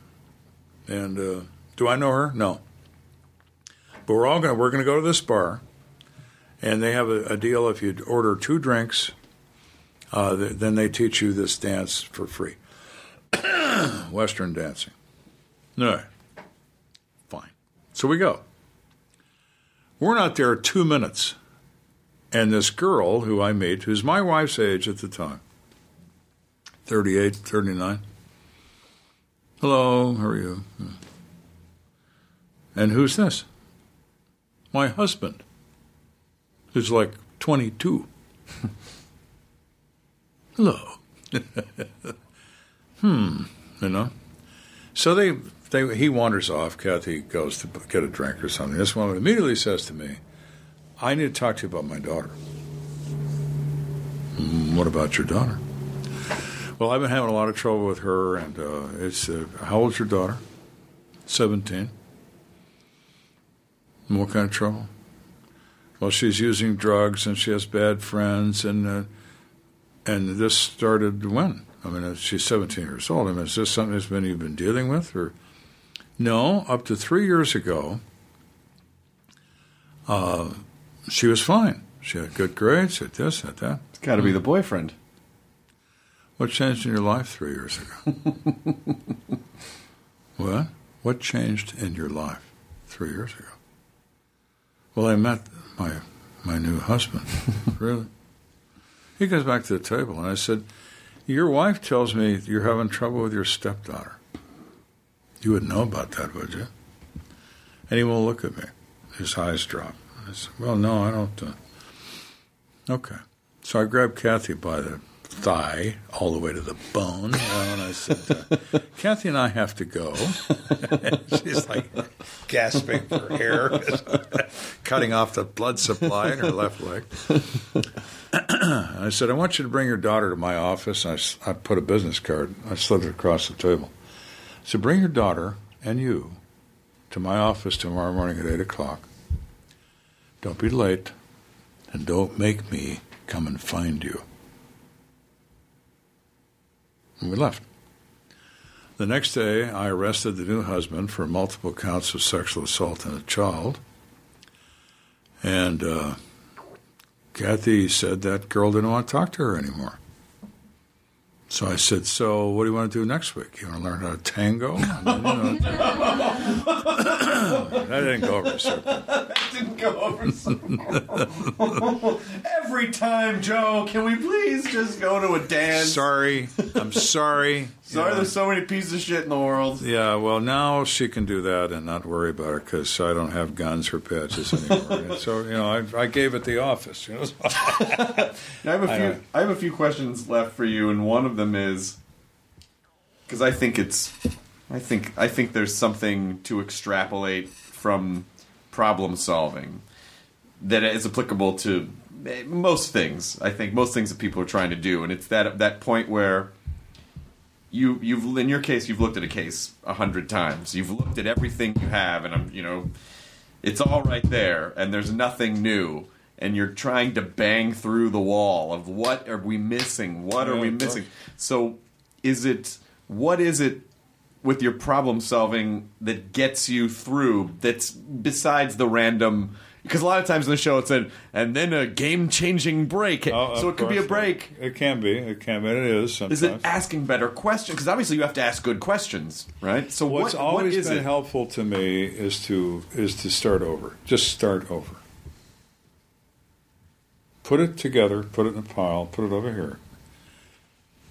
Speaker 5: and uh, do I know her? No. But we're all going we're going to go to this bar, and they have a, a deal. If you order two drinks, uh, th- then they teach you this dance for free. Western dancing. No. Fine. So we go. We're not there two minutes. And this girl who I meet, who's my wife's age at the time 38, 39. Hello, how are you? And who's this? My husband, who's like 22. Hello. hmm, you know? So they, they, he wanders off. Kathy goes to get a drink or something. This woman immediately says to me, I need to talk to you about my daughter. "Mm, what about your daughter? Well, I've been having a lot of trouble with her, and uh, it's uh, how old's your daughter? Seventeen. And what kind of trouble? Well, she's using drugs, and she has bad friends, and uh, and this started when? I mean, uh, she's 17 years old. I mean, is this something that's been you've been dealing with, or no? Up to three years ago, uh, she was fine. She had good grades, had this, had that.
Speaker 1: It's got to be the boyfriend.
Speaker 5: What changed in your life three years ago? what? What changed in your life three years ago? Well, I met my my new husband. really? He goes back to the table, and I said, "Your wife tells me you're having trouble with your stepdaughter. You wouldn't know about that, would you?" And he won't look at me. His eyes drop. I said, "Well, no, I don't." Uh, okay. So I grabbed Kathy by the thigh all the way to the bone, and I said, uh, "Kathy and I have to go." She's like gasping for air, cutting off the blood supply in her left leg. I said, "I want you to bring your daughter to my office." I put a business card. I slid it across the table. I said, "Bring your daughter and you to my office tomorrow morning at eight o'clock. Don't be late, and don't make me come and find you." And we left. The next day, I arrested the new husband for multiple counts of sexual assault on a child. And uh, Kathy said that girl didn't want to talk to her anymore. So I said, "So what do you want to do next week? You want to learn how to tango?" Then, you know, that didn't go over so good.
Speaker 1: Didn't go over so well. Every time, Joe, can we please just go to a dance?
Speaker 5: Sorry, I'm sorry.
Speaker 1: Sorry,
Speaker 5: Yeah.
Speaker 1: there's so many pieces of shit in the world.
Speaker 5: Yeah, well, now she can do that and not worry about it because I don't have guns or patches anymore. So, you know, I, I gave it the office. You know,
Speaker 1: I have a
Speaker 5: I
Speaker 1: few.
Speaker 5: know.
Speaker 1: I have a few questions left for you, and one of them is because I think it's. I think I think there's something to extrapolate from problem solving that is applicable to eh, most things. I think most things that people are trying to do, and it's that that point where you you've in your case you've looked at a case a hundred times. You've looked at everything you have, and I'm you know it's all right there, and there's nothing new. And you're trying to bang through the wall of what are we missing? What are we missing? So, is it what is it with your problem solving that gets you through? That's besides the random. Because a lot of times in the show it said, and then a game changing break.
Speaker 5: Oh,
Speaker 1: so it could be a break.
Speaker 5: It can be. It can be. It is sometimes.
Speaker 1: Is it asking better questions? Because obviously you have to ask good questions, right? So
Speaker 5: What's
Speaker 1: what,
Speaker 5: always
Speaker 1: what is
Speaker 5: been
Speaker 1: it?
Speaker 5: helpful to me is to is to start over. Just start over. Put it together, put it in a pile, put it over here,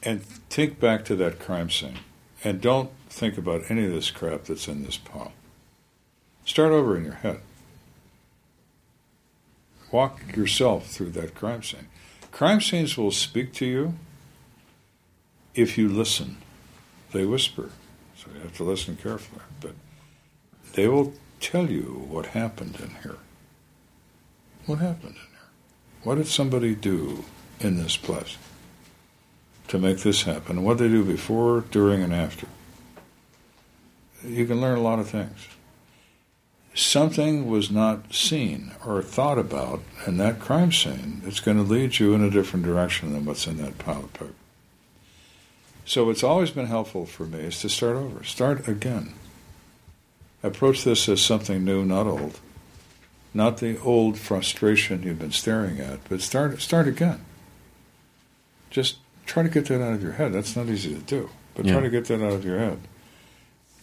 Speaker 5: and think back to that crime scene. And don't think about any of this crap that's in this pile. Start over in your head. Walk yourself through that crime scene. Crime scenes will speak to you if you listen. They whisper, so you have to listen carefully. But they will tell you what happened in here. What happened in here? What did somebody do in this place to make this happen? What did they do before, during, and after? You can learn a lot of things. Something was not seen or thought about in that crime scene that's going to lead you in a different direction than what's in that pile of paper. So it's always been helpful for me is to start over, start again. Approach this as something new, not old. Not the old frustration you've been staring at, but start start again. Just try to get that out of your head. That's not easy to do, but
Speaker 1: Yeah.
Speaker 5: try to get that out of your head,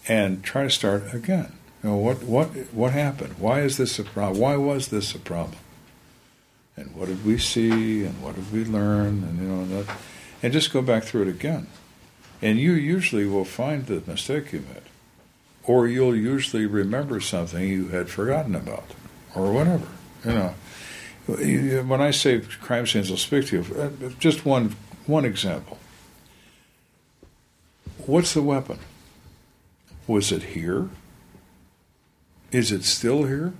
Speaker 5: and try to start again. You know what what what happened? Why is this a problem? Why was this a problem? And what did we see? And what did we learn? And you know that, and just go back through it again, and you usually will find the mistake you made or you'll usually remember something you had forgotten about, or whatever. You know, when I say crime scenes I'll speak to you, just one one example. What's the weapon? Was it here? Is it still here?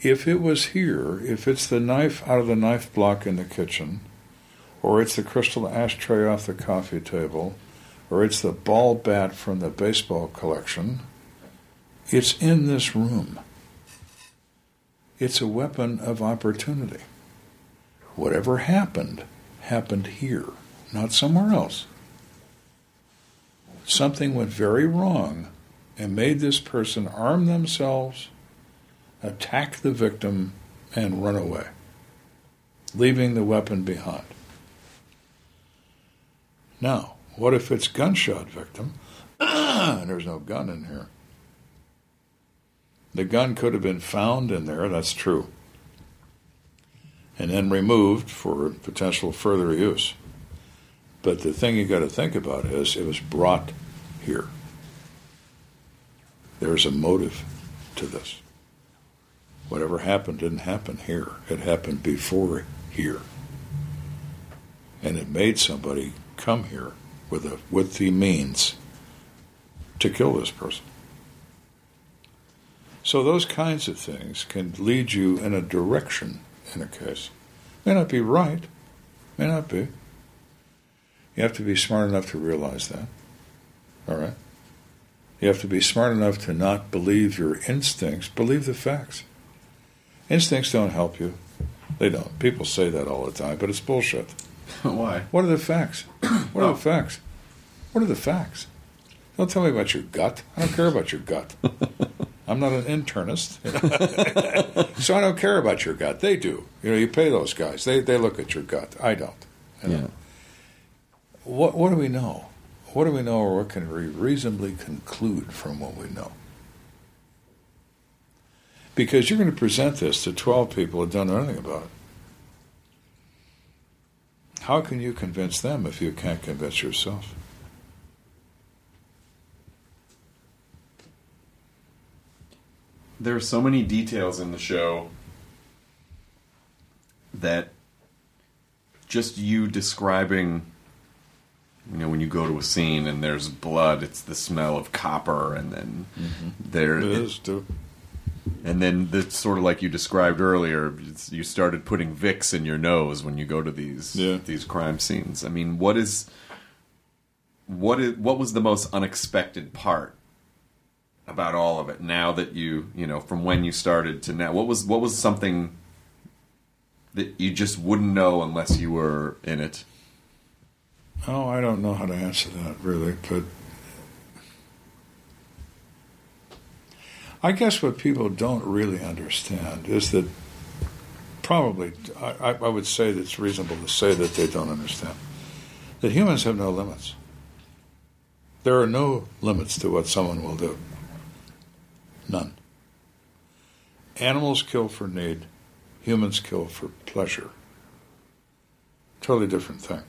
Speaker 5: If it was here, if it's the knife out of the knife block in the kitchen, or it's the crystal ashtray off the coffee table, or it's the ball bat from the baseball collection, it's in this room. It's a weapon of opportunity. Whatever happened, happened here, not somewhere else. Something went very wrong and made this person arm themselves, attack the victim, and run away, leaving the weapon behind. Now, what if it's gunshot victim there's no gun in here? The gun could have been found in there, that's true, and then removed for potential further use. But the thing you got to think about is it was brought here. There's a motive to this. Whatever happened didn't happen here. It happened before here. And it made somebody come here with a with the means to kill this person. So those kinds of things can lead you in a direction in a case. May not be right, may not be. You have to be smart enough to realize that. All right? You have to be smart enough to not believe your instincts, believe the facts. Instincts don't help you. They don't. People say that all the time, but it's bullshit.
Speaker 1: Why?
Speaker 5: What are the facts? What are the oh. facts? What are the facts? Don't tell me about your gut. I don't care about your gut. I'm not an internist, so I don't care about your gut. They do. You know, you pay those guys. They they look at your gut. I don't. you know.
Speaker 1: Yeah.
Speaker 5: What what do we know? What do we know, or what can we reasonably conclude from what we know? Because you're going to present this to 12 people who don't know anything about it. How can you convince them if you can't convince yourself?
Speaker 1: there are so many details in the show that just you describing you know when you go to a scene and there's blood it's the smell of copper and then mm-hmm. there
Speaker 5: It is, too.
Speaker 1: and then the sort of like you described earlier it's, you started putting vicks in your nose when you go to these
Speaker 5: Yeah.
Speaker 1: these crime scenes i mean what is what is what was the most unexpected part about all of it now that you you know from when you started to now what was what was something that you just wouldn't know unless you were in it
Speaker 5: Oh, I don't know how to answer that really, but I guess what people don't really understand is that probably I, I would say that it's reasonable to say that they don't understand that humans have no limits. There are no limits to what someone will do. None. Animals kill for need, humans kill for pleasure. Totally different thing.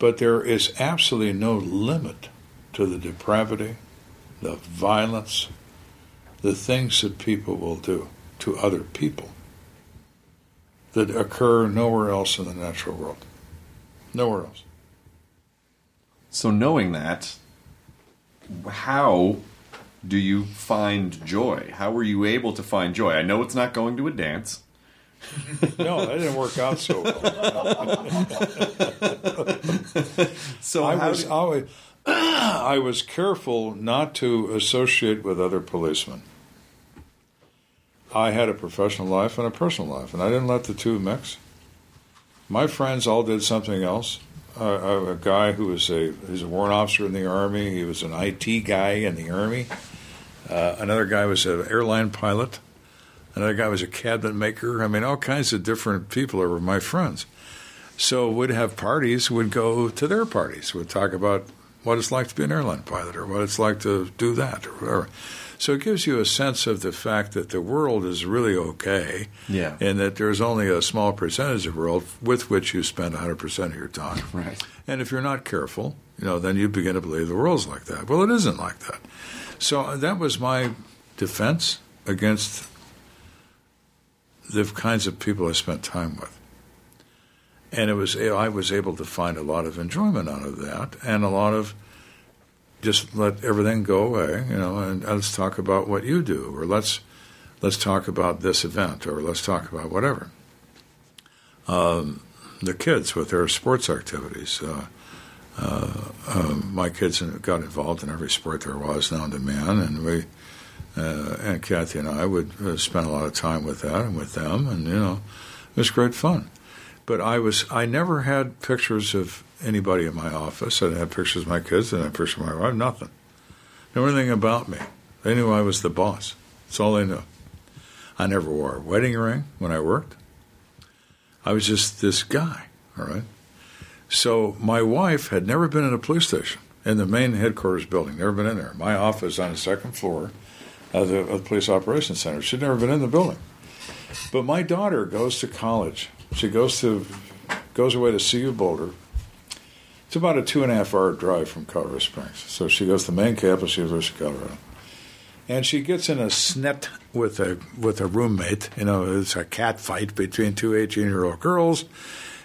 Speaker 5: But there is absolutely no limit to the depravity, the violence, the things that people will do to other people that occur nowhere else in the natural world. Nowhere else.
Speaker 1: so knowing that how do you find joy how were you able to find joy i know it's not going to a dance
Speaker 5: No, that didn't work out so well.
Speaker 1: so
Speaker 5: I was
Speaker 1: did-
Speaker 5: always I was careful not to associate with other policemen. I had a professional life and a personal life, and I didn't let the two mix. My friends all did something else. Uh, a guy who was a he's a warrant officer in the army. He was an IT guy in the army. Uh, another guy was an airline pilot. Another guy was a cabinet maker. I mean, all kinds of different people were my friends. So we'd have parties. We'd go to their parties. We'd talk about what it's like to be an airline pilot, or what it's like to do that, or whatever. So it gives you a sense of the fact that the world is really okay,
Speaker 1: Yeah.
Speaker 5: and that there's only a small percentage of the world with which you spend 100% of your time.
Speaker 1: Right.
Speaker 5: And if you're not careful, you know, then you begin to believe the world's like that. Well, it isn't like that. So that was my defense against the kinds of people I spent time with. And it was I was able to find a lot of enjoyment out of that, and a lot of just let everything go away, you know, and let's talk about what you do, or let's let's talk about this event, or let's talk about whatever. Um, the kids with their sports activities. Uh, uh, um, my kids got involved in every sport there was known to man, and we uh, and Kathy and I would uh, spend a lot of time with that and with them, and you know, it was great fun. But I was I never had pictures of anybody in my office. I didn't have pictures of my kids. I didn't have pictures of my wife. Nothing. Knew anything about me. They knew I was the boss. That's all they knew. I never wore a wedding ring when I worked. I was just this guy. All right. So my wife had never been in a police station in the main headquarters building. Never been in there. My office on the second floor of the, the police operations center. She'd never been in the building. But my daughter goes to college. She goes to goes away to CU Boulder. It's about a two and a half hour drive from Colorado Springs. So she goes to the main campus, University of Colorado, and she gets in a snet with a with a roommate. You know, it's a cat fight between two 18 year old girls,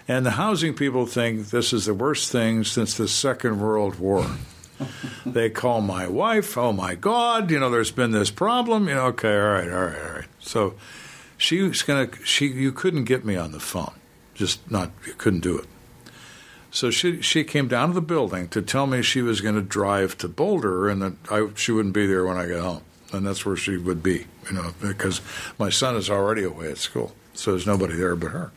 Speaker 5: and the housing people think this is the worst thing since the Second World War. They call my wife. Oh my God! You know, there's been this problem. You know, okay, all right, all right, all right. So she was gonna. She you couldn't get me on the phone. Just not. You couldn't do it. So she she came down to the building to tell me she was going to drive to Boulder and that I, she wouldn't be there when I got home, and that's where she would be, you know, because my son is already away at school, so there's nobody there but her.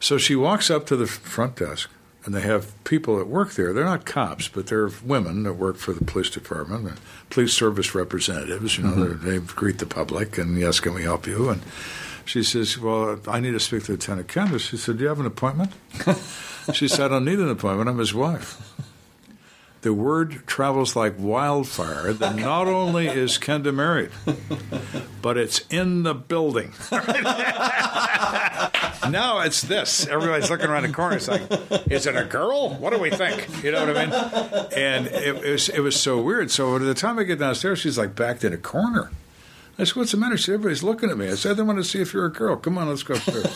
Speaker 5: So she walks up to the front desk, and they have people that work there. They're not cops, but they're women that work for the police department, and police service representatives. You know, mm-hmm. they they greet the public and yes, can we help you? And she says, "Well, I need to speak to Lieutenant Kenda." She said, "Do you have an appointment?" She said, I don't need an appointment. I'm his wife. The word travels like wildfire that not only is Kenda married, but it's in the building. now it's this. Everybody's looking around the corner. It's like, is it a girl? What do we think? You know what I mean? And it, it was it was so weird. So by the time I get downstairs, she's like backed in a corner. I said, "What's the matter?" She said, "Everybody's looking at me." I said, "They want to see if you're a girl. Come on, let's go upstairs."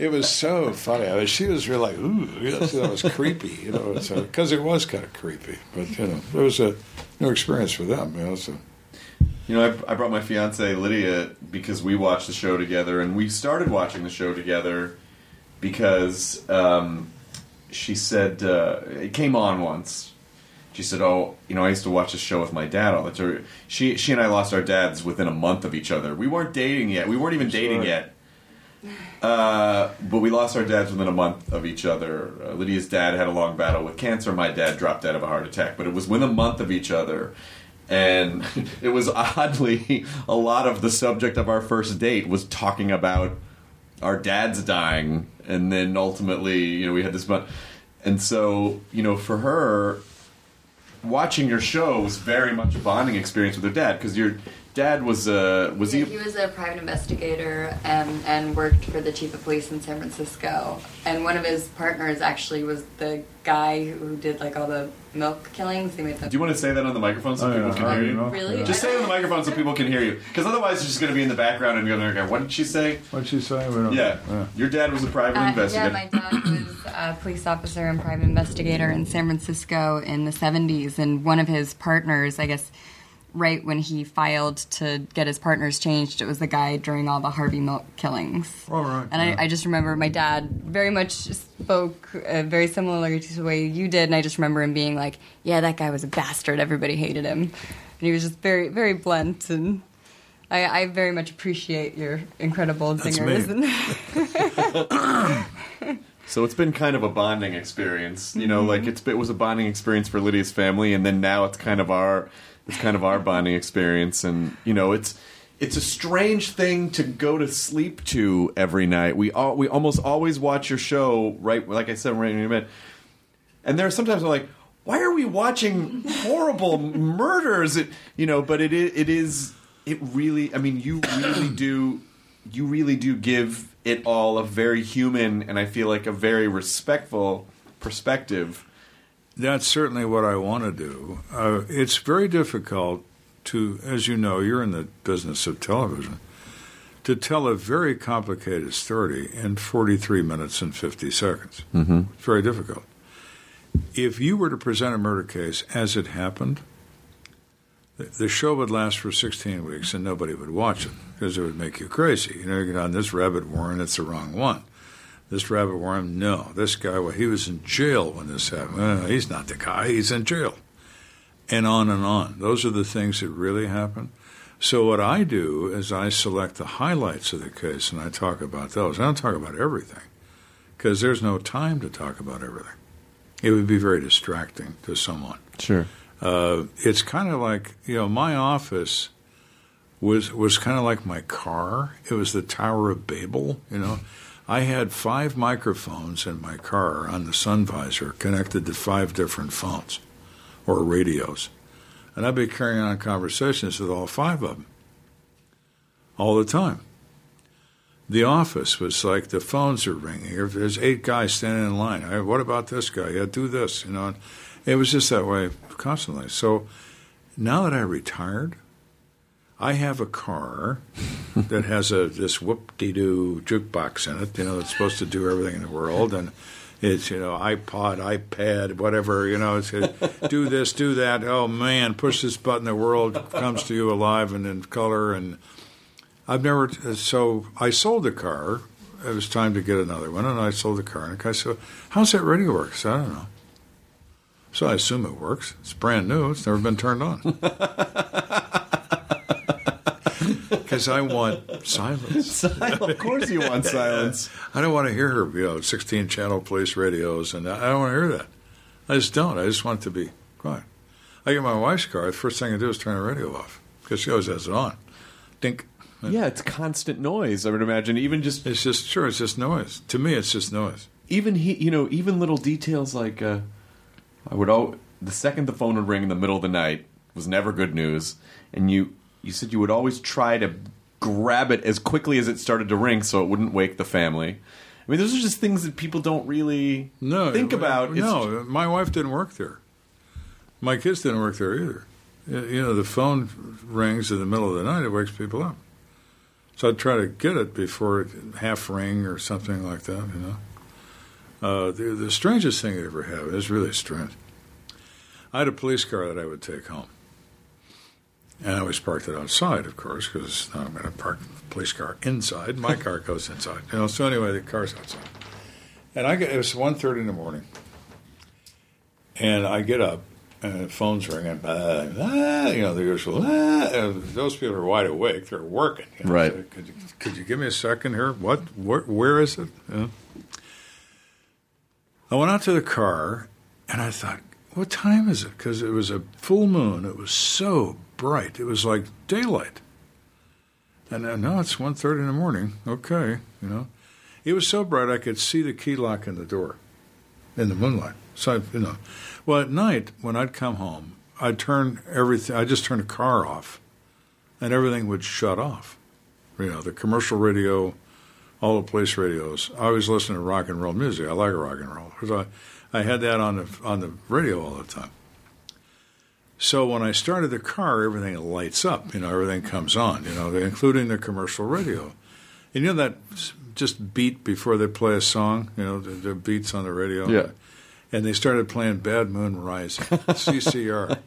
Speaker 5: It was so funny. I mean, she was really like, "Ooh," that was creepy, you know, because it was kind of creepy. But you know, it was a new experience for them. You know, so.
Speaker 1: You know, I, I brought my fiance Lydia because we watched the show together, and we started watching the show together because um, she said uh, it came on once. She said, "Oh, you know, I used to watch this show with my dad all the time." She she and I lost our dads within a month of each other. We weren't dating yet. We weren't even dating yet. Uh, but we lost our dads within a month of each other. Uh, Lydia's dad had a long battle with cancer. My dad dropped out of a heart attack. But it was within a month of each other. And it was oddly a lot of the subject of our first date was talking about our dads dying. And then ultimately, you know, we had this. But, and so, you know, for her, watching your show was very much a bonding experience with her dad because your dad was uh, was
Speaker 6: Yeah,
Speaker 1: he
Speaker 6: he was a private investigator and, and worked for the chief of police in San Francisco. And one of his partners actually was the guy who did like all the milk killings. He made the
Speaker 1: Do you want to say that on the microphone so
Speaker 5: Oh,
Speaker 1: people
Speaker 5: yeah,
Speaker 1: can
Speaker 5: I
Speaker 1: hear you?
Speaker 5: know.
Speaker 6: Really?
Speaker 1: Just say it on the microphone so people can hear you. Because otherwise, it's just going to be in the background and you're going to go, what did she say?
Speaker 5: What did she say? We
Speaker 1: Yeah. Your dad was a private
Speaker 6: Uh, yeah, my dad was a police officer and private investigator in San Francisco in the 70s. And one of his partners, I guess, right when he filed to get his partners changed, it was the guy during all the Harvey Milk killings.
Speaker 5: All right,
Speaker 6: And
Speaker 5: yeah.
Speaker 6: I, I just remember my dad very much spoke uh, very similarly to the way you did. And I just remember him being like, yeah, that guy was a bastard. Everybody hated him. And he was just very, very blunt. And I, I very much appreciate your incredible
Speaker 5: That's
Speaker 6: zingers.
Speaker 5: me.
Speaker 1: So it's been kind of a bonding experience. You know, like it's it was a bonding experience for Lydia's family, and then now it's kind of our it's kind of our bonding experience. And you know, it's it's a strange thing to go to sleep to every night. We all we almost always watch your show right, like I said, right in a minute. And there are sometimes I'm like, why are we watching horrible murders? It, you know, but it is, it is it really. I mean, you really do you really do give it all a very human and I feel like a very respectful perspective.
Speaker 5: That's certainly what I want to do. Uh, it's very difficult to, as you know, you're in the business of television, to tell a very complicated story in 43 minutes and 50 seconds. Mm-hmm. It's very difficult. If you were to present a murder case as it happened, the, the show would last for 16 weeks and nobody would watch it because it would make you crazy. You know, you get on this rabbit warren, it's the wrong one. This rabbit warren, no. This guy, well, he was in jail when this happened. Well, he's not the guy, he's in jail. And on and on. Those are the things that really happen. So, what I do is I select the highlights of the case and I talk about those. I don't talk about everything because there's no time to talk about everything. It would be very distracting to someone.
Speaker 1: Sure.
Speaker 5: Uh, it's kind of like you know my office was was kind of like my car. It was the Tower of Babel. You know, I had five microphones in my car on the sun visor connected to five different phones or radios, and I'd be carrying on conversations with all five of them all the time. The office was like the phones are ringing. If there's eight guys standing in line, hey, what about this guy? Yeah, do this. You know, it was just that way constantly. So now that I retired, I have a car that has a this whoop de doo jukebox in it. You know, it's supposed to do everything in the world, and it's you know iPod, iPad, whatever. You know, it's do this, do that. Oh man, push this button, the world comes to you alive and in color. And I've never. So I sold the car. It was time to get another one, and I sold the car. And guy said, "How's that radio work?" I "I don't know." So I assume it works. It's brand new. It's never been turned on. Because I want silence.
Speaker 1: of course you want silence.
Speaker 5: I don't want to hear her you know 16 channel police radios, and I don't want to hear that. I just don't. I just want it to be quiet. I get my wife's car. The first thing I do is turn the radio off because she always has it on. Dink.
Speaker 1: Yeah, it's constant noise. I would imagine, even just
Speaker 5: It's just sure. It's just noise. To me, it's just noise.
Speaker 1: even he, you know, even little details like uh, I would all the second the phone would ring in the middle of the night was never good news, and you you said you would always try to grab it as quickly as it started to ring so it wouldn't wake the family. I mean, those are just things that people don't really
Speaker 5: No,
Speaker 1: think about.
Speaker 5: No, my wife didn't work there. My kids didn't work there either. You know, the phone rings in the middle of the night; it wakes people up. So I'd try to get it before it half ring or something like that. You know, uh, the, the strangest thing I ever had is really strange. I had a police car that I would take home, and I always parked it outside, of course, because now I'm going to park the police car inside. My car goes inside. You know, so anyway, the car's outside. And I get it was 1.30 in the morning, and I get up, and the phone's ringing. Blah, blah, you know the usual. Blah, those people are wide awake; they're working. you know.
Speaker 1: Right.
Speaker 5: So could you could you give me a second here? What? Where, where is it? I went out to the car, and I thought, "What time is it?" Because it was a full moon. It was so bright. It was like daylight. And uh, no, it's 1.30 in the morning. Okay, you know. It was so bright I could see the key lock in the door in the moonlight. So, I, you know. Well, at night, when I'd come home, I'd turn everything, I'd just turn the car off and everything would shut off. You know, the commercial radio, all the police radios. I always listen to rock and roll music. I like rock and roll. Because I, I had that on the, on the radio all the time. So when I started the car, everything lights up. You know, everything comes on. You know, including the commercial radio. And you know that just beat before they play a song. You know, the, the beats on the radio.
Speaker 1: Yeah.
Speaker 5: And they started playing "Bad Moon Rising," CCR.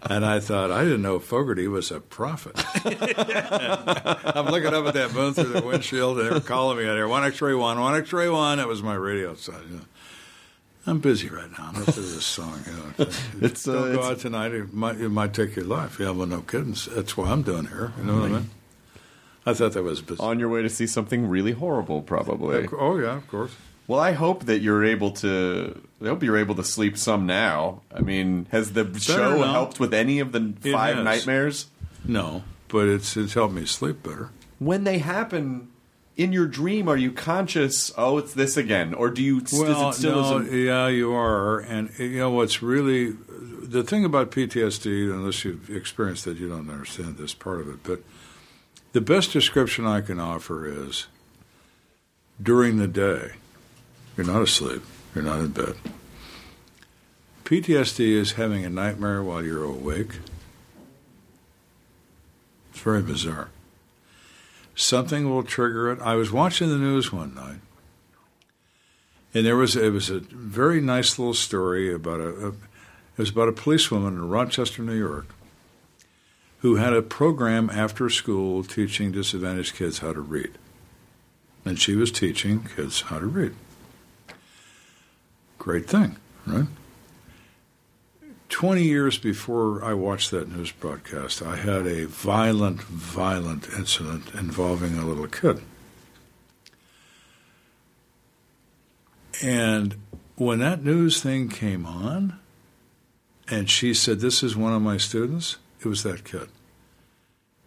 Speaker 5: and I thought I didn't know Fogerty was a prophet. I'm looking up at that moon through the windshield, and they're calling me out here, One X-ray one, one X-ray one. That was my radio side. You know. I'm busy right now. I'm listening to this song. You know.
Speaker 1: It's, uh,
Speaker 5: Don't go
Speaker 1: it's-
Speaker 5: out tonight. It might, it might take your life. Yeah, well, no kidding. That's why I'm doing here. You know what I mean? I thought that was bizarre.
Speaker 1: on your way to see something really horrible, probably.
Speaker 5: Oh yeah, of course.
Speaker 1: Well, I hope that you're able to. I hope you're able to sleep some now. I mean, has the show
Speaker 5: now.
Speaker 1: helped with any of the
Speaker 5: It
Speaker 1: five
Speaker 5: has.
Speaker 1: nightmares?
Speaker 5: No, but it's it's helped me sleep better.
Speaker 1: When they happen in your dream, are you conscious? Oh, it's this again, or do you?
Speaker 5: Well,
Speaker 1: does it still
Speaker 5: no,
Speaker 1: isn't-
Speaker 5: yeah, you are, and you know what's really the thing about PTSD. Unless you've experienced it, you don't understand this part of it. But the best description I can offer is during the day, you're not asleep, you're not in bed. PTSD is having a nightmare while you're awake. It's very bizarre. Something will trigger it. I was watching the news one night, and there was it was a very nice little story about a, a it was about a policewoman in Rochester, New York, who had a program after school teaching disadvantaged kids how to read, and she was teaching kids how to read. Great thing, right? 20 years before I watched that news broadcast, I had a violent, violent incident involving a little kid. And when that news thing came on, and she said, This is one of my students, it was that kid.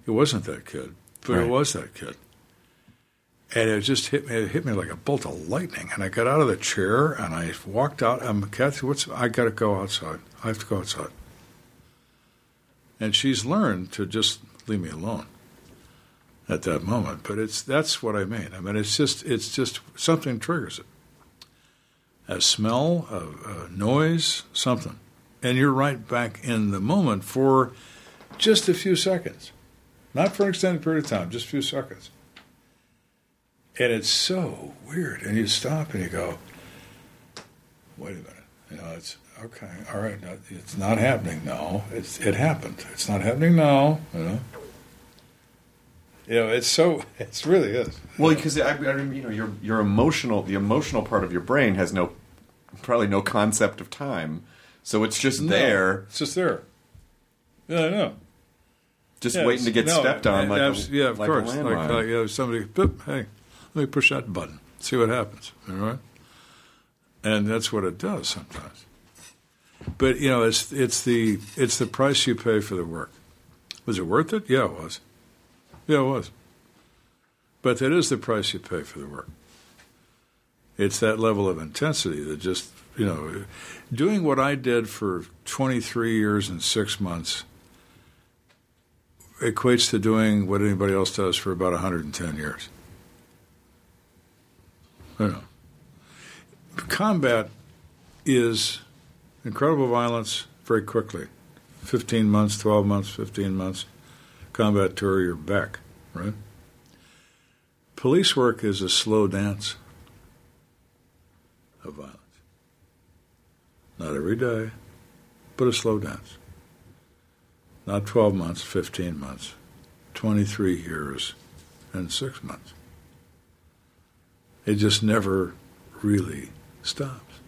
Speaker 5: It wasn't that kid, but
Speaker 1: Right.
Speaker 5: it was that kid. And it just hit me. It hit me like a bolt of lightning. And I got out of the chair and I walked out. I'm Kathy. What's? I got to go outside. I have to go outside. And she's learned to just leave me alone at that moment. But it's that's what I mean. I mean, it's just it's just something triggers it. A smell, a, a noise, something, and you're right back in the moment for just a few seconds, not for an extended period of time, just a few seconds. And it's so weird. And you stop and you go, wait a minute. You know, it's okay. All right. It's not happening. now. it's, it happened. It's not happening now. You know, you know, it's so, it's really is.
Speaker 1: Well, because I, I mean, you know, your your emotional, the emotional part of your brain has no, probably no concept of time, so it's just
Speaker 5: No,
Speaker 1: there,
Speaker 5: It's just there. Yeah, I know.
Speaker 1: just
Speaker 5: Yeah,
Speaker 1: waiting to get
Speaker 5: no,
Speaker 1: stepped on, like a,
Speaker 5: yeah, of
Speaker 1: like
Speaker 5: course. Like, like yeah, somebody, boop, hey, let me push that button, see what happens. All right, and that's what it does sometimes. But you know, it's it's the it's the price you pay for the work. Was it worth it? Yeah, it was. Yeah, it was. But that is the price you pay for the work. It's that level of intensity that just, you know, doing what I did for 23 years and six months equates to doing what anybody else does for about 110 years. Know. Combat is incredible violence very quickly 15 months, 12 months, 15 months. Combat tour, you're back, right? Police work is a slow dance of violence. Not every day, but a slow dance. Not 12 months, 15 months, 23 years, and six months. It just never really stops.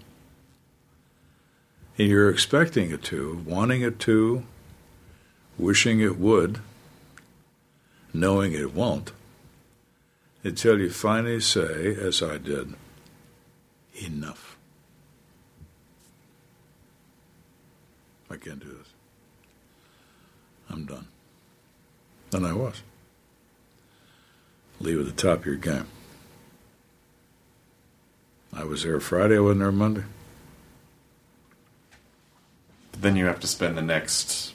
Speaker 5: And you're expecting it to, wanting it to, wishing it would, knowing it won't, until you finally say, as I did, enough. I can't do this. I'm done. And I was. Leave at the top of your game. I was there Friday, I wasn't there Monday.
Speaker 1: then you have to spend the next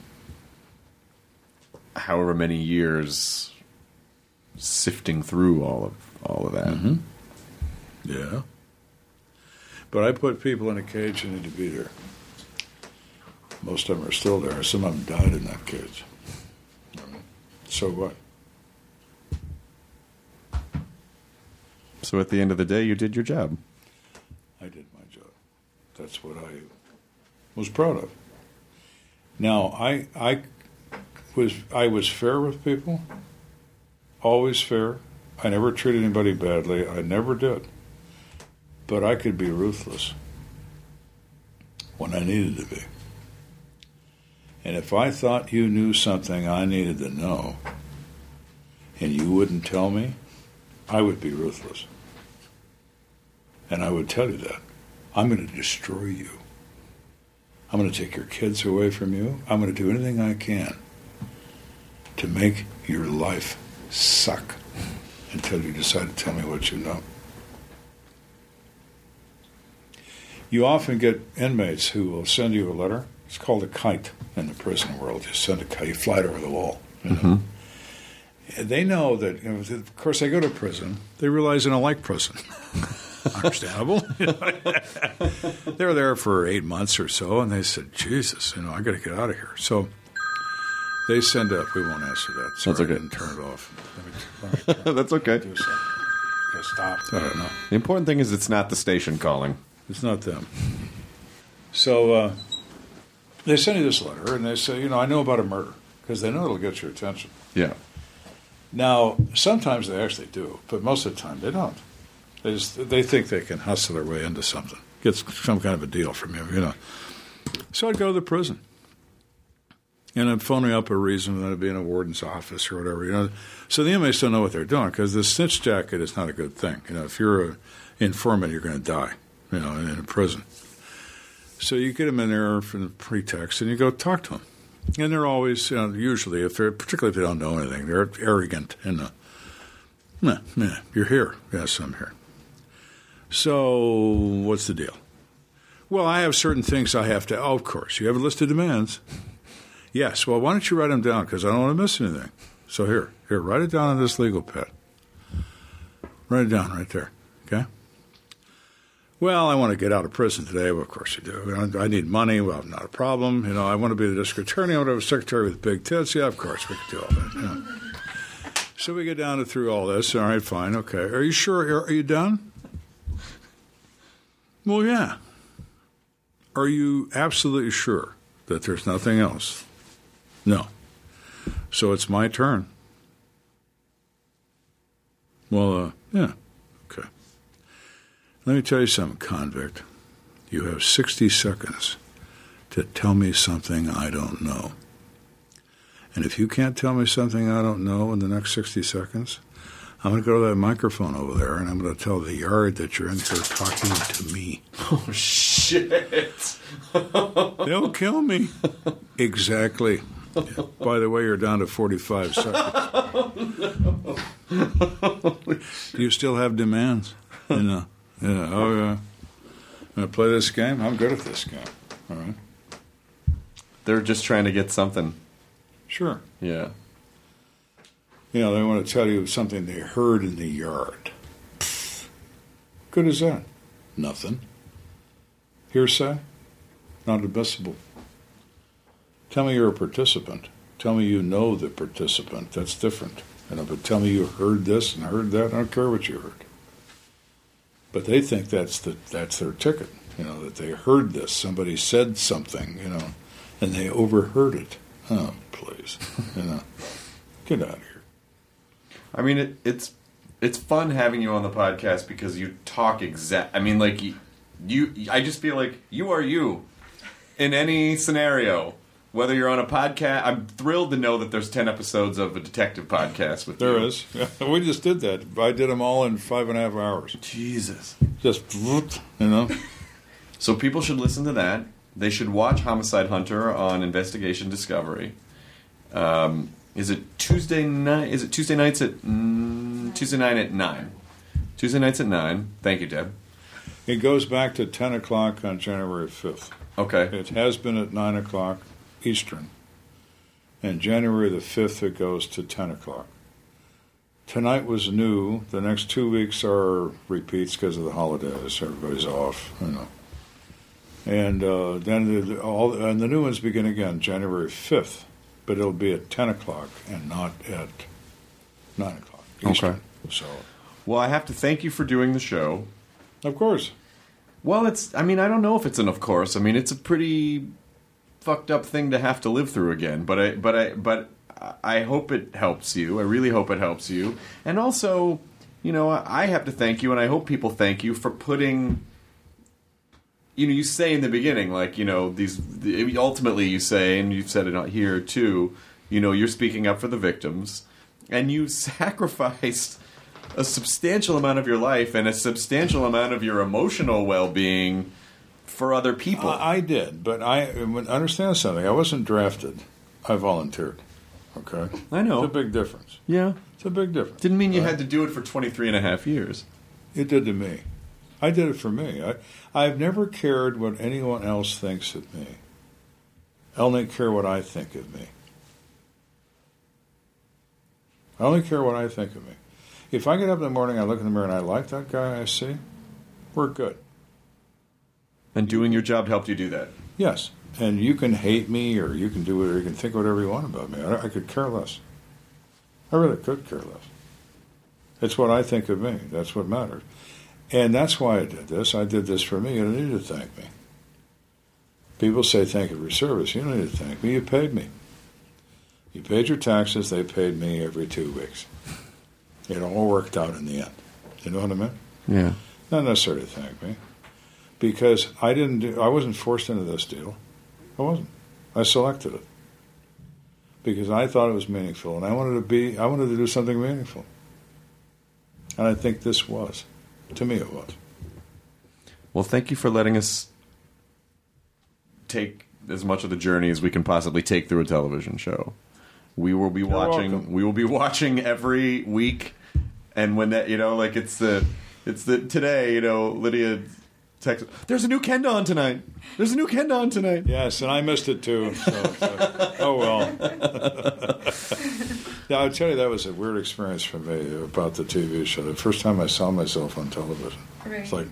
Speaker 1: however many years sifting through all of all of that. Mm-hmm.
Speaker 5: Yeah. But I put people in a cage who need to be there. Most of them are still there. Some of them died in that cage. So what?
Speaker 1: So at the end of the day, you did your job.
Speaker 5: I did my job. That's what I was proud of. Now I I was I was fair with people, always fair. I never treated anybody badly. I never did. But I could be ruthless when I needed to be. And if I thought you knew something I needed to know and you wouldn't tell me, I would be ruthless. And I would tell you that. I'm going to destroy you. I'm going to take your kids away from you. I'm going to do anything I can to make your life suck until you decide to tell me what you know. You often get inmates who will send you a letter. It's called a kite in the prison world. You send a kite, you fly it over the wall. You know? And They know that, you know, of course, they go to prison. They realize they don't like prison. Understandable. they were there for eight months or so, and they said, Jesus, you know, I got to get out of here. So they send up, we won't answer that. Sorry,
Speaker 1: That's okay.
Speaker 5: I didn't turn it off. Let me, let me
Speaker 1: That's okay.
Speaker 5: do something. Stop. I don't know.
Speaker 1: The important thing is it's not the station calling.
Speaker 5: It's not them. So uh, they send you this letter, and they say, you know, I know about a murder because they know it'll get your attention.
Speaker 1: Yeah.
Speaker 5: Now, sometimes they actually do, but most of the time they don't. They just they think they can hustle their way into something, get some kind of a deal from you, you know. So I'd go to the prison, and I'm phoning up a reason that I'd be in a warden's office or whatever, you know. So the inmates don't know what they're doing because the snitch jacket is not a good thing. You know, if you're an informant, you're going to die, you know, in a prison. So you get them in there for the pretext, and you go talk to them. And they're always, you know, usually, if they're particularly if they don't know anything, they're arrogant and, uh, nah, nah, you're here. Yes, I'm here. So what's the deal? Well, I have certain things I have to. Oh, of course, you have a list of demands. Yes. Well, why don't you write them down? Because I don't want to miss anything. So here, here, write it down on this legal pad. Write it down right there. Okay. Well, I want to get out of prison today. Well, of course you do. I need money. Well, not a problem. You know, I want to be the district attorney. I want to have a secretary with big tits. Yeah, of course we can do all that. So we get down to through all this. All right, fine. Okay. Are you sure? Are you done? Well, yeah. Are you absolutely sure that there's nothing else? No. So it's my turn. Well, uh, yeah. Okay. Let me tell you something, convict. You have 60 seconds to tell me something I don't know. And if you can't tell me something I don't know in the next 60 seconds, I'm going to go to that microphone over there and I'm going to tell the yard that you're in here talking to me.
Speaker 1: Oh shit!
Speaker 5: They'll kill me. exactly. By the way, you're down to 45 seconds. Do you still have demands? You know, Yeah, oh yeah. Gonna play this game? I'm good at this game. All right.
Speaker 1: They're just trying to get something.
Speaker 5: Sure.
Speaker 1: Yeah.
Speaker 5: You know, they want to tell you something they heard in the yard. Pfft. Good as that. Nothing. Hearsay? Not admissible. Tell me you're a participant. Tell me you know the participant. That's different. You know, but tell me you heard this and heard that. I don't care what you heard. But they think that's the that's their ticket. You know, that they heard this. Somebody said something, you know, and they overheard it. Oh, please. You know. Get out of here.
Speaker 1: I mean, it, it's it's fun having you on the podcast because you talk exact. I mean, like you, you, I just feel like you are you in any scenario. Whether you're on a podcast, I'm thrilled to know that there's ten episodes of a detective podcast with
Speaker 5: There
Speaker 1: you.
Speaker 5: is. we just did that. I did them all in five and a half hours.
Speaker 1: Jesus.
Speaker 5: Just, you know.
Speaker 1: So people should listen to that. They should watch Homicide Hunter on Investigation Discovery. Um, is it Tuesday night? Is it Tuesday nights at mm, Tuesday night at nine? Tuesday nights at nine. Thank you, Deb.
Speaker 5: It goes back to 10 o'clock on January 5th.
Speaker 1: Okay.
Speaker 5: It has been at 9 o'clock Eastern. And January the 5th, it goes to 10 o'clock. Tonight was new. The next two weeks are repeats because of the holidays. Everybody's off, you know. And uh, then the, all and the new ones begin again January 5th, but it'll be at 10 o'clock and not at 9 o'clock Eastern. Okay. So,
Speaker 1: Well, I have to thank you for doing the show.
Speaker 5: of course.
Speaker 1: Well, it's. I mean, I don't know if it's an of course. I mean, it's a pretty fucked up thing to have to live through again. But I. But I. But I hope it helps you. I really hope it helps you. And also, you know, I have to thank you, and I hope people thank you for putting. You know, you say in the beginning, like you know, these. Ultimately, you say, and you've said it out here too. You know, you're speaking up for the victims, and you sacrificed a substantial amount of your life and a substantial amount of your emotional well-being for other people.
Speaker 5: I, I did, but I understand something. I wasn't drafted. I volunteered. Okay,
Speaker 1: I know.
Speaker 5: It's a big difference.
Speaker 1: yeah.
Speaker 5: It's a big difference.
Speaker 1: Didn't mean you had to do it for 23 and a half years.
Speaker 5: It did to me. I did it for me. I, I've never cared what anyone else thinks of me. I only care what I think of me. I only care what I think of me. If I get up in the morning, I look in the mirror and I like that guy I see, we're good.
Speaker 1: And doing your job helped you do that.
Speaker 5: Yes. And you can hate me or you can do whatever, you can think whatever you want about me. I, I could care less. I really could care less. It's what I think of me. That's what matters. And that's why I did this. I did this for me. You don't need to thank me. People say thank you for your service. You don't need to thank me. You paid me. You paid your taxes. They paid me every two weeks. It all worked out in the end. You know what I mean?
Speaker 1: Yeah.
Speaker 5: Not necessarily to thank me, because I didn't. Do, I wasn't forced into this deal. I wasn't. I selected it because I thought it was meaningful, and I wanted to be. I wanted to do something meaningful, and I think this was. To me, it was.
Speaker 1: Well, thank you for letting us take as much of the journey as we can possibly take through a television show. We will be watching.
Speaker 5: welcome.
Speaker 1: We will be watching every week, and when that you know, like it's the it's the today. You know, Lydia text. There's a new Ken on tonight. There's a new Ken on tonight.
Speaker 5: Yes, and I missed it too. So, so- oh well. yeah, I'll tell you that was a weird experience for me about the TV show. The first time I saw myself on television, it's like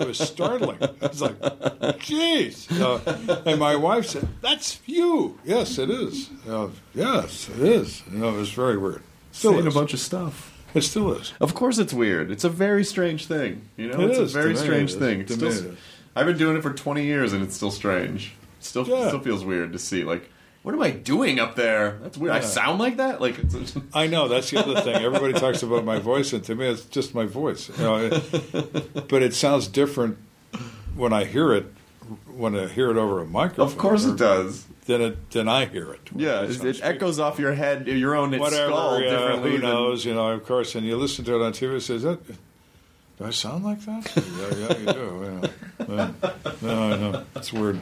Speaker 5: it was startling. I was like, "Jeez!" Uh, and my wife said, "That's you." Yes, it is. Uh, yes, it is. You know, it was very weird. Still
Speaker 1: Saying a bunch of stuff.
Speaker 5: It still is.
Speaker 1: Of course, it's weird. It's a very strange thing. You know,
Speaker 5: It
Speaker 1: it's
Speaker 5: is.
Speaker 1: a very strange thing. It's
Speaker 5: To me
Speaker 1: still. I've been doing it for 20 years, and it's still strange. Still,
Speaker 5: Yeah.
Speaker 1: still feels weird to see. Like, what am I doing up there? That's weird. I sound like that. Like, it's,
Speaker 5: I know that's the other thing. Everybody talks about my voice, and to me, it's just my voice. You know, it- but it sounds different when I hear it. When I hear it over a microphone,
Speaker 1: of course, it does.
Speaker 5: Then it then I hear it.
Speaker 1: Yeah, it, it echoes off your head, your own
Speaker 5: Whatever.
Speaker 1: skull
Speaker 5: yeah,
Speaker 1: differently.
Speaker 5: who
Speaker 1: than-
Speaker 5: knows? You know, of course. And you listen to it on TV. It says that. Do I sound like that? yeah, yeah, you do. Yeah. Yeah. No, I know. It's weird.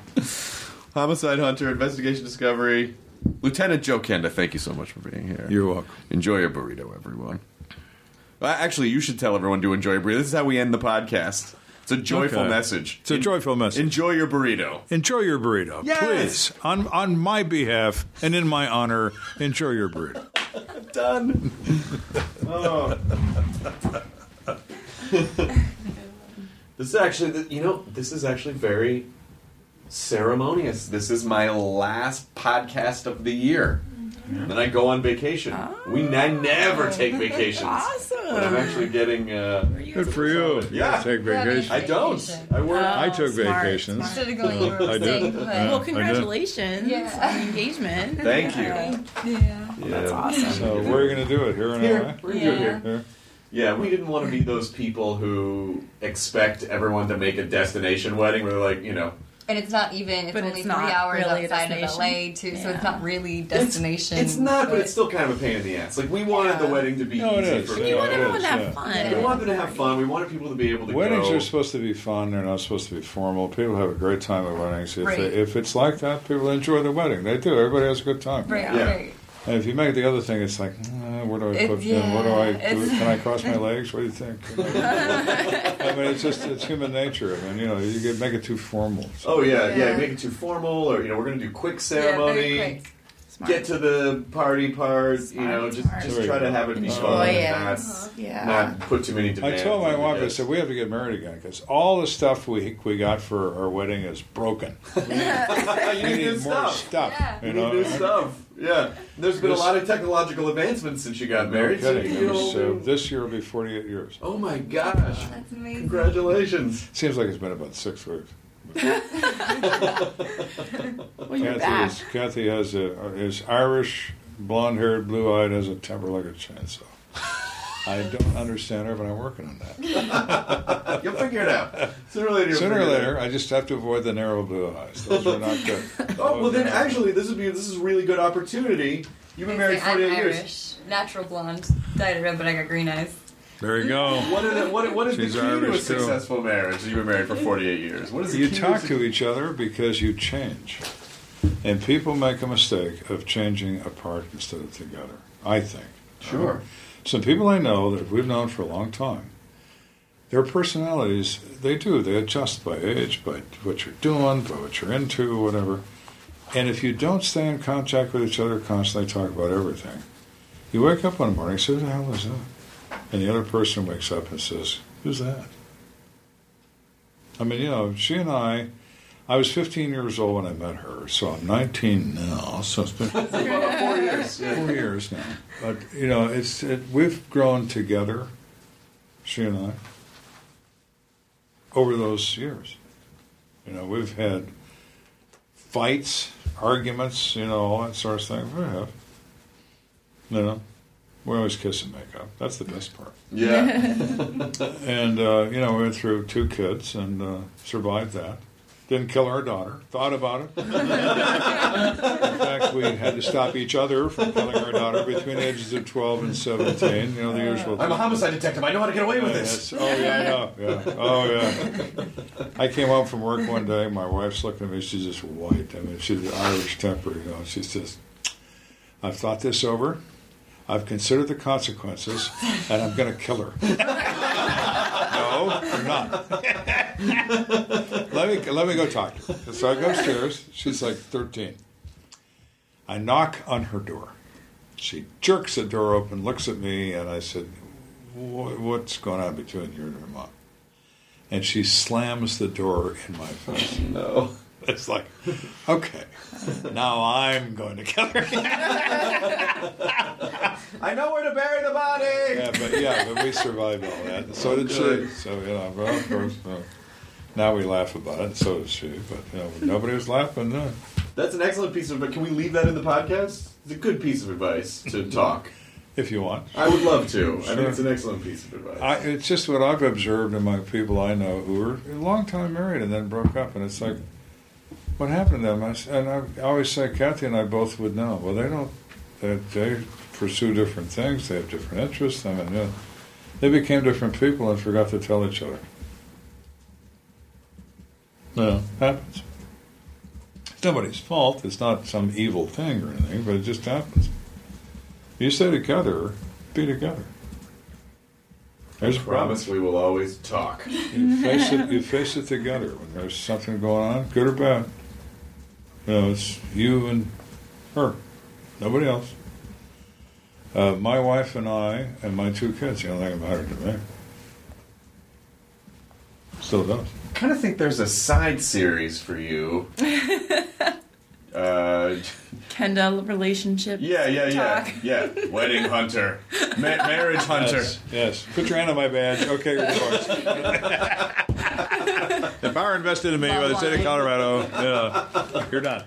Speaker 1: Homicide Hunter, Investigation Discovery, Lieutenant Joe Kenda. Thank you so much for being here.
Speaker 5: You're welcome.
Speaker 1: Enjoy your burrito, everyone. Uh, actually, you should tell everyone to enjoy a burrito. This is how we end the podcast. It's a joyful
Speaker 5: Okay.
Speaker 1: message.
Speaker 5: It's a joyful message.
Speaker 1: Enjoy your burrito.
Speaker 5: Enjoy your burrito,
Speaker 1: Yes.
Speaker 5: please. On on my behalf and in my honor, enjoy your burrito.
Speaker 1: Done. oh. This is actually, you know, this is actually very ceremonious. This is my last podcast of the year. Then I go on vacation. We I never take vacations.
Speaker 7: Awesome.
Speaker 1: But I'm actually getting. Uh,
Speaker 5: Good for you.
Speaker 1: Yeah.
Speaker 5: take vacation.
Speaker 1: I don't. I work.
Speaker 5: I took
Speaker 7: smart,
Speaker 5: vacations.
Speaker 7: smart.
Speaker 6: Instead of going you
Speaker 5: I did.
Speaker 6: mistake, but-
Speaker 5: Yeah.
Speaker 7: Well,
Speaker 5: I
Speaker 7: congratulations
Speaker 6: Yeah.
Speaker 7: on the engagement.
Speaker 1: Thank you.
Speaker 6: Yeah.
Speaker 7: That's awesome.
Speaker 5: So where are you going to do it? Here in
Speaker 1: Here.
Speaker 5: LA?
Speaker 1: We're gonna do it here.
Speaker 5: Here?
Speaker 1: Yeah, we didn't want to be those people who expect everyone to make a destination wedding where they're like, you know,
Speaker 6: And it's not even. It's
Speaker 7: But
Speaker 6: only
Speaker 7: it's
Speaker 6: three
Speaker 7: not
Speaker 6: hours
Speaker 7: really
Speaker 6: outside of
Speaker 7: destination.
Speaker 6: LA too, so it's not really destination.
Speaker 1: It's, not, but it's still kind of a pain in the ass. Like we wanted the wedding to be
Speaker 5: No, it
Speaker 1: easy
Speaker 5: is.
Speaker 1: for
Speaker 5: Yeah,
Speaker 7: You want everyone to have
Speaker 5: yeah.
Speaker 7: fun.
Speaker 1: We wanted them to have fun. We wanted people to be able to
Speaker 5: Weddings
Speaker 1: go.
Speaker 5: are supposed to be fun. They're not supposed to be formal. People have a great time at weddings. If,
Speaker 6: Right.
Speaker 5: they, if it's like that, people enjoy the wedding. They do. Everybody has a good time.
Speaker 6: right,
Speaker 1: Yeah.
Speaker 6: right.
Speaker 5: And if you make the other thing, it's like, eh, where do I
Speaker 6: It-
Speaker 5: put? you know, what do I? Do? Can I cross my legs? What do you think? I mean, it's just it's human nature. I mean, you know, you get make it too formal. So-
Speaker 1: oh yeah, yeah,
Speaker 6: Yeah.
Speaker 1: Make it too formal, or you know, we're going to do quick
Speaker 6: Yeah,
Speaker 1: ceremony.
Speaker 6: very quick.
Speaker 7: Smart.
Speaker 1: get to the party part. you know, just
Speaker 7: smart.
Speaker 1: just try to have it be fun
Speaker 7: it.
Speaker 1: and not,
Speaker 7: Yeah.
Speaker 1: not put too many demands.
Speaker 5: I told my wife, I said, we have to get married again because all the stuff we we got for our wedding is broken. We need,
Speaker 1: you need new
Speaker 5: need more
Speaker 1: stuff.
Speaker 5: stuff.
Speaker 6: Yeah.
Speaker 5: You
Speaker 1: You
Speaker 5: know,
Speaker 1: need new stuff. Yeah, there's been
Speaker 5: This-
Speaker 1: a lot of technological advancements since you got married. so,
Speaker 5: kidding.
Speaker 1: you
Speaker 5: was,
Speaker 1: know,
Speaker 5: uh, this year will be 48 years.
Speaker 1: oh my gosh!
Speaker 6: That's amazing.
Speaker 1: Congratulations.
Speaker 5: Seems like it's been about six weeks.
Speaker 7: Well, you're
Speaker 5: Kathy,
Speaker 7: back.
Speaker 5: is, Kathy has a is Irish, blonde haired, blue eyed, has a temper like a chainsaw. I don't understand her, but I'm working on that.
Speaker 1: You'll figure it out. Sooner or later. you'll
Speaker 5: Sooner or later. I just have to avoid the narrow blue eyes. Those are not good.
Speaker 1: Oh well, then
Speaker 5: Those not
Speaker 1: actually, this would be this is a really good opportunity. You've been married
Speaker 6: I'm
Speaker 1: 48
Speaker 6: Irish,
Speaker 1: years.
Speaker 6: natural blonde, dyed red, but I got green eyes.
Speaker 5: There you go.
Speaker 1: What is, it, what, what is the key to a
Speaker 5: Irish, too.
Speaker 1: successful marriage? You've been married for 48 years. What is the
Speaker 5: You talk
Speaker 1: to
Speaker 5: to each other because you change. And people make a mistake of changing apart instead of together, I think.
Speaker 1: Sure.
Speaker 5: Uh, some people I know that we've known for a long time, their personalities, they do, they adjust by age, by what you're doing, by what you're into, whatever. And if you don't stay in contact with each other, constantly talk about everything, you wake up one morning and say, Who the hell is that? And the other person wakes up and says, Who's that? I mean, you know, she and I, I was 15 years old when I met her, so I'm 19 now, so it's been
Speaker 1: four years. Yeah.
Speaker 5: four years now. But you know, it's it, we've grown together, she and I, over those years. You know, we've had fights, arguments, you know, all that sort of thing. We have. You know, we always kiss and make up. That's the best part.
Speaker 1: Yeah.
Speaker 5: And uh, you know, we went through two kids and uh, survived that. Didn't kill our daughter. Thought about it. In fact, we had to stop each other from killing our daughter between the ages of 12 and 17. You know, the usual.
Speaker 1: I'm a homicide detective. I know how to get away with this.
Speaker 5: Oh yeah, I know. Yeah. Oh yeah. I came home from work one day. My wife's looking at me. She's just white. I mean, she's an Irish temper. You know. She says, "I've thought this over. I've considered the consequences, and I'm going to kill her." no, you're not. let me let me go talk to her. So I go upstairs. She's like 13. I knock on her door. She jerks the door open, looks at me, and I said, "What's going on between you and your mom?" And she slams the door in my face.
Speaker 1: No.
Speaker 5: It's like, okay, now I'm going to kill her.
Speaker 1: I know where to bury the body.
Speaker 5: yeah, but yeah, but we survived all that. And so did she. So you know, well, of course. uh, now we laugh about it, so does she. But you know, nobody was laughing then.
Speaker 1: That's an excellent piece of. But can we leave that in the podcast? It's a good piece of advice to talk.
Speaker 5: If you want.
Speaker 1: I would love to. I
Speaker 5: Sure.
Speaker 1: think it's an excellent piece of advice.
Speaker 5: I, it's just what I've observed among people I know who were a long time married and then broke up, and it's like, what happened to them? I, and I always say, Kathy and I both would know. Well, they don't. They, they pursue different things. They have different interests. I mean, yeah, they became different people and forgot to tell each other. No, happens. It's nobody's fault. It's not some evil thing or anything, but it just happens. You stay together, be together. There's a problem.
Speaker 1: Promise we will always talk.
Speaker 5: You face it. You face it together when there's something going on, good or bad. You know, it's you and her, nobody else. Uh, my wife and I and my two kids. The only thing that mattered to me. Still does.
Speaker 1: kind of think there's a side series for you. uh,
Speaker 7: Kenda relationship.
Speaker 1: yeah, yeah, yeah,
Speaker 7: Talk.
Speaker 1: yeah. Wedding hunter, Ma- marriage hunter.
Speaker 5: Yes, yes. Put your hand on my badge. Okay, you're divorced. the power invested in me by the state of Colorado. Yeah, you're done.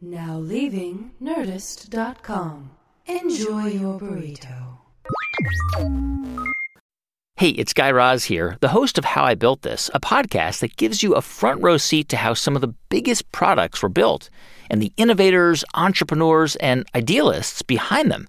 Speaker 4: Now leaving Nerdist.com. Enjoy your burrito.
Speaker 8: Hey, it's Guy Raz here, the host of How I Built This, a podcast that gives you a front row seat to how some of the biggest products were built and the innovators, entrepreneurs, and idealists behind them.